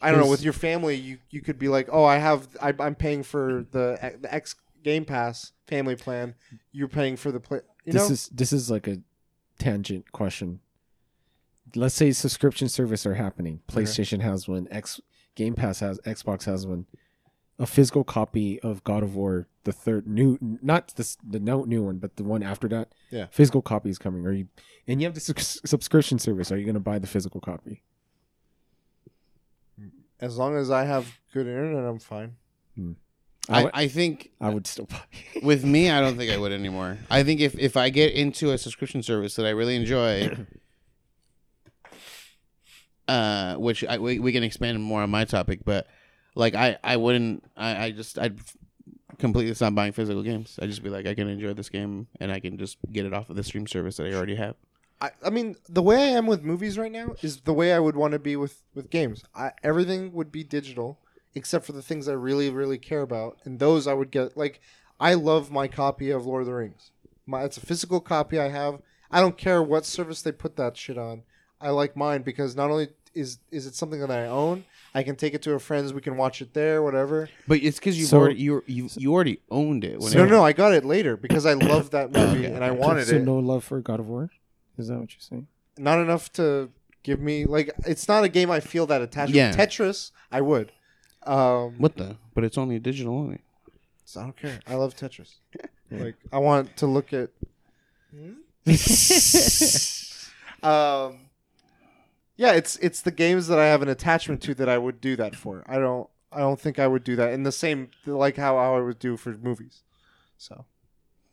Speaker 1: I don't know with your family, you you could be like, oh, I have I, I'm paying for the the X Game Pass family plan. You're paying for the play. You
Speaker 3: this
Speaker 1: know,
Speaker 3: is this is like a tangent question. Let's say subscription service are happening. PlayStation has one. X Game Pass has. Xbox has one. a physical copy of God of War, the third new, not this the no new one, but the one after that.
Speaker 1: Yeah.
Speaker 3: physical copy is coming. Are you? And you have the subs- subscription service. Are you going to buy the physical copy?
Speaker 1: As long as I have good internet, I'm fine. Hmm.
Speaker 3: I
Speaker 2: I,
Speaker 3: would-
Speaker 2: I think
Speaker 3: I would still buy.
Speaker 2: with me, I don't think I would anymore. I think if if I get into a subscription service that I really enjoy, uh, which I, we we can expand more on my topic, but like I I wouldn't I I just I'd completely stop buying physical games. I'd just be like I can enjoy this game and I can just get it off of the stream service that I already have.
Speaker 1: I, I mean, the way I am with movies right now is the way I would want to be with with games. I, everything would be digital except for the things I really really care about, and those I would get. Like, I love my copy of Lord of the Rings. My it's a physical copy I have. I don't care what service they put that shit on. I like mine because not only is is it something that I own, I can take it to a friend's. We can watch it there, whatever.
Speaker 2: But it's because you've
Speaker 3: So-
Speaker 2: already you you you already owned it. When
Speaker 1: No,
Speaker 2: it,
Speaker 1: no, I got it later because I loved that movie
Speaker 2: Okay.
Speaker 1: and I wanted
Speaker 3: so
Speaker 1: it.
Speaker 3: no love for God of War. Is that what you're saying?
Speaker 1: not enough to give me like it's not a game I feel that attached.
Speaker 2: Yeah.
Speaker 1: Yeah. Tetris, I would. Um,
Speaker 2: What the? But it's only digital only.
Speaker 1: so I don't care. I love Tetris. like I want to look at. um, yeah, it's it's the games that I have an attachment to that I would do that for. I don't I don't think I would do that in the same like how I would do for movies. So.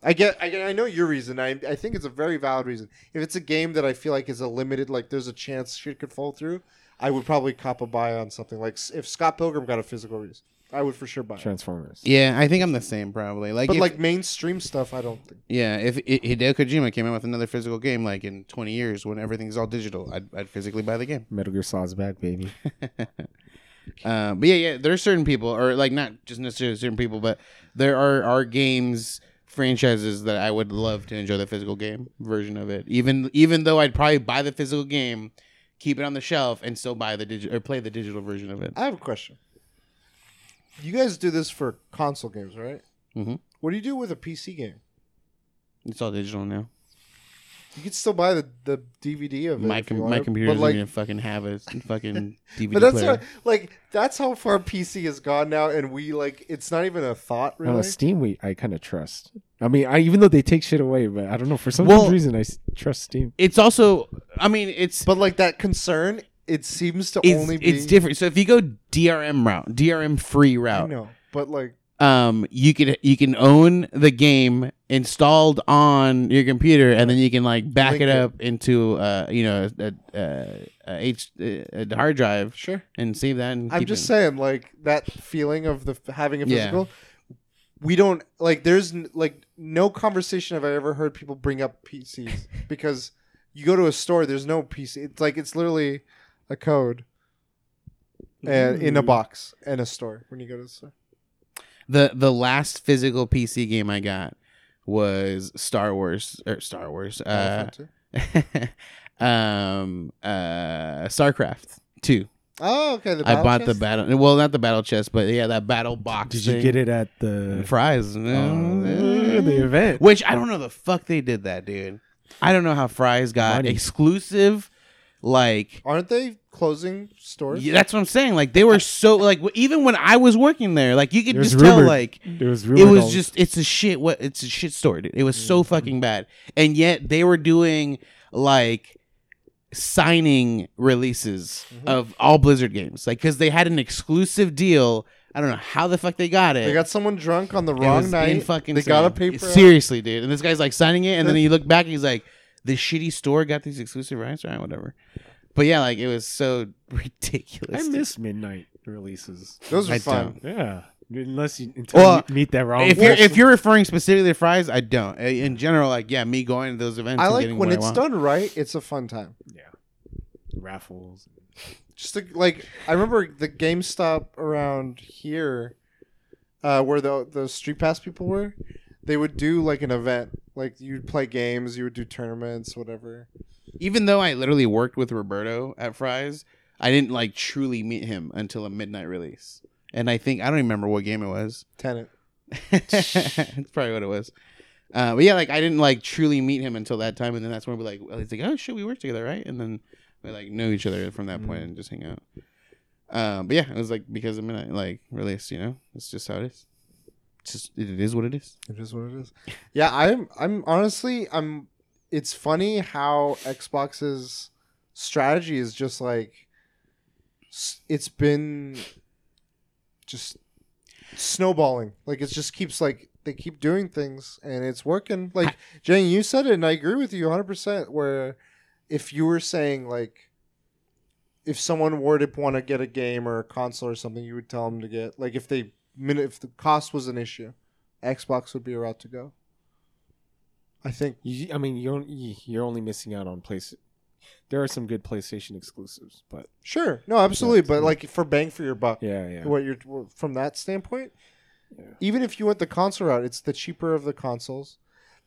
Speaker 1: I get, I get, I know your reason. I, I think it's a very valid reason. If it's a game that I feel like is a limited, like there's a chance shit could fall through, I would probably cop a buy on something. Like if Scott Pilgrim got a physical release, I would for sure buy. it.
Speaker 3: Transformers.
Speaker 2: Yeah, I think I'm the same probably. Like,
Speaker 1: But
Speaker 2: if-
Speaker 1: like mainstream stuff, I don't think.
Speaker 2: yeah, if I- Hideo Kojima came out with another physical game, like in 20 years when everything's all digital, I'd, I'd physically buy the game.
Speaker 3: Metal Gear Solid's back, baby.
Speaker 2: uh, but yeah, yeah, there are certain people, or like not just necessarily certain people, but there are are games franchises that I would love to enjoy the physical game version of it. Even even though I'd probably buy the physical game, keep it on the shelf, and still buy the digital or play the digital version of it.
Speaker 1: I have a question. You guys do this for console games, right?
Speaker 2: Mhm.
Speaker 1: What do you do with a PC game?
Speaker 2: It's all digital now.
Speaker 1: You could still buy the, the DVD of it.
Speaker 2: My
Speaker 1: if
Speaker 2: com- my computer
Speaker 1: but
Speaker 2: doesn't
Speaker 1: like,
Speaker 2: even fucking have a fucking DVD
Speaker 1: but that's
Speaker 2: player.
Speaker 1: how, like that's how far PC has gone now, and we like it's not even a thought
Speaker 3: I don't
Speaker 1: really.
Speaker 3: Steam, we I kind of trust. I mean, I even though they take shit away, but I don't know for some
Speaker 2: Well-
Speaker 3: reason I trust Steam.
Speaker 2: it's also, I mean, it's
Speaker 1: But like that concern, it seems to
Speaker 2: it's,
Speaker 1: only be
Speaker 2: it's different. So if you go DRM route, DRM free
Speaker 1: I
Speaker 2: route,
Speaker 1: know, but like
Speaker 2: um, you can you can own the game installed on your computer, and then you can like back
Speaker 1: Link
Speaker 2: it
Speaker 1: it.
Speaker 2: up into uh you know a, a, a H a hard drive
Speaker 1: sure.
Speaker 2: and save that. And
Speaker 1: I'm just
Speaker 2: it.
Speaker 1: saying, like that feeling of the having a
Speaker 2: Yeah.
Speaker 1: physical. We don't like. There's like no conversation have I ever heard people bring up PCs because you go to a store. There's no PC. It's like it's literally a code and in a box in a store when you go to the store.
Speaker 2: the the last physical PC game I got was Star Wars or Star Wars. Uh, um uh StarCraft 2.
Speaker 1: oh, okay. The
Speaker 2: I bought the battle well not the battle chest but yeah that battle box
Speaker 3: Did you get it at the
Speaker 2: Fry's
Speaker 3: uh, the event?
Speaker 2: which I don't know the fuck they did that dude I don't know how Fry's got
Speaker 3: Money.
Speaker 2: exclusive like
Speaker 1: Aren't they closing stores?
Speaker 2: yeah, that's what I'm saying like they were so like w- even when I was working there like you could
Speaker 3: There's
Speaker 2: just tell
Speaker 3: rumored-
Speaker 2: like
Speaker 3: There was
Speaker 2: it was just it's a shit what it's a shit store dude. it was so
Speaker 3: Mm-hmm.
Speaker 2: fucking bad and yet they were doing like signing releases
Speaker 1: Mhm.
Speaker 2: of all blizzard games like because they had an exclusive deal i don't know how the fuck they got it
Speaker 1: They got someone drunk on the
Speaker 2: It
Speaker 1: wrong
Speaker 2: was
Speaker 1: night.
Speaker 2: fucking
Speaker 1: they got a
Speaker 2: insane.
Speaker 1: paper.
Speaker 2: seriously dude and this guy's like signing it and then you look back and he's like this shitty store got these exclusive rights right whatever but yeah like it was so ridiculous
Speaker 3: I
Speaker 2: dude.
Speaker 3: miss midnight releases.
Speaker 1: Those are
Speaker 2: I
Speaker 1: fun.
Speaker 3: Yeah, unless you until
Speaker 2: Well,
Speaker 3: you meet that wrong.
Speaker 2: if you're if you're referring specifically to Fry's, I don't. In general, like yeah, me going to those events.
Speaker 1: I like
Speaker 2: getting
Speaker 1: when
Speaker 2: what
Speaker 1: it's done right. It's a fun time.
Speaker 3: yeah, raffles.
Speaker 1: just to, like I remember the GameStop around here, uh, where the the Street Pass people were. They would do like an event, like you'd play games, you would do tournaments, whatever.
Speaker 2: Even though I literally worked with Roberto at Fry's, I didn't like truly meet him until a midnight release. And I think I don't remember what game it was.
Speaker 1: Tenant.
Speaker 2: That's probably what it was. Uh, but yeah, like I didn't like truly meet him until that time, and then that's when we're like, well, he's like, oh shit, we work together, right? And then we like know each other from that point
Speaker 1: Mm.
Speaker 2: and just hang out. Um, but yeah, it was like because of midnight like release. You know, it's just how it is. Just it is what it is.
Speaker 1: It is what it is. Yeah, I'm. I'm honestly. I'm. It's funny how Xbox's strategy is just like. It's been. Just snowballing. Like it just keeps like they keep doing things and it's working. Like Jane, you said it, and I agree with you 100. percent Where if you were saying like. If someone were to want to get a game or a console or something, you would tell them to get like if they min- if the cost was an issue, Xbox would be a route to go. I think
Speaker 3: You, I mean, you're you're only missing out on place. There are some good PlayStation exclusives, but
Speaker 1: sure, no, absolutely,
Speaker 3: Yeah.
Speaker 1: but like for bang for your buck,
Speaker 3: yeah, yeah.
Speaker 1: what you're from that standpoint,
Speaker 3: Yeah.
Speaker 1: even if you went the console route, it's the cheaper of the consoles.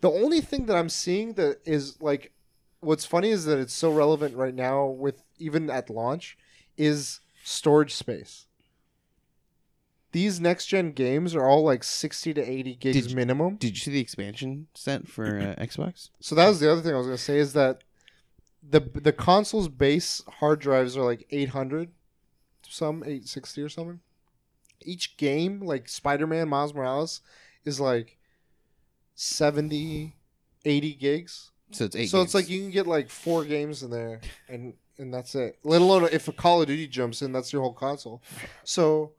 Speaker 1: The only thing that I'm seeing that is like, what's funny is that it's so relevant right now with even at launch, is storage space. These next gen games are all like 60 to 80 gigs
Speaker 2: Did you-
Speaker 1: minimum.
Speaker 2: Did you see the expansion set for uh, Xbox?
Speaker 1: So that was the other thing I was gonna say is that the the console's base hard drives are like 800, some 860 or something. Each game, like Spider Man, Miles Morales, is like 70, 80 gigs.
Speaker 2: So it's eight.
Speaker 1: so it's like you can get like four games in there, and and that's it. Let alone if a Call of Duty jumps in, that's your whole console. So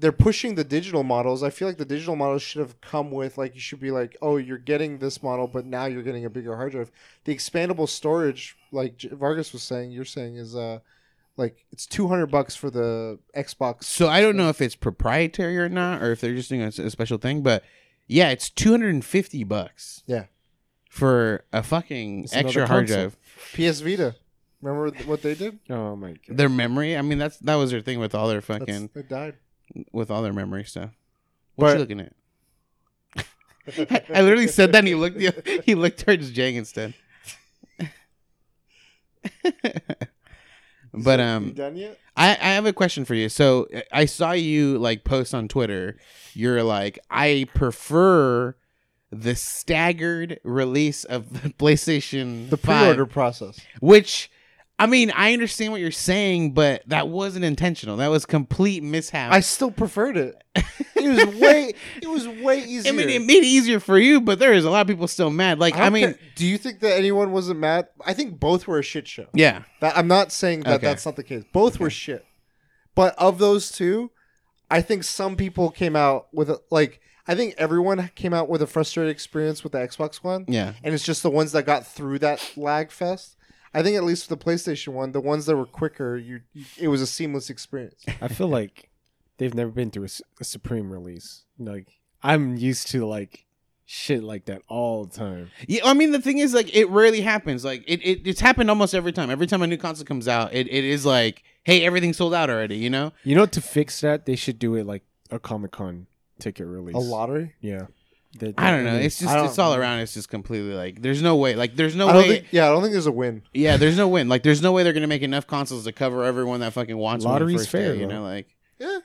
Speaker 1: they're pushing the digital models. I feel like the digital models should have come with like you should be like, oh, you're getting this model, but now you're getting a bigger hard drive. The expandable storage, like Vargas was saying, you're saying is uh like it's two hundred bucks for the Xbox.
Speaker 2: So I don't know if it's proprietary or not, or if they're just doing a, a special thing. But yeah, it's two hundred and fifty bucks.
Speaker 1: Yeah.
Speaker 2: For a fucking
Speaker 3: It's
Speaker 2: extra hard drive,
Speaker 1: PS Vita. Remember what they did?
Speaker 3: Oh my god.
Speaker 2: their memory. I mean, that's that was their thing with all their
Speaker 1: That's,
Speaker 2: fucking
Speaker 1: they died.
Speaker 2: With all their memory stuff. What you looking at? I literally said that. and He looked. He looked towards Jang instead. but um,
Speaker 1: done yet?
Speaker 2: I, I have a question for you. So I saw you like post on Twitter. You're like, I prefer the staggered release of the PlayStation
Speaker 1: The
Speaker 2: 5,
Speaker 1: pre-order process.
Speaker 2: which I mean, I understand what you're saying, but that wasn't intentional. That was complete mishap.
Speaker 1: I still preferred it. It was way. It was way easier.
Speaker 2: I mean, it made it easier for you, but there is a lot of people still mad. Like, I,
Speaker 1: don't
Speaker 2: mean,
Speaker 1: do you think that anyone wasn't mad? I think both were a shit show.
Speaker 2: yeah,
Speaker 1: That, I'm not saying that
Speaker 2: Okay.
Speaker 1: that's not the case. Both were shit. But of those two, I think some people came out with a, like. I think everyone came out with a frustrated experience with the Xbox One,
Speaker 2: yeah.
Speaker 1: and it's just the ones that got through that lag fest. I think at least for the PlayStation One, the ones that were quicker, you, you it was a seamless experience.
Speaker 3: I feel like they've never been through a Supreme release. Like I'm used to like shit like that all the time.
Speaker 2: Yeah, I mean the thing is like it rarely happens. Like it, it it's happened almost every time. Every time a new console comes out, it, it is like, hey, everything's sold out already, you know?
Speaker 3: You know, to fix that, they should do it like a Comic Con ticket release.
Speaker 1: A lottery.
Speaker 3: Yeah. They-
Speaker 2: I don't know. It's just it's all around. It's just completely like there's no way. Like there's no
Speaker 1: I don't
Speaker 2: way.
Speaker 1: think. Yeah, I don't think there's a win.
Speaker 2: yeah, there's no win. Like there's no way they're gonna make enough consoles to cover everyone that fucking wants one
Speaker 3: Lottery's
Speaker 2: first
Speaker 3: fair,
Speaker 2: day, You
Speaker 3: though.
Speaker 2: know, like
Speaker 1: Yeah.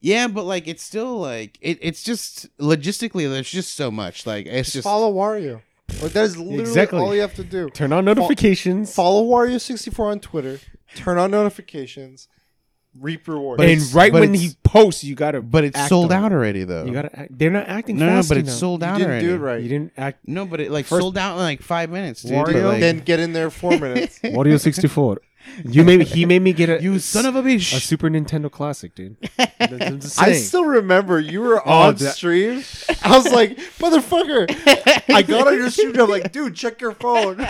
Speaker 2: yeah, but like it's still like it, it's just logistically there's just so much. Like it's
Speaker 1: Just
Speaker 2: just
Speaker 1: follow Wario. Like, that is literally
Speaker 3: Exactly.
Speaker 1: all you have to do.
Speaker 3: turn on notifications
Speaker 1: Follow Wario64 on Twitter. Turn on notifications. Reap rewards.
Speaker 3: and
Speaker 2: it's-
Speaker 3: right
Speaker 2: but
Speaker 3: when
Speaker 2: it's-
Speaker 3: he posts, you gotta.
Speaker 2: but it's
Speaker 3: act
Speaker 2: sold
Speaker 3: on
Speaker 2: out already though.
Speaker 3: You gotta. Act, they're not acting
Speaker 2: no, no,
Speaker 3: fast
Speaker 2: but it's
Speaker 3: enough.
Speaker 2: sold
Speaker 1: you
Speaker 2: out
Speaker 1: didn't
Speaker 2: already.
Speaker 1: do it right.
Speaker 3: You didn't act.
Speaker 2: No, but it like
Speaker 3: First-
Speaker 2: sold out in like five minutes, dude.
Speaker 3: Wario-
Speaker 2: like-
Speaker 1: then get in there four minutes.
Speaker 3: Wario sixty four. You made he made me get a
Speaker 2: you son of a bitch. a.
Speaker 3: Super Nintendo Classic, dude. I'm just
Speaker 1: I
Speaker 3: saying.
Speaker 1: still remember you were
Speaker 3: Oh,
Speaker 1: on
Speaker 3: that-
Speaker 1: stream. I was like, motherfucker. I got on your stream. I'm like, dude, check your phone.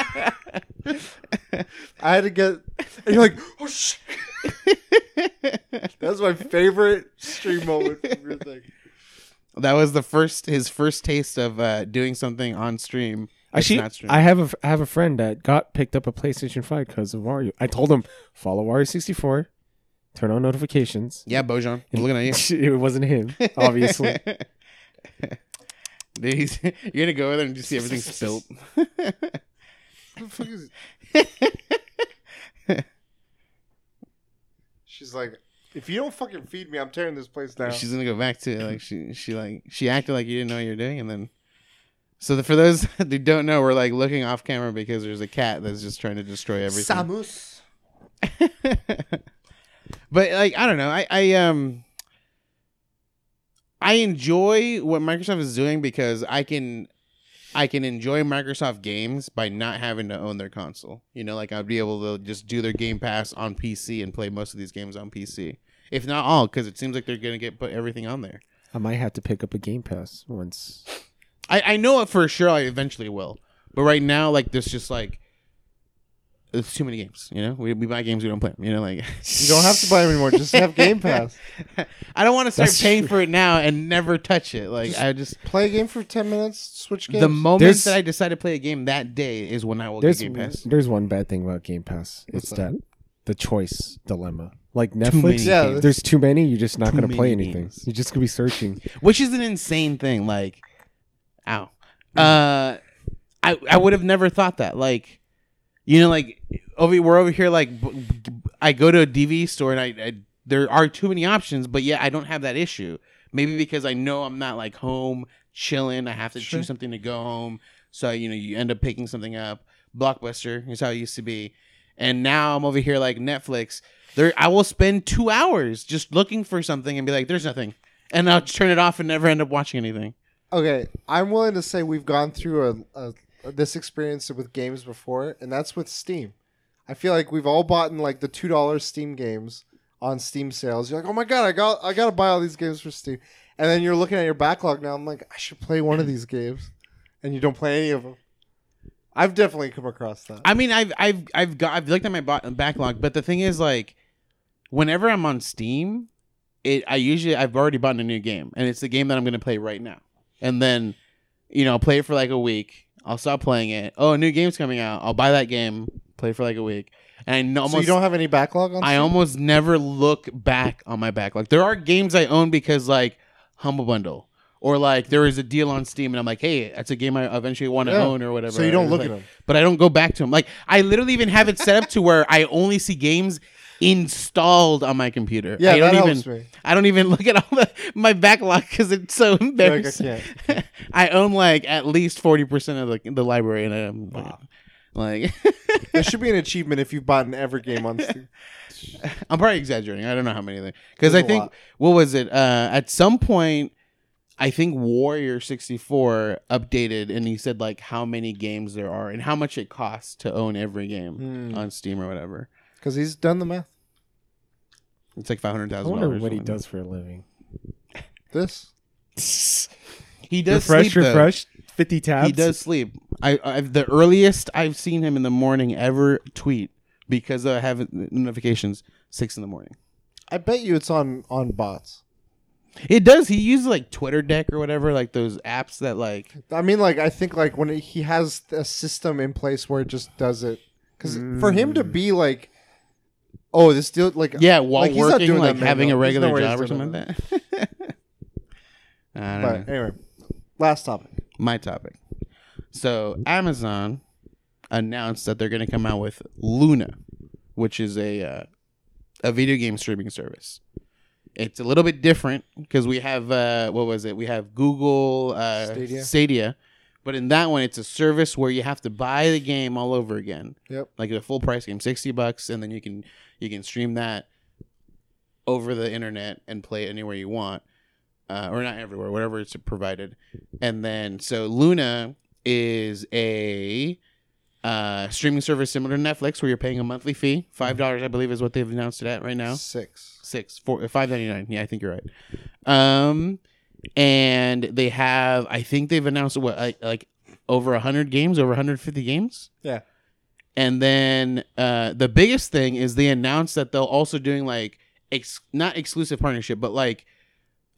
Speaker 1: I had to get. And you're like, oh shit. that was my favorite stream moment from your thing.
Speaker 2: That was the first his first taste of uh, doing something on stream.
Speaker 3: Actually,
Speaker 2: not stream.
Speaker 3: I have a I have a friend that got picked up a PlayStation Five because of Wario. I told him follow Wario sixty four, turn on notifications.
Speaker 2: yeah, Bojan, I'm looking at you.
Speaker 3: it wasn't him, obviously.
Speaker 2: Dude, he's, you're gonna go over there and just see everything spilt.
Speaker 1: What the fuck is it? She's like, if you don't fucking feed me, I'm tearing this place down.
Speaker 2: She's gonna go back to it. like she she like she acted like you didn't know what you're doing, and then so the, for those who don't know, we're like looking off camera because there's a cat that's just trying to destroy everything.
Speaker 1: Samus.
Speaker 2: but like I don't know. I I um I enjoy what Microsoft is doing because I can I can enjoy Microsoft games by not having to own their console. You know, like I'd be able to just do their Game Pass on PC and play most of these games on PC. If not all, because it seems like they're gonna get put everything on there.
Speaker 3: I might have to pick up a Game Pass once.
Speaker 2: I, I know it for sure I eventually will. But right now, like this, just like it's too many games, you know? We, we buy games we don't play 'em, you know, like
Speaker 1: You don't have to buy them anymore. Just have Game Pass.
Speaker 2: I don't want to start
Speaker 3: That's
Speaker 2: paying
Speaker 3: true.
Speaker 2: for it now and never touch it. Like
Speaker 1: Just
Speaker 2: I just
Speaker 1: Play a game for ten minutes. Switch games.
Speaker 2: the moment
Speaker 3: There's-
Speaker 2: that I decide to play a game that day is when I will
Speaker 3: There's
Speaker 2: get Game Pass.
Speaker 3: there's one bad thing about Game Pass.
Speaker 1: What's
Speaker 3: It's
Speaker 1: that?
Speaker 3: that the choice dilemma. Like
Speaker 2: many
Speaker 3: Netflix,
Speaker 1: Yeah,
Speaker 2: games.
Speaker 3: there's too many. You're just not gonna play anything.
Speaker 2: games.
Speaker 3: You're just gonna be searching.
Speaker 2: which is an insane thing. Like, ow.
Speaker 3: Mm.
Speaker 2: Uh, I I would have never thought that. Like, you know, like over we're over here. Like, I go to a DVD store and I, I there are too many options, but yet I don't have that issue. Maybe because I know I'm not like home chilling. I have to
Speaker 1: Sure.
Speaker 2: choose something to go home. So you know, you end up picking something up. Blockbuster is how it used to be, and now I'm over here like Netflix. There, I will spend two hours just looking for something and be like, "There's nothing," and I'll turn it off and never end up watching anything.
Speaker 1: okay, I'm willing to say we've gone through a, a this experience with games before, and that's with Steam. I feel like we've all bought in like the two dollars Steam games on Steam sales. You're like, oh my god, I got I gotta buy all these games for Steam, and then you're looking at your backlog now. I'm like, I should play one of these games, and you don't play any of them. I've definitely come across that.
Speaker 2: I mean, I've I've I've got I've looked at my bo- backlog, but the thing is, like, whenever I'm on Steam, it I usually I've already bought a new game, and it's the game that I'm to play right now, and then, you know, play it for like a week. I'll stop playing it. Oh, a new game's coming out. I'll buy that game, play for like a week, and I know
Speaker 1: so you don't have any backlog on.
Speaker 2: I
Speaker 1: Steam?
Speaker 2: almost never look back on my backlog. There are games I own because like Humble Bundle. Or like there is a deal on Steam, and I'm like, hey, that's a game I eventually want to
Speaker 1: Yeah.
Speaker 2: own or whatever.
Speaker 1: So you don't look
Speaker 2: like-
Speaker 1: at them.
Speaker 2: but I don't go back to them. Like I literally even have it set up to where I only see games installed on my computer.
Speaker 1: Yeah,
Speaker 2: I don't
Speaker 1: that
Speaker 2: even
Speaker 1: helps me.
Speaker 2: I don't even look at all the, my backlog because it's so embarrassing.
Speaker 1: can't.
Speaker 2: I own like at least forty percent of the the library, and I'm
Speaker 1: Wow.
Speaker 2: like,
Speaker 1: There should be an achievement if you've bought in every game on Steam.
Speaker 2: I'm probably exaggerating. I don't know how many there because I think what was it? Uh, at some point, I think Wario64 updated, and he said like how many games there are and how much it costs to own every game
Speaker 1: Hmm.
Speaker 2: on Steam or whatever.
Speaker 1: Because he's done the math.
Speaker 2: It's like five hundred thousand.
Speaker 3: I
Speaker 2: wonder
Speaker 3: what he does for a living.
Speaker 1: This.
Speaker 2: He does
Speaker 3: refresh,
Speaker 2: sleep, though.
Speaker 3: refresh. Fifty tabs.
Speaker 2: He does sleep. I, I've the earliest I've seen him in the morning ever tweet because I have notifications six in the morning.
Speaker 1: I bet you it's on on bots.
Speaker 2: It does. He uses like Twitter Deck or whatever, like those apps that like.
Speaker 1: I mean, like I think like when he has a system in place where it just does it. Because for him to mm. be like, oh, this deal like
Speaker 2: Yeah, while
Speaker 1: like, he's not
Speaker 2: working,
Speaker 1: doing
Speaker 2: like
Speaker 1: that
Speaker 2: having a
Speaker 1: manual. There's no
Speaker 2: regular job or something like that. I don't
Speaker 1: But
Speaker 2: know.
Speaker 1: anyway, last topic.
Speaker 2: My topic. So Amazon announced that they're going to come out with Luna, which is a uh, a video game streaming service. It's a little bit different because we have uh, what was it? We have Google uh,
Speaker 1: Stadia.
Speaker 2: Stadia, but in that one, it's a service where you have to buy the game all over again.
Speaker 1: Yep.
Speaker 2: like a full price game, sixty bucks, and then you can you can stream that over the internet and play it anywhere you want, uh, or not everywhere, whatever it's provided. And then so Luna is a uh, streaming service similar to Netflix, where you're paying a monthly fee, five dollars, I believe, is what they've announced it at right now.
Speaker 1: Six.
Speaker 2: Six, four, five ninety nine. Yeah, I think you're right. Um, and they have, I think they've announced what like, like over hundred games, over 150 games.
Speaker 1: Yeah.
Speaker 2: And then uh, the biggest thing is they announced that they'll also doing like ex- not exclusive partnership, but like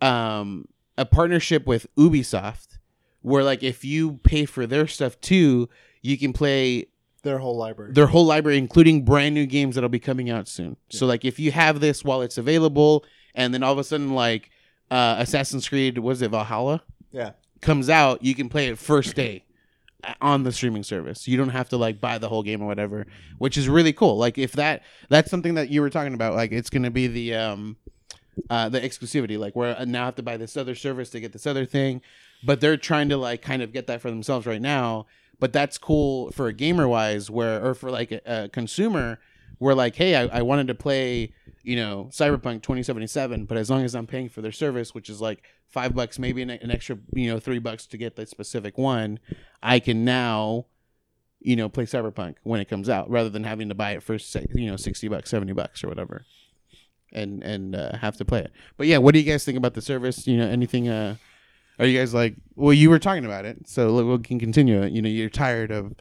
Speaker 2: um, a partnership with Ubisoft, where like if you pay for their stuff too, you can play
Speaker 1: Their whole library.
Speaker 2: their whole library, including brand new games that'll be coming out soon. So like if you have this while it's available, and then all of a sudden like uh, Assassin's Creed, was it Valhalla?
Speaker 1: yeah.
Speaker 2: comes out, you can play it first day on the streaming service. You don't have to like buy the whole game or whatever, which is really cool. Like if that that's something that you were talking about, like it's gonna be the um uh the exclusivity, like where I now have to buy this other service to get this other thing, but they're trying to like kind of get that for themselves right now. But that's cool for a gamer wise, where or for like a, a consumer, where like, hey, I, I wanted to play you know, Cyberpunk 2077, but as long as I'm paying for their service, which is like five bucks, maybe an, an extra, you know, three bucks to get that specific one, I can now, you know, play Cyberpunk when it comes out rather than having to buy it for, you know, 60 bucks, 70 bucks or whatever and, and, uh, have to play it. But yeah, what do you guys think about the service? You know, anything, uh, are you guys like, well, you were talking about it, so we can continue. You know, you're tired of,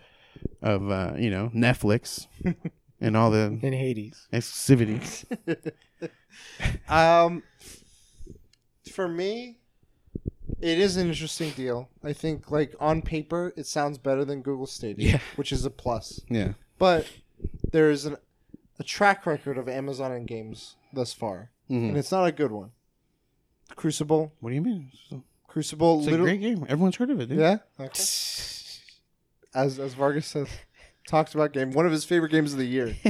Speaker 2: of, uh, you know, Netflix and all the
Speaker 3: In Hades.
Speaker 2: exclusivities.
Speaker 1: Um, for me, it is an interesting deal. I think, like on paper, it sounds better than Google Stadia,
Speaker 2: Yeah.
Speaker 1: which is a plus.
Speaker 2: Yeah.
Speaker 1: But there is an, a track record of Amazon and games thus far,
Speaker 2: Mhm.
Speaker 1: and it's not a good one. Crucible,
Speaker 2: What do you mean? It's
Speaker 1: Crucible,
Speaker 2: a great game. Everyone's heard of it, dude.
Speaker 1: yeah. Okay. As as Vargas says, talks about game, one of his favorite games of the year.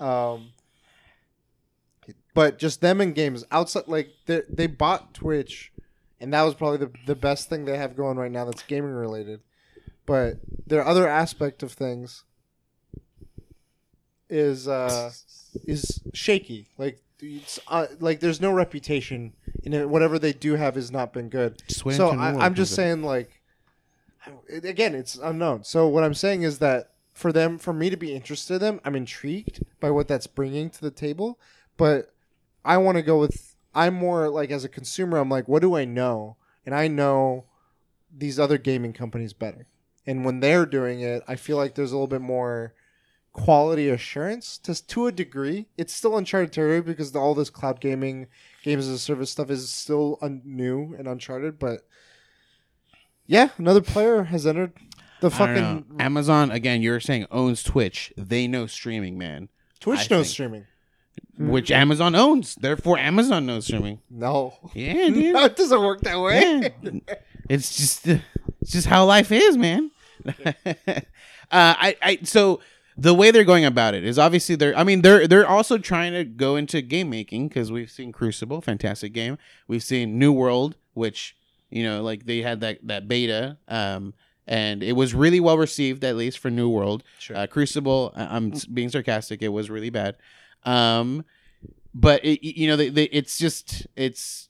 Speaker 1: Um, but just them in games outside, like they they bought Twitch, and that was probably the the best thing they have going right now that's gaming related. But their other aspect of things is uh is shaky. Like it's uh, like there's no reputation it. Whatever they do have has not been good. So I, I'm just saying, like, again, it's unknown. So what I'm saying is that for them, for me to be interested in them, I'm intrigued by what that's bringing to the table. But I want to go with. I'm more like as a consumer. I'm like, what do I know? And I know these other gaming companies better. And when they're doing it, I feel like there's a little bit more quality assurance to to a degree. It's still uncharted territory because all this cloud gaming, games as a service stuff is still un- new and uncharted. But yeah, another player has entered the
Speaker 2: I don't know.
Speaker 1: fucking
Speaker 2: Amazon again. You're saying owns Twitch. They know streaming, man.
Speaker 1: Twitch
Speaker 2: I
Speaker 1: knows
Speaker 2: think-
Speaker 1: streaming.
Speaker 2: Which Amazon owns. Therefore, Amazon knows streaming.
Speaker 1: No,
Speaker 2: Yeah, dude.
Speaker 1: no, it doesn't work that way.
Speaker 2: Yeah. it's just uh, it's just how life is, man. uh, I I so the way they're going about it is obviously they're I mean they're they're also trying to go into game making because we've seen Crucible, fantastic game. We've seen New World, which you know like they had that that beta. Um, and it was really well received, at least for New World.
Speaker 1: Sure.
Speaker 2: Uh, Crucible, I- I'm being sarcastic. It was really bad. Um, but it, you know, they, they, it's just it's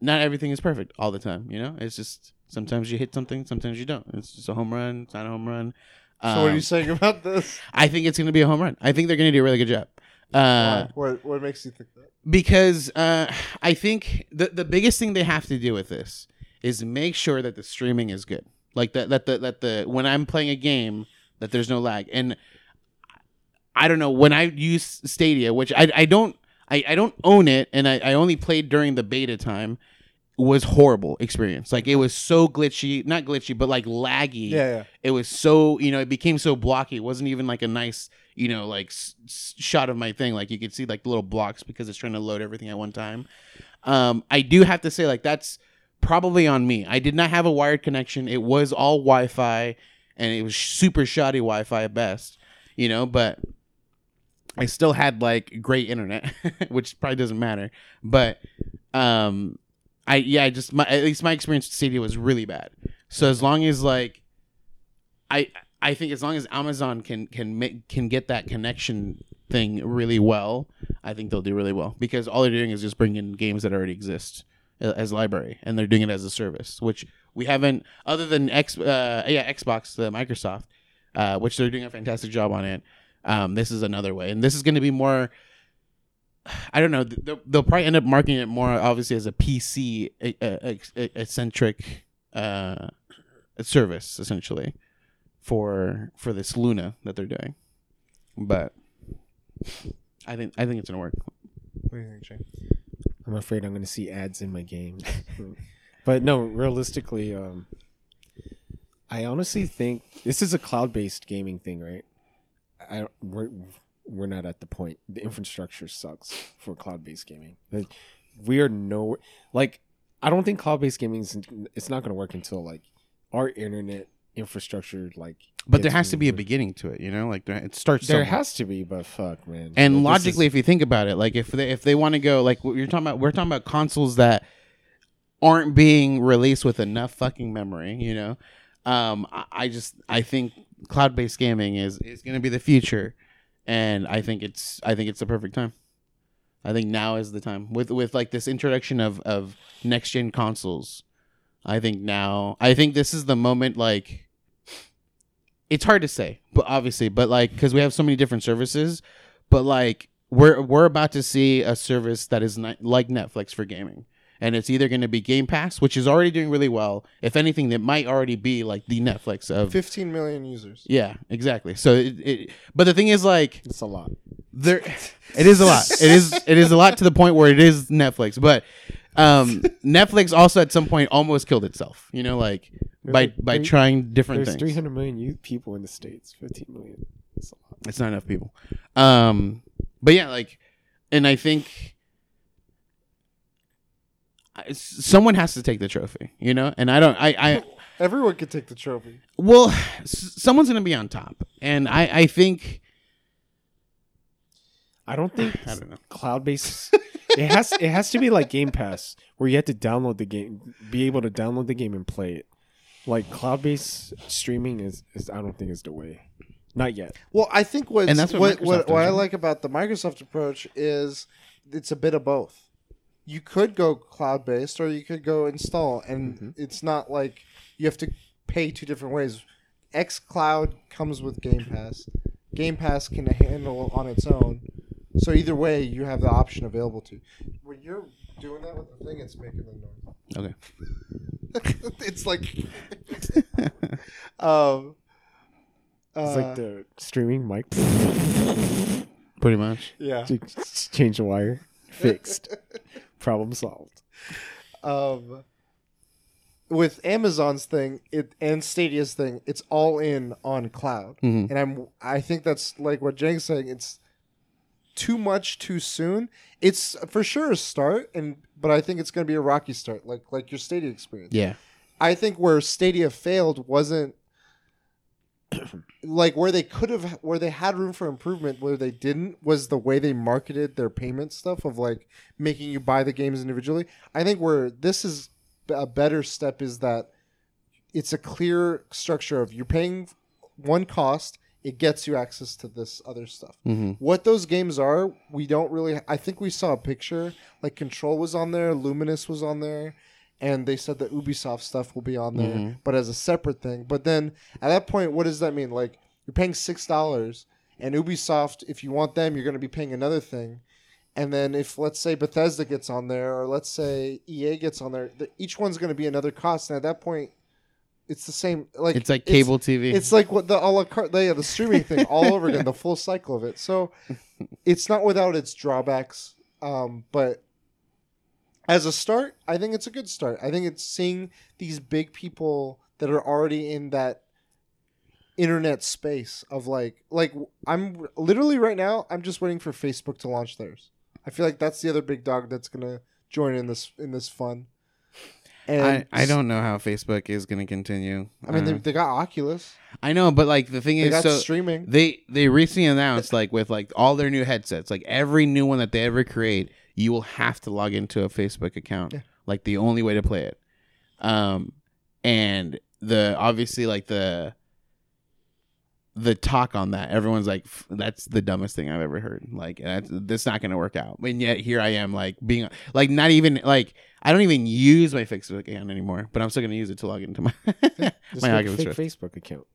Speaker 2: not everything is perfect all the time. You know, it's just sometimes you hit something, sometimes you don't. It's just a home run. It's not a home run.
Speaker 1: so what are
Speaker 2: Um,
Speaker 1: you saying about this?
Speaker 2: I think it's going to be a home run. I think they're going to do a really good job. Uh,
Speaker 1: what what makes you think that?
Speaker 2: because uh, I think the the biggest thing they have to do with this is make sure that the streaming is good. Like that that the that the when I'm playing a game that there's no lag. And I don't know when I use Stadia, which I I don't I, I don't own it, and I, I only played during the beta time. Was horrible experience. Like it was so glitchy, not glitchy, but like laggy
Speaker 1: Yeah, yeah.
Speaker 2: it was so you know it became so blocky it wasn't even like a nice you know like s- s- shot of my thing like you could see like the little blocks because it's trying to load everything at one time um i do have to say like that's probably on me. I did not have a wired connection. It was all wi-fi and it was super shoddy wi-fi at best you know but i still had like great internet which probably doesn't matter but um i yeah i just my at least my experience with stadia was really bad. So as long as like I I think as long as Amazon can can make can get that connection thing really well, I think they'll do really well because all they're doing is just bringing games that already exist as library, and they're doing it as a service, which we haven't other than X uh, yeah Xbox the Microsoft, uh, which they're doing a fantastic job on it. Um, this is another way, and this is going to be more. I don't know. They'll, they'll probably end up marketing it more obviously as a PC eccentric uh, service essentially for for this Luna that they're doing. But I think I think it's gonna work.
Speaker 1: What do you think, Shane?
Speaker 3: I'm afraid I'm going to see ads in my game. but no, realistically, um, I honestly think this is a cloud-based gaming thing, right? I we're we're not at the point. The infrastructure sucks for cloud-based gaming. Like, we are no like I don't think cloud-based gaming is it's not going to work until like our internet infrastructure like.
Speaker 2: But there has to be a beginning to it, you know. Like there, it starts.
Speaker 3: There
Speaker 2: somewhere.
Speaker 3: has to be, but fuck, man.
Speaker 2: and
Speaker 3: Like,
Speaker 2: logically,
Speaker 3: is-
Speaker 2: if you think about it, like if they if they want to go like what you're talking about, we're talking about consoles that aren't being released with enough fucking memory. You know, um, I, I just I think cloud based gaming is is going to be the future, and I think it's I think it's the perfect time. I think now is the time with with like this introduction of of next gen consoles. I think now I think this is the moment like it's hard to say, but obviously, but like cuz we have so many different services, but like we're we're about to see a service that is not, like Netflix for gaming. And it's either going to be Game Pass, which is already doing really well. If anything, that might already be like the Netflix of
Speaker 1: 15 million users.
Speaker 2: yeah, exactly. So, it, it, but the thing is, like,
Speaker 3: It's a lot.
Speaker 2: there, it is a lot. It is, it is a lot to the point where it is Netflix. But um, Netflix also at some point almost killed itself. You know, like by
Speaker 3: There's-
Speaker 2: by
Speaker 3: there-
Speaker 2: trying different
Speaker 3: There's
Speaker 2: things.
Speaker 3: 300 million youth people in the states. 15 million. It's a lot.
Speaker 2: It's not enough people. Um, but yeah, like, and I think I- someone has to take the trophy. You know, and I don't. I I
Speaker 1: Everyone could take the trophy.
Speaker 2: well, s- someone's gonna be on top, and I I think
Speaker 3: I don't think
Speaker 2: I don't know.
Speaker 3: cloud based. it has it has to be like Game Pass, where you have to download the game, be able to download the game and play it. Like cloud based streaming is, is I don't think is the way. Not yet.
Speaker 1: Well, I think what's,
Speaker 2: And that's what
Speaker 1: what
Speaker 2: Microsoft
Speaker 1: what, what
Speaker 2: does,
Speaker 1: I
Speaker 2: right?
Speaker 1: like about the Microsoft approach is it's a bit of both. You could go cloud based or you could go install, and
Speaker 2: Mm-hmm.
Speaker 1: it's not like you have to pay two different ways. xCloud comes with Game Pass. Game Pass can handle on its own. So either way, you have the option available to. When you're doing that with the thing, it's making the noise.
Speaker 2: Okay.
Speaker 1: it's like, um,
Speaker 3: It's
Speaker 1: uh,
Speaker 3: like the streaming mic.
Speaker 2: Pretty much.
Speaker 1: yeah.
Speaker 3: Just change the wire. Fixed. Problem solved.
Speaker 1: um, with Amazon's thing, it and Stadia's thing, it's all in on cloud,
Speaker 2: Mhm.
Speaker 1: and I'm I think that's like what Jang's saying. It's too much too soon. It's for sure a start, and but I think it's going to be a rocky start, like like your Stadia experience.
Speaker 2: Yeah.
Speaker 1: I think where Stadia failed wasn't like where they could have where they had room for improvement where they didn't was the way they marketed their payment stuff of like making you buy the games individually. I think where this is a better step is that it's a clear structure of you're paying one cost, it gets you access to this other stuff.
Speaker 2: Mm-hmm.
Speaker 1: What those games are, we don't really. I think we saw a picture. Like Control was on there, Lumines was on there, and they said that Ubisoft stuff will be on there,
Speaker 2: Mhm.
Speaker 1: but as a separate thing. But then at that point, what does that mean? Like you're paying six dollars, and Ubisoft, if you want them, you're going to be paying another thing. And then if let's say Bethesda gets on there, or let's say EA gets on there, the, each one's going to be another cost. And at that point, it's the same. Like
Speaker 2: It's like cable TV.
Speaker 1: it's like what the a la carte, yeah, the streaming thing all over again, the full cycle of it. So it's not without its drawbacks, um, but as a start, I think it's a good start. I think it's seeing these big people that are already in that internet space of like, like I'm literally right now, I'm just waiting for Facebook to launch theirs. I feel like that's the other big dog that's gonna join in this in this fun.
Speaker 2: I,
Speaker 1: And
Speaker 2: I don't know how Facebook is going to continue.
Speaker 1: I mean, they,
Speaker 2: Uh,
Speaker 1: they got Oculus.
Speaker 2: I know, but like the thing
Speaker 1: They
Speaker 2: is,
Speaker 1: got
Speaker 2: so
Speaker 1: streaming.
Speaker 2: they they recently announced like with like all their new headsets, like every new one that they ever create, you will have to log into a Facebook account.
Speaker 1: Yeah.
Speaker 2: Like the only way to play it. Um, and the obviously like the the talk on that, everyone's like, that's the dumbest thing I've ever heard. Like that's that's not going to work out. And yet here I am, like being like not even like I don't even use my Facebook account anymore, but I'm still going to use it to log into my my
Speaker 3: make
Speaker 2: Oculus
Speaker 3: fake
Speaker 2: Rift.
Speaker 3: Facebook account.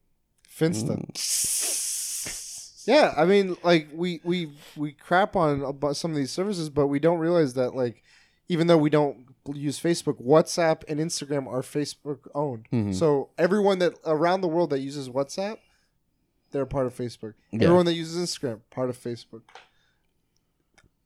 Speaker 1: Finsta.
Speaker 2: Mm.
Speaker 1: Yeah, I mean, like we we we crap on about some of these services, but we don't realize that like even though we don't use Facebook, WhatsApp and Instagram are Facebook owned.
Speaker 2: Mhm.
Speaker 1: So everyone that around the world that uses WhatsApp, they're part of Facebook.
Speaker 2: Yeah.
Speaker 1: Everyone that uses Instagram, part of Facebook.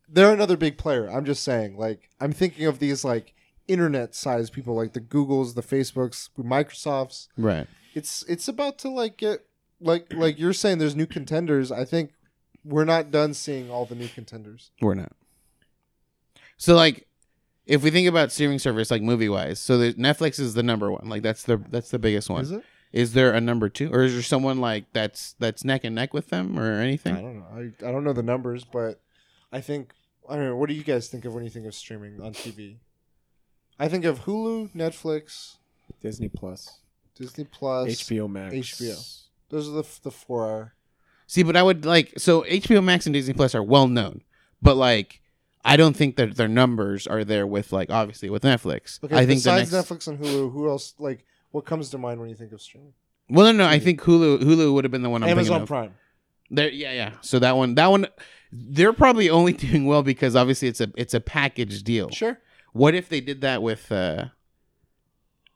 Speaker 1: They're another big player. I'm just saying, like I'm thinking of these like internet sized people like the Googles, the Facebooks, Microsofts
Speaker 2: Right.
Speaker 1: it's it's about to like get like like you're saying there's new contenders i think we're not done seeing all the new contenders
Speaker 2: We're not. So like if we think about streaming service like movie wise, so the, Netflix is the number one. Like that's the that's the biggest one.
Speaker 1: is it
Speaker 2: Is there a number two, or is there someone like that's that's neck and neck with them, or anything?
Speaker 1: i don't know I, I don't know the numbers but i think i don't know what do you guys think of when you think of streaming on tv i think of hulu netflix
Speaker 3: Disney Plus,
Speaker 1: disney plus
Speaker 3: HBO Max,
Speaker 1: HBO. those are the, the four are
Speaker 2: See, but I would like so HBO Max and Disney Plus are well known, but like I don't think that their numbers are there with like obviously with Netflix.
Speaker 1: Okay,
Speaker 2: I think
Speaker 1: besides
Speaker 2: next.
Speaker 1: Netflix and Hulu, who else? Like, what comes to mind when you think of streaming?
Speaker 2: Well, no, no. I think Hulu Hulu would have been the one I'm
Speaker 1: Amazon
Speaker 2: thinking.
Speaker 1: Prime.
Speaker 2: There, yeah, yeah. So that one, that one, they're probably only doing well because obviously it's a it's a package deal.
Speaker 1: Sure.
Speaker 2: What if they did that with uh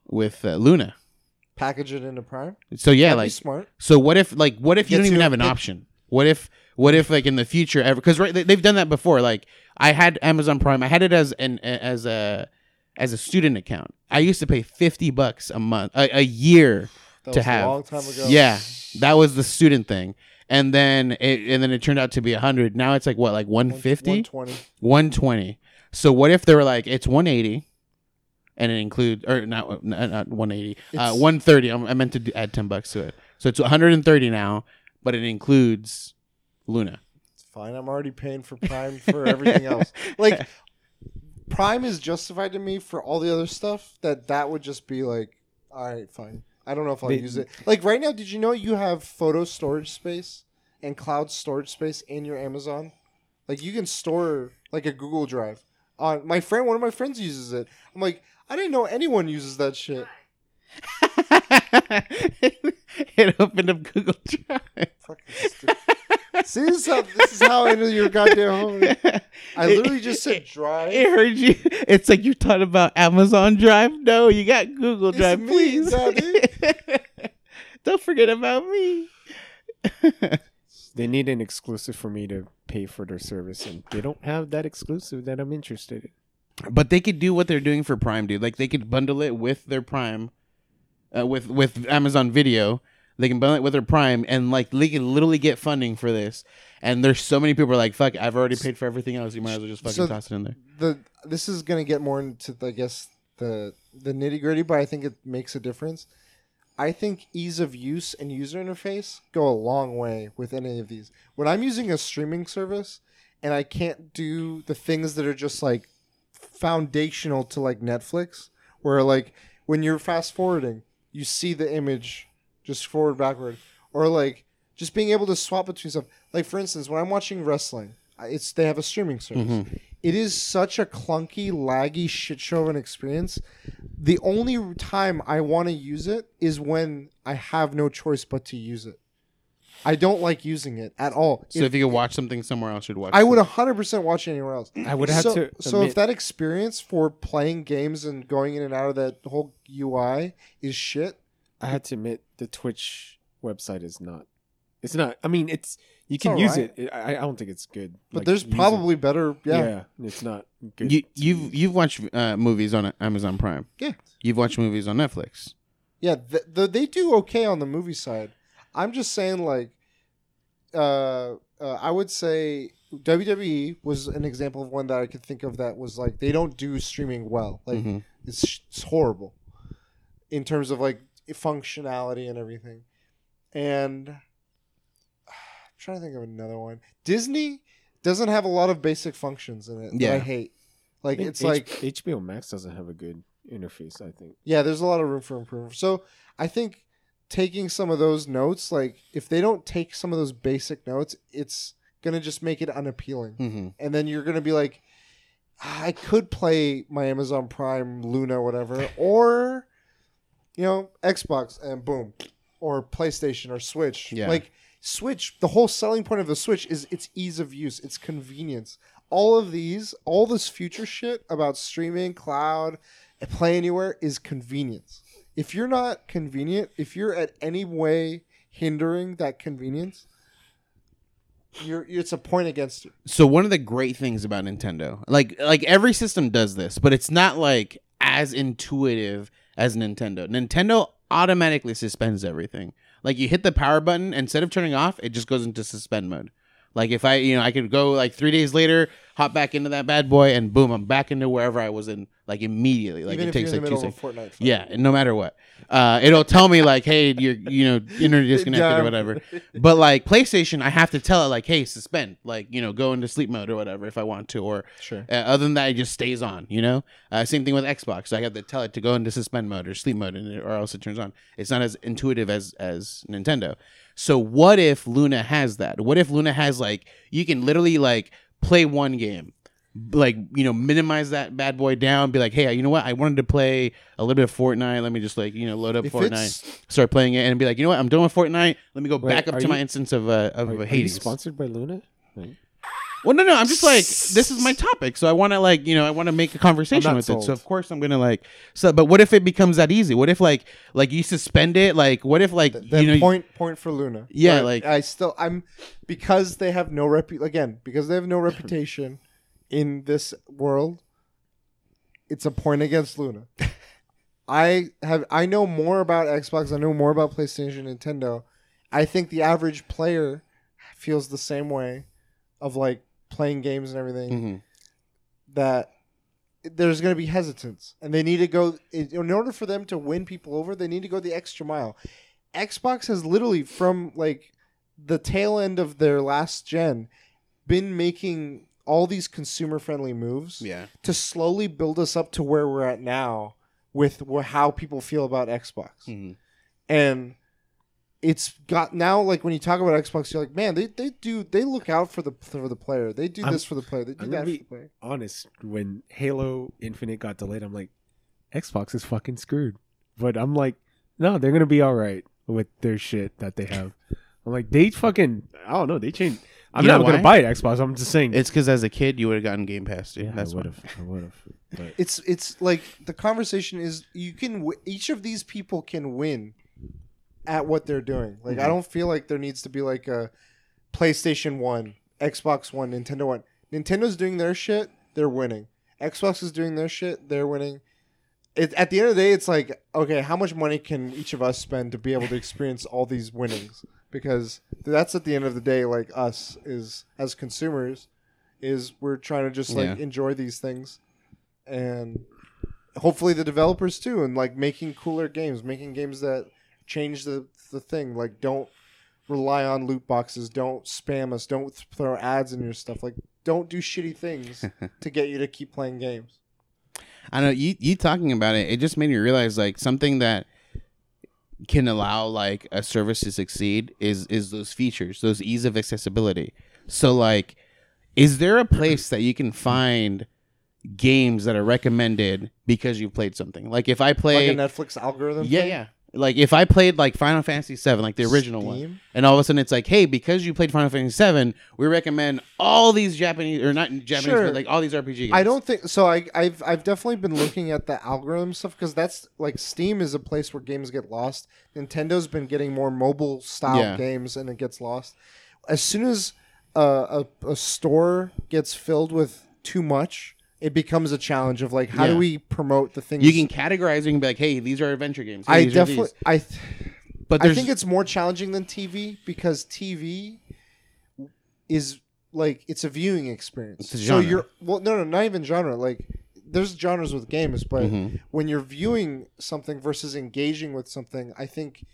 Speaker 2: with uh, Luna?
Speaker 1: Package it into Prime.
Speaker 2: So yeah,
Speaker 1: That'd
Speaker 2: like
Speaker 1: smart.
Speaker 2: so. What if like what if you
Speaker 1: Gets
Speaker 2: don't even
Speaker 1: you-
Speaker 2: have an
Speaker 1: it-
Speaker 2: option? What if what if like in the future ever because right they, they've done that before. Like I had Amazon Prime. I had it as an as a as a student account. I used to pay fifty bucks a month a, a year
Speaker 1: That
Speaker 2: to
Speaker 1: was
Speaker 2: have.
Speaker 1: a long time ago.
Speaker 2: Yeah, that was the student thing. And then it and then it turned out to be 100. Now it's like what like 150?
Speaker 1: 120.
Speaker 2: 120. So what if they were like it's 180 and it includes or not not, not 180. Uh 130. I'm- I meant to add 10 bucks to it. So it's 130 now, but it includes Luna.
Speaker 1: It's fine. I'm already paying for Prime for everything else. Like, Prime is justified to me for all the other stuff. That that would just be like, all right, fine. I don't know if I'll use it. Like right now, did you know you have photo storage space and cloud storage space in your Amazon? Like you can store like a Google Drive. On my friend, one of my friends uses it. I'm like, I didn't know anyone uses that shit.
Speaker 2: it opened up Google Drive.
Speaker 1: Fucking stupid. See, this is how this is how I know your goddamn home. I literally just said drive.
Speaker 2: It heard you. It's like you're talking about Amazon Drive. No, you got Google
Speaker 1: It's
Speaker 2: Drive,
Speaker 1: me,
Speaker 2: please.
Speaker 1: Daddy.
Speaker 2: Don't forget about me.
Speaker 3: They need an exclusive for me to pay for their service, and they don't have that exclusive that I'm interested in.
Speaker 2: but they could do what they're doing for Prime, dude. Like they could bundle it with their Prime, uh, with with Amazon Video. They can bundle it with their Prime, and like they can literally get funding for this. And there's so many people are like, "Fuck, I've already paid for everything else. You might as well just fucking
Speaker 1: So-
Speaker 2: toss it in there."
Speaker 1: the this is gonna get more into I guess the the nitty gritty, but I think it makes a difference. I think ease of use and user interface go a long way with any of these. When I'm using a streaming service and I can't do the things that are just like foundational to like Netflix, where like when you're fast forwarding, you see the image just forward backward, or like just being able to swap between stuff. Like for instance, when I'm watching wrestling, it's they have a streaming service. Mm-hmm. It is such a clunky, laggy shit show of an experience. The only time I want to use it is when I have no choice but to use it. I don't like using it at all.
Speaker 2: So
Speaker 1: If-
Speaker 2: if you could watch something somewhere else, you'd watch.
Speaker 1: I would 100% watch it anywhere else.
Speaker 3: I would have
Speaker 1: so,
Speaker 3: to.
Speaker 1: So if that experience for playing games and going in and out of that whole UI is shit,
Speaker 3: I had to admit the Twitch website is not. It's not. I mean, it's you
Speaker 1: It's
Speaker 3: can use
Speaker 1: alright.
Speaker 3: it. I, I don't think it's good.
Speaker 1: but
Speaker 3: Like,
Speaker 1: there's
Speaker 3: user-
Speaker 1: probably better. Yeah.
Speaker 3: yeah. it's not good.
Speaker 2: You, you've
Speaker 3: use.
Speaker 2: you've watched uh, movies on Amazon Prime.
Speaker 1: Yeah.
Speaker 2: You've watched movies on Netflix.
Speaker 1: Yeah, the, the, they do okay on the movie side. I'm just saying, like, uh, uh, I would say WWE was an example of one that I could think of that was like they don't do streaming well. Like,
Speaker 2: Mhm.
Speaker 1: it's, it's horrible in terms of like functionality and everything. And I'm trying to think of another one. Disney doesn't have a lot of basic functions in it that I hate. Like,
Speaker 3: I
Speaker 1: it's
Speaker 3: H-
Speaker 1: like
Speaker 3: HBO Max doesn't have a good interface. I think.
Speaker 1: yeah, there's a lot of room for improvement. So I think taking some of those notes, like if they don't take some of those basic notes, it's gonna just make it unappealing.
Speaker 2: Mm-hmm.
Speaker 1: And then you're gonna be like, "Ah, I could play my Amazon Prime, Luna, whatever, or you know, Xbox, and boom, or PlayStation or Switch.
Speaker 2: Yeah.
Speaker 1: Like Switch, the whole selling point of the Switch is its ease of use, its convenience. All of these, all this future shit about streaming, cloud, and play anywhere is convenience. If you're not convenient, if you're at any way hindering that convenience, you're it's a point against you.
Speaker 2: So one of the great things about Nintendo, like like every system does this, but it's not like as intuitive as Nintendo. Nintendo automatically suspends everything. Like you hit the power button, instead of turning off, it just goes into suspend mode. Like if I, you know, I could go like three days later, hop back into that bad boy, and boom, I'm back into wherever I was in, like immediately. Like
Speaker 1: Even
Speaker 2: it
Speaker 1: if you're
Speaker 2: takes
Speaker 1: in the
Speaker 2: like two
Speaker 1: middle
Speaker 2: seconds.
Speaker 1: of a Fortnite fight.
Speaker 2: Yeah, and no matter what, uh, it'll tell me like, "Hey, you're you know internet disconnected
Speaker 1: Yeah.
Speaker 2: or whatever." But like PlayStation, I have to tell it like, "Hey, suspend," like you know, go into sleep mode or whatever if I want to, or
Speaker 1: Sure.
Speaker 2: uh, other than that, it just stays on. You know, uh, same thing with Xbox. I have to tell it to go into suspend mode or sleep mode, and it, or else it turns on. It's not as intuitive as as Nintendo. So what if Luna has that? What if Luna has like you can literally like play one game, like you know minimize that bad boy down. Be like hey you know what? I wanted to play a little bit of fortnite. Let me just like you know load up
Speaker 1: If
Speaker 2: fortnite. start playing it and be like you know what? I'm done with fortnite. Let me go
Speaker 3: Wait,
Speaker 2: back up
Speaker 3: are
Speaker 2: to my instance of uh of
Speaker 3: Are, are you sponsored by Luna? Like,
Speaker 2: well no no i'm just like this is my topic so i want to like you know i want to make a conversation with it so of course i'm gonna like so but what if it becomes that easy what if like like you suspend it like what if like
Speaker 1: then
Speaker 2: you know
Speaker 1: point point for Luna.
Speaker 2: Yeah,
Speaker 1: But
Speaker 2: like-
Speaker 1: I still I'm because they have no rep again because they have no reputation in this world. It's a point against Luna. I have I know more about Xbox. I know more about PlayStation, and Nintendo. I think the average player feels the same way of like playing games and everything
Speaker 2: Mhm.
Speaker 1: that there's going to be hesitance and they need to go in order for them to win people over they need to go the extra mile xbox has literally from like the tail end of their last gen been making all these consumer friendly moves
Speaker 2: yeah
Speaker 1: to slowly build us up to where we're at now with how people feel about xbox
Speaker 2: Mhm.
Speaker 1: and it's got now like when you talk about xbox you're like man they, they do they look out for the for the player they do
Speaker 3: I'm-
Speaker 1: this for the player they do
Speaker 3: I'm
Speaker 1: that
Speaker 3: gonna
Speaker 1: for the player
Speaker 3: honest, when Halo Infinite got delayed, I'm like, Xbox is fucking screwed. But I'm like, no, they're gonna be all right with their shit that they have. I'm like, they fucking, I don't know, they changed. I'm
Speaker 2: You
Speaker 3: not gonna buy an Xbox. I'm just saying.
Speaker 2: it's because as a kid you would have gotten game pass dude.
Speaker 3: yeah,
Speaker 2: that's
Speaker 3: I
Speaker 2: what
Speaker 3: would have. I would have.
Speaker 1: It's it's like the conversation is you can w- each of these people can win at what they're doing. Like i
Speaker 2: Mhm.
Speaker 1: don't feel like there needs to be like a playstation 1 xbox 1 nintendo 1 nintendo's doing their shit they're winning. Xbox is doing their shit they're winning. It, at the end of the day it's like okay how much money can each of us spend to be able to experience all these winnings? Because that's at the end of the day like us is as consumers is we're trying to just like
Speaker 2: Yeah.
Speaker 1: enjoy these things. And hopefully the developers too and like making cooler games making games that change the the thing like don't rely on loot boxes don't spam us don't throw ads in your stuff like don't do shitty things to get you to keep playing games
Speaker 2: I know you you talking about it. It just made me realize like something that can allow like a service to succeed is is those features, those ease of accessibility. So like, is there a place that you can find games that are recommended because you've played something? Like if I play,
Speaker 1: like a netflix algorithm
Speaker 2: yeah,
Speaker 1: thing?
Speaker 2: yeah. Like if I played like Final Fantasy VII, like the original one, and all of a sudden it's like, hey, because you played Final Fantasy VII, we recommend all these Japanese or not Japanese,
Speaker 1: Sure.
Speaker 2: but like all these RPG games.
Speaker 1: I don't think so. I, I've I've definitely been looking at the algorithm stuff because that's like Steam is a place where games get lost. Nintendo's been getting more mobile style
Speaker 2: Yeah.
Speaker 1: games and it gets lost. As soon as uh, a a store gets filled with too much, it becomes a challenge of like how
Speaker 2: Yeah.
Speaker 1: do we promote the things
Speaker 2: You can categorize and be like, hey, these are adventure games. Hey,
Speaker 1: I
Speaker 2: these are
Speaker 1: definitely
Speaker 2: these.
Speaker 1: I th-
Speaker 2: But
Speaker 1: I
Speaker 2: there's,
Speaker 1: think it's more challenging than TV because TV is like it's a viewing experience.
Speaker 2: It's a
Speaker 1: so
Speaker 2: genre.
Speaker 1: you're well, no, no, not even genre. Like there's genres with games, but
Speaker 2: Mhm.
Speaker 1: when you're viewing something versus engaging with something, I think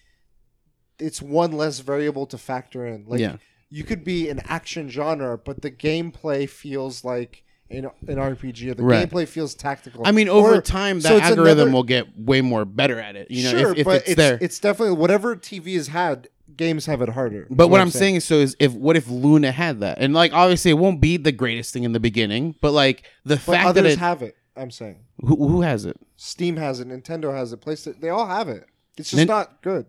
Speaker 1: it's one less variable to factor in. Like
Speaker 2: Yeah.
Speaker 1: you could be an action genre, but the gameplay feels like an, an RPG. The
Speaker 2: Right.
Speaker 1: gameplay feels tactical.
Speaker 2: I mean, over
Speaker 1: Or-
Speaker 2: time,
Speaker 1: so
Speaker 2: that
Speaker 1: it's
Speaker 2: algorithm
Speaker 1: another-
Speaker 2: will get way more better at it. You know,
Speaker 1: sure,
Speaker 2: if, if
Speaker 1: but
Speaker 2: it's,
Speaker 1: it's,
Speaker 2: there.
Speaker 1: it's definitely whatever TV has had. Games have it harder.
Speaker 2: but what I'm saying is, so is if what if Luna had that, and like obviously it won't be the greatest thing in the beginning, but like the
Speaker 1: But
Speaker 2: fact that
Speaker 1: others
Speaker 2: it,
Speaker 1: have it. I'm saying
Speaker 2: who, who has it?
Speaker 1: Steam has it, Nintendo has it, PlayStation. They all have it. It's just
Speaker 2: Nin-
Speaker 1: not good.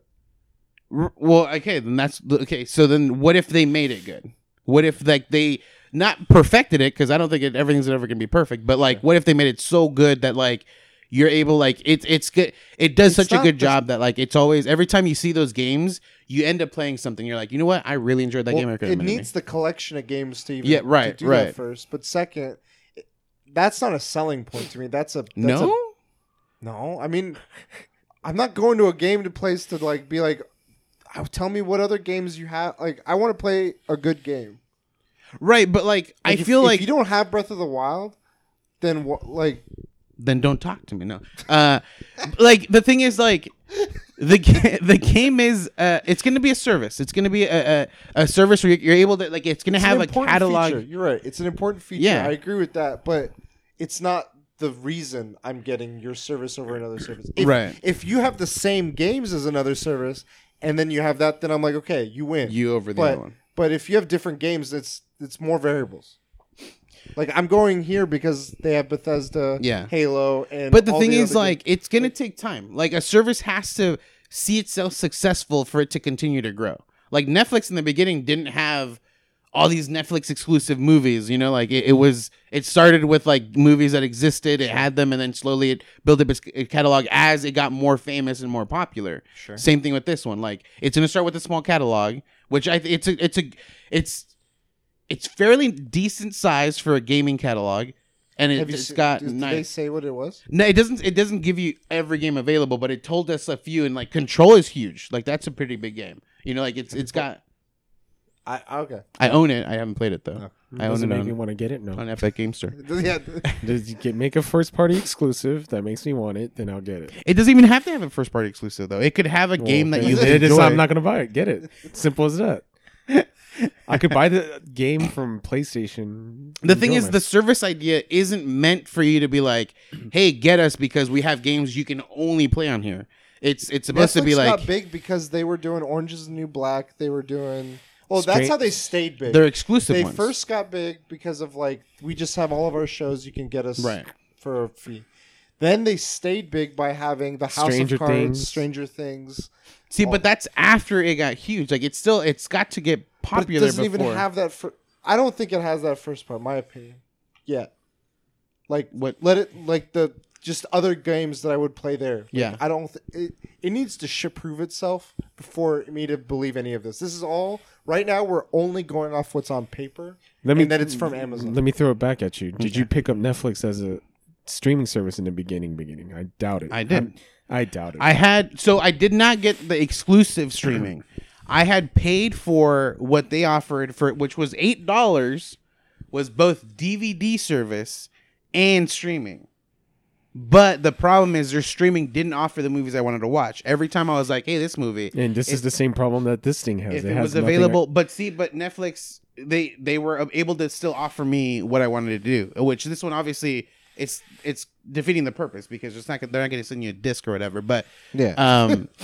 Speaker 2: R- Well, okay, then that's okay. So then, what if they made it good? What if like they not perfected it? Because I don't think it, everything's ever gonna be perfect. But like, what if they made it so good that like you're able like it's it's good. It does
Speaker 1: It's
Speaker 2: such a
Speaker 1: not
Speaker 2: good job that like it's always every time you see those games, you end up playing something. You're like, you know what? I really enjoyed that
Speaker 1: Well,
Speaker 2: game. I
Speaker 1: it
Speaker 2: me."
Speaker 1: needs the collection of games to even
Speaker 2: Yeah, right,
Speaker 1: to do
Speaker 2: right.
Speaker 1: that first. But second, it- that's not a selling point to me. That's a that's
Speaker 2: no.
Speaker 1: a- no. I mean, I'm not going to a game to place to like be like, "Oh, tell me what other games you have. Like, I want to play a good game.
Speaker 2: Right, but like, I feel
Speaker 1: Like, if-
Speaker 2: feel
Speaker 1: if
Speaker 2: like
Speaker 1: you don't have Breath of the Wild, then what? Like,
Speaker 2: then don't talk to me. No, uh, like the thing is, like the ga- the game is uh, it's going to be a service. It's going to be a, a, a service where you're, you're able to like it's going to
Speaker 1: an
Speaker 2: have a
Speaker 1: important
Speaker 2: catalog.
Speaker 1: feature. You're right. It's an important feature.
Speaker 2: Yeah.
Speaker 1: I agree with that, but it's not the reason I'm getting your service over another service. If,
Speaker 2: Right.
Speaker 1: If you have the same games as another service, and then you have that, then I'm like, okay, you win.
Speaker 2: You over the other one.
Speaker 1: But if you have different games, it's it's more variables. Like I'm going here because they have Bethesda,
Speaker 2: Yeah.
Speaker 1: Halo, and.
Speaker 2: But the thing is,
Speaker 1: other
Speaker 2: like, it's gonna take time. Like, a service has to see itself successful for it to continue to grow. Like Netflix in the beginning didn't have all these Netflix exclusive movies. You know, like it, it was. It started with like movies that existed. It had them, and then slowly it built up its catalog as it got more famous and more popular.
Speaker 1: Sure.
Speaker 2: Same thing with this one. Like, it's gonna start with a small catalog, which I it's a it's a it's it's fairly decent size for a gaming catalog. And it,
Speaker 1: Have you
Speaker 2: it's
Speaker 1: se-
Speaker 2: got
Speaker 1: did, did
Speaker 2: nice.
Speaker 1: they say what it was?
Speaker 2: No, it doesn't. It doesn't give you every game available, but it told us a few. And like Control is huge. Like that's a pretty big game. You know, like it's it's got.
Speaker 1: I okay.
Speaker 2: I own it. I haven't played it though. Oh. I own
Speaker 3: Does it
Speaker 2: it
Speaker 3: make
Speaker 2: on,
Speaker 3: me want to get it? No.
Speaker 2: on Epic Game Store.
Speaker 1: yeah.
Speaker 3: Does it get make a first party exclusive that makes me want it? Then I'll get it.
Speaker 2: It doesn't even have to have a first party exclusive though. It could have a game that
Speaker 3: Well,
Speaker 2: you
Speaker 3: then it is-
Speaker 2: enjoy.
Speaker 3: I'm not gonna buy it. Get it. Simple as that. I could buy the game from PlayStation.
Speaker 2: the thing is,
Speaker 3: my-
Speaker 2: the service idea isn't meant for you to be like, "Hey, get us because we have games you can only play on here." It's it's supposed to be
Speaker 1: Netflix
Speaker 2: like
Speaker 1: got big because they were doing Orange is the New Black. They were doing. Well, that's
Speaker 3: Straight-
Speaker 1: how they stayed big.
Speaker 2: they're exclusive
Speaker 1: they
Speaker 2: ones.
Speaker 1: first got big because of like we just have all of our shows you can get us
Speaker 2: Right.
Speaker 1: for a fee. Then they stayed big by having the House
Speaker 3: Stranger
Speaker 1: of Cards,
Speaker 3: Things.
Speaker 1: Stranger Things.
Speaker 2: See, but that's after it got huge. Like it's still it's got to get
Speaker 1: But
Speaker 2: popular
Speaker 1: it doesn't
Speaker 2: before.
Speaker 1: even have that. Fir- I don't think it has that first part. My opinion. Yet. Like
Speaker 2: What-
Speaker 1: Let it like the just other games that I would play there. Like,
Speaker 2: Yeah.
Speaker 1: I don't. Th- it, it needs to sh- prove itself before me to believe any of this. This is all right now. We're only going off what's on paper,
Speaker 3: Let me
Speaker 1: and that it's from Amazon.
Speaker 3: Let me throw it back at you. Did you pick up Netflix as a streaming service in the beginning? Beginning, I doubt it.
Speaker 2: I did.
Speaker 3: I'm- I doubt it.
Speaker 2: I had so I did not get the exclusive streaming. I had paid for what they offered for which was eight dollars, was both DVD service and streaming. But the problem is their streaming didn't offer the movies I wanted to watch. Every time I was like, "Hey, this movie,"
Speaker 3: and this is the same problem that this thing has.
Speaker 2: if
Speaker 3: it
Speaker 2: it
Speaker 3: has
Speaker 2: was
Speaker 3: nothing-
Speaker 2: available, but see, but Netflix they they were able to still offer me what I wanted to do, which this one obviously it's it's defeating the purpose because it's not they're not going to send you a disc or whatever. But
Speaker 1: yeah.
Speaker 2: um,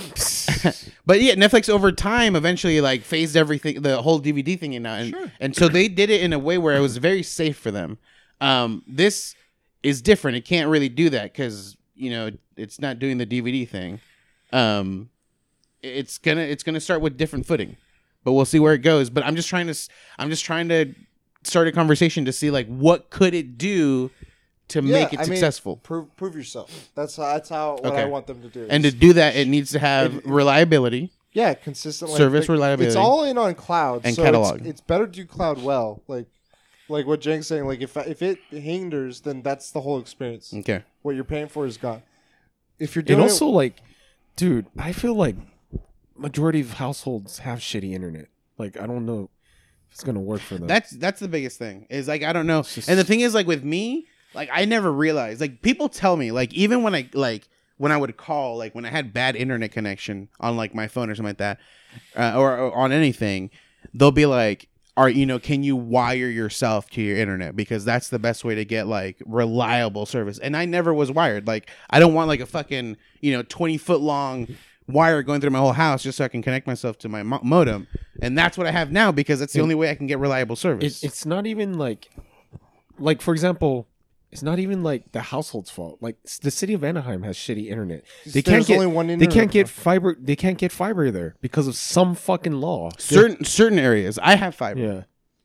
Speaker 2: but yeah, Netflix over time eventually like phased everything, the whole DVD thing in out, and
Speaker 1: Sure.
Speaker 2: and so they did it in a way where it was very safe for them. Um, this is different; it can't really do that because you know it's not doing the DVD thing. Um, it's gonna it's gonna start with different footing, but we'll see where it goes. But I'm just trying to I'm just trying to start a conversation to see like what could it do to
Speaker 1: Yeah,
Speaker 2: make it
Speaker 1: I mean,
Speaker 2: successful.
Speaker 1: prove prove yourself. That's how, that's how what I want them to do.
Speaker 2: and to do that, it needs to have
Speaker 1: It-
Speaker 2: reliability.
Speaker 1: yeah, consistently
Speaker 2: Service
Speaker 1: like,
Speaker 2: reliability.
Speaker 1: It's all in on cloud
Speaker 2: And
Speaker 1: so
Speaker 2: catalog.
Speaker 1: It's, it's better to do cloud well. Like like what Jank's saying. Like if if it hinders, then that's the whole experience.
Speaker 2: Okay.
Speaker 1: What you're paying for is gone. If you're
Speaker 3: And
Speaker 1: doing
Speaker 3: also, like, dude, I feel like majority of households have shitty internet. Like, I don't know if it's gonna work for them.
Speaker 2: That's that's the biggest thing. Is like I don't know.
Speaker 3: just-
Speaker 2: And the thing is like with me, like I never realized. Like people tell me, like even when I like when I would call, like when I had bad internet connection on like my phone or something like that, uh, or, or on anything, they'll be like, "Are you know? Can you wire yourself to your internet because that's the best way to get like reliable service." And I never was wired. Like I don't want like a fucking you know twenty foot long wire going through my whole house just so I can connect myself to my mo- modem. And that's what I have now because that's the only way I can get reliable service.
Speaker 3: it, it's not even like, like for example, it's not even like the household's fault. Like s- the city of Anaheim has shitty internet. They
Speaker 1: There's
Speaker 3: can't get
Speaker 1: only one
Speaker 3: they
Speaker 1: internet
Speaker 3: can't get
Speaker 1: provider.
Speaker 3: fiber. They can't get fiber there because of some fucking law.
Speaker 2: certain certain areas i have fiber
Speaker 3: Yeah.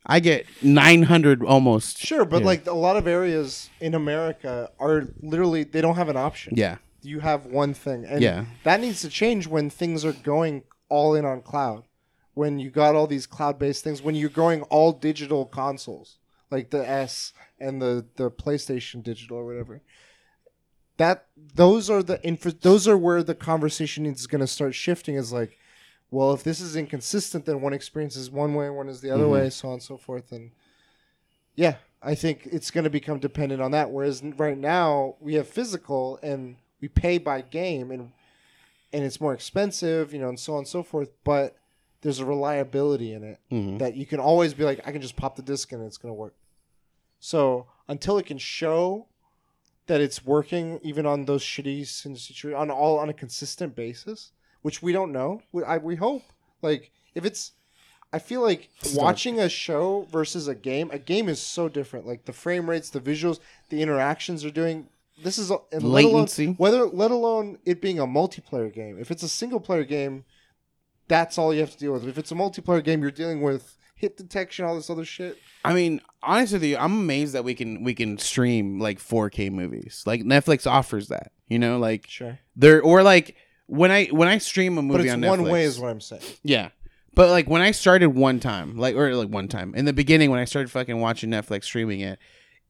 Speaker 2: i get 900 almost
Speaker 1: Sure, but
Speaker 3: Yeah.
Speaker 1: like a lot of areas in America are literally they don't have an option.
Speaker 2: yeah
Speaker 1: You have one thing, and
Speaker 2: Yeah.
Speaker 1: that needs to change when things are going all in on cloud. When you got all these cloud-based things, when you're going all digital consoles like the S and the the PlayStation Digital or whatever. That those are the infra- those are where the conversation is going to start shifting. Is like, well, if this is inconsistent, then one experience is one way, one is the other
Speaker 2: Mhm.
Speaker 1: way, so on and so forth, and yeah, I think it's going to become dependent on that. Whereas right now we have physical and we pay by game, and and it's more expensive, you know, and so on and so forth. But there's a reliability in it
Speaker 2: Mhm.
Speaker 1: that you can always be like, I can just pop the disc and it's going to work. So until it can show that it's working, even on those shitty situations, on all on a consistent basis, which we don't know, we, I, we hope. Like if it's, I feel like watching a show versus a game. A game is so different. Like the frame rates, the visuals, the interactions are doing. This is a, let alone-
Speaker 2: Latency.
Speaker 1: whether let alone it being a multiplayer game. If it's a single player game, that's all you have to deal with. If it's a multiplayer game, you're dealing with hit detection, all this other shit.
Speaker 2: I mean, honestly, with you, I'm amazed that we can we can stream like 4K movies. Like Netflix offers that, you know, like
Speaker 1: Sure,
Speaker 2: there or like when I when I stream a movie
Speaker 1: but it's
Speaker 2: on
Speaker 1: one
Speaker 2: Netflix,
Speaker 1: way, is what I'm saying.
Speaker 2: yeah. But like when I started one time, like or like one time in the beginning when I started fucking watching Netflix streaming it,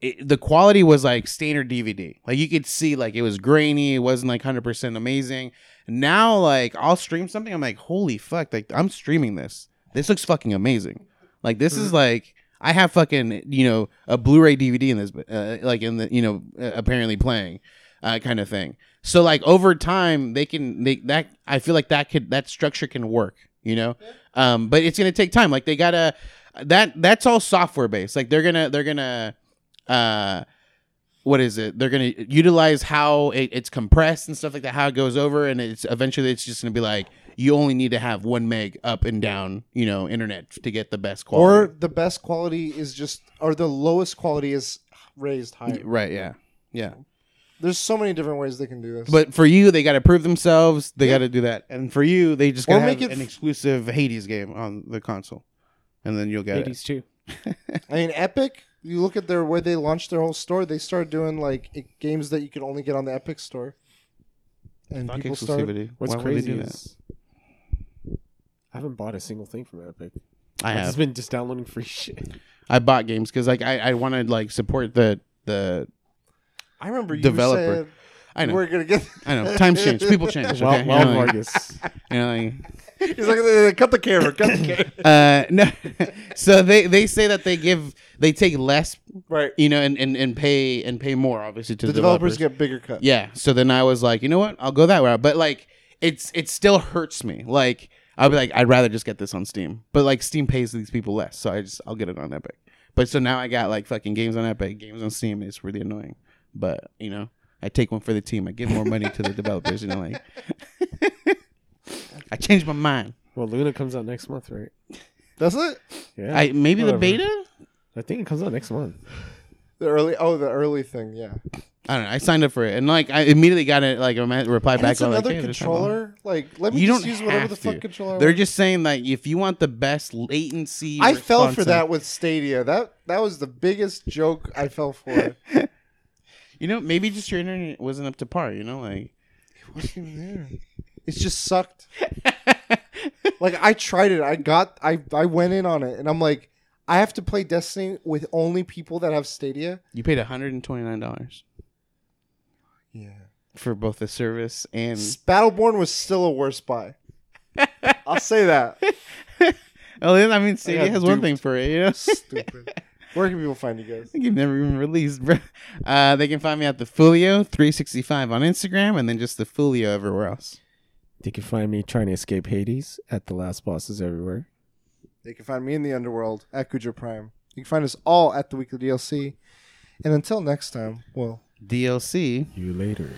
Speaker 2: it the quality was like standard DVD. Like you could see like it was grainy, it wasn't like 100% amazing. Now like I'll stream something I'm like holy fuck, like I'm streaming this. This looks fucking amazing. Like this is like I have fucking you know a Blu-ray DVD in this uh, like in the you know uh, apparently playing uh, kind of thing. So like over time they can they that I feel like that could that structure can work, you know. Um but it's going to take time. Like they got to that that's all software based. Like they're going to they're going to uh what is it? They're gonna utilize how it, it's compressed and stuff like that, how it goes over, and it's eventually it's just gonna be like you only need to have one meg up and down, you know, internet to get the best quality.
Speaker 1: Or the best quality is just, or the lowest quality is raised higher.
Speaker 2: right, yeah, yeah.
Speaker 1: There's so many different ways they can do this.
Speaker 2: But for you, they got to prove themselves. They
Speaker 1: Yeah.
Speaker 2: got to do that, and for you, they just
Speaker 1: Or
Speaker 2: got to
Speaker 1: make
Speaker 2: have
Speaker 1: it
Speaker 2: an
Speaker 1: f-
Speaker 2: exclusive Hades game on the console, and then you'll get it.
Speaker 3: 80s too.
Speaker 1: I mean, Epic. You look at their where they launched their whole store. They started doing like i- games that you could only get on the Epic store, and
Speaker 2: Fuck
Speaker 1: people started.
Speaker 2: exclusivity.
Speaker 3: What's
Speaker 2: Why would they
Speaker 3: crazy
Speaker 2: do that?
Speaker 3: is I haven't bought a single thing from Epic.
Speaker 2: I
Speaker 3: I've
Speaker 2: have.
Speaker 3: just been just downloading free shit.
Speaker 2: I bought games because like I I wanted like support the the.
Speaker 1: I remember you
Speaker 2: Developer.
Speaker 1: said
Speaker 2: I know.
Speaker 1: we're gonna get.
Speaker 2: I know. Times change. People change.
Speaker 3: Wild,
Speaker 2: Okay?
Speaker 3: Wild
Speaker 2: you know, like,
Speaker 3: Vargas.
Speaker 2: you know, like,
Speaker 1: He's like, "Uh, cut the camera, cut the camera.
Speaker 2: uh no so they they say that they give they take less
Speaker 1: right.
Speaker 2: you know and and, and pay and pay more obviously to
Speaker 1: The
Speaker 2: the,
Speaker 1: developers get bigger cut.
Speaker 2: yeah so then i was like you know what i'll go that route but like it's it still hurts me like i'll be like i'd rather just get this on steam but like steam pays these people less so i just i'll get it on epic but so now i got like fucking games on epic games on steam it's really annoying but you know i take one for the team i give more money to the developers you know like i changed my mind
Speaker 3: Well, Luna comes out next month, right?
Speaker 1: Does it?
Speaker 3: Yeah.
Speaker 2: I maybe the beta.
Speaker 3: I think it comes out next month.
Speaker 1: The early. Oh, the early thing. Yeah.
Speaker 2: I don't know. I signed up for it, and like I immediately got it. Like a reply
Speaker 1: And
Speaker 2: back.
Speaker 1: it's
Speaker 2: on, like,
Speaker 1: another
Speaker 2: hey, there's something wrong.
Speaker 1: controller. Like, let me
Speaker 2: You
Speaker 1: just
Speaker 2: don't
Speaker 1: use whatever the fuck
Speaker 2: to.
Speaker 1: controller.
Speaker 2: They're just saying like if you want the best latency.
Speaker 1: I fell for that with Stadia. That that was the biggest joke I fell for.
Speaker 2: You know, maybe just your internet wasn't up to par. You know, like
Speaker 1: It wasn't even there. It's just sucked. like I tried it. I got. I I went in on it, and I'm like, I have to play Destiny with only people that have Stadia.
Speaker 2: you paid 129 dollars
Speaker 1: Yeah.
Speaker 2: for both the service and.
Speaker 1: Battleborn was still a worse buy. I'll say that.
Speaker 2: Then, I mean, Stadia
Speaker 1: got
Speaker 2: has one thing for it. You know,
Speaker 1: Stupid. Where can people find you guys?
Speaker 2: I think you've never even released, bro. Uh, they can find me at the Fulio 365 on Instagram, and then just the Fulio everywhere else.
Speaker 3: They can find me trying to escape Hades at the last bosses everywhere.
Speaker 1: They can find me in the underworld at Kuja Prime. You can find us all at the weekly DLC. And until next time, well.
Speaker 2: DLC.
Speaker 3: You later.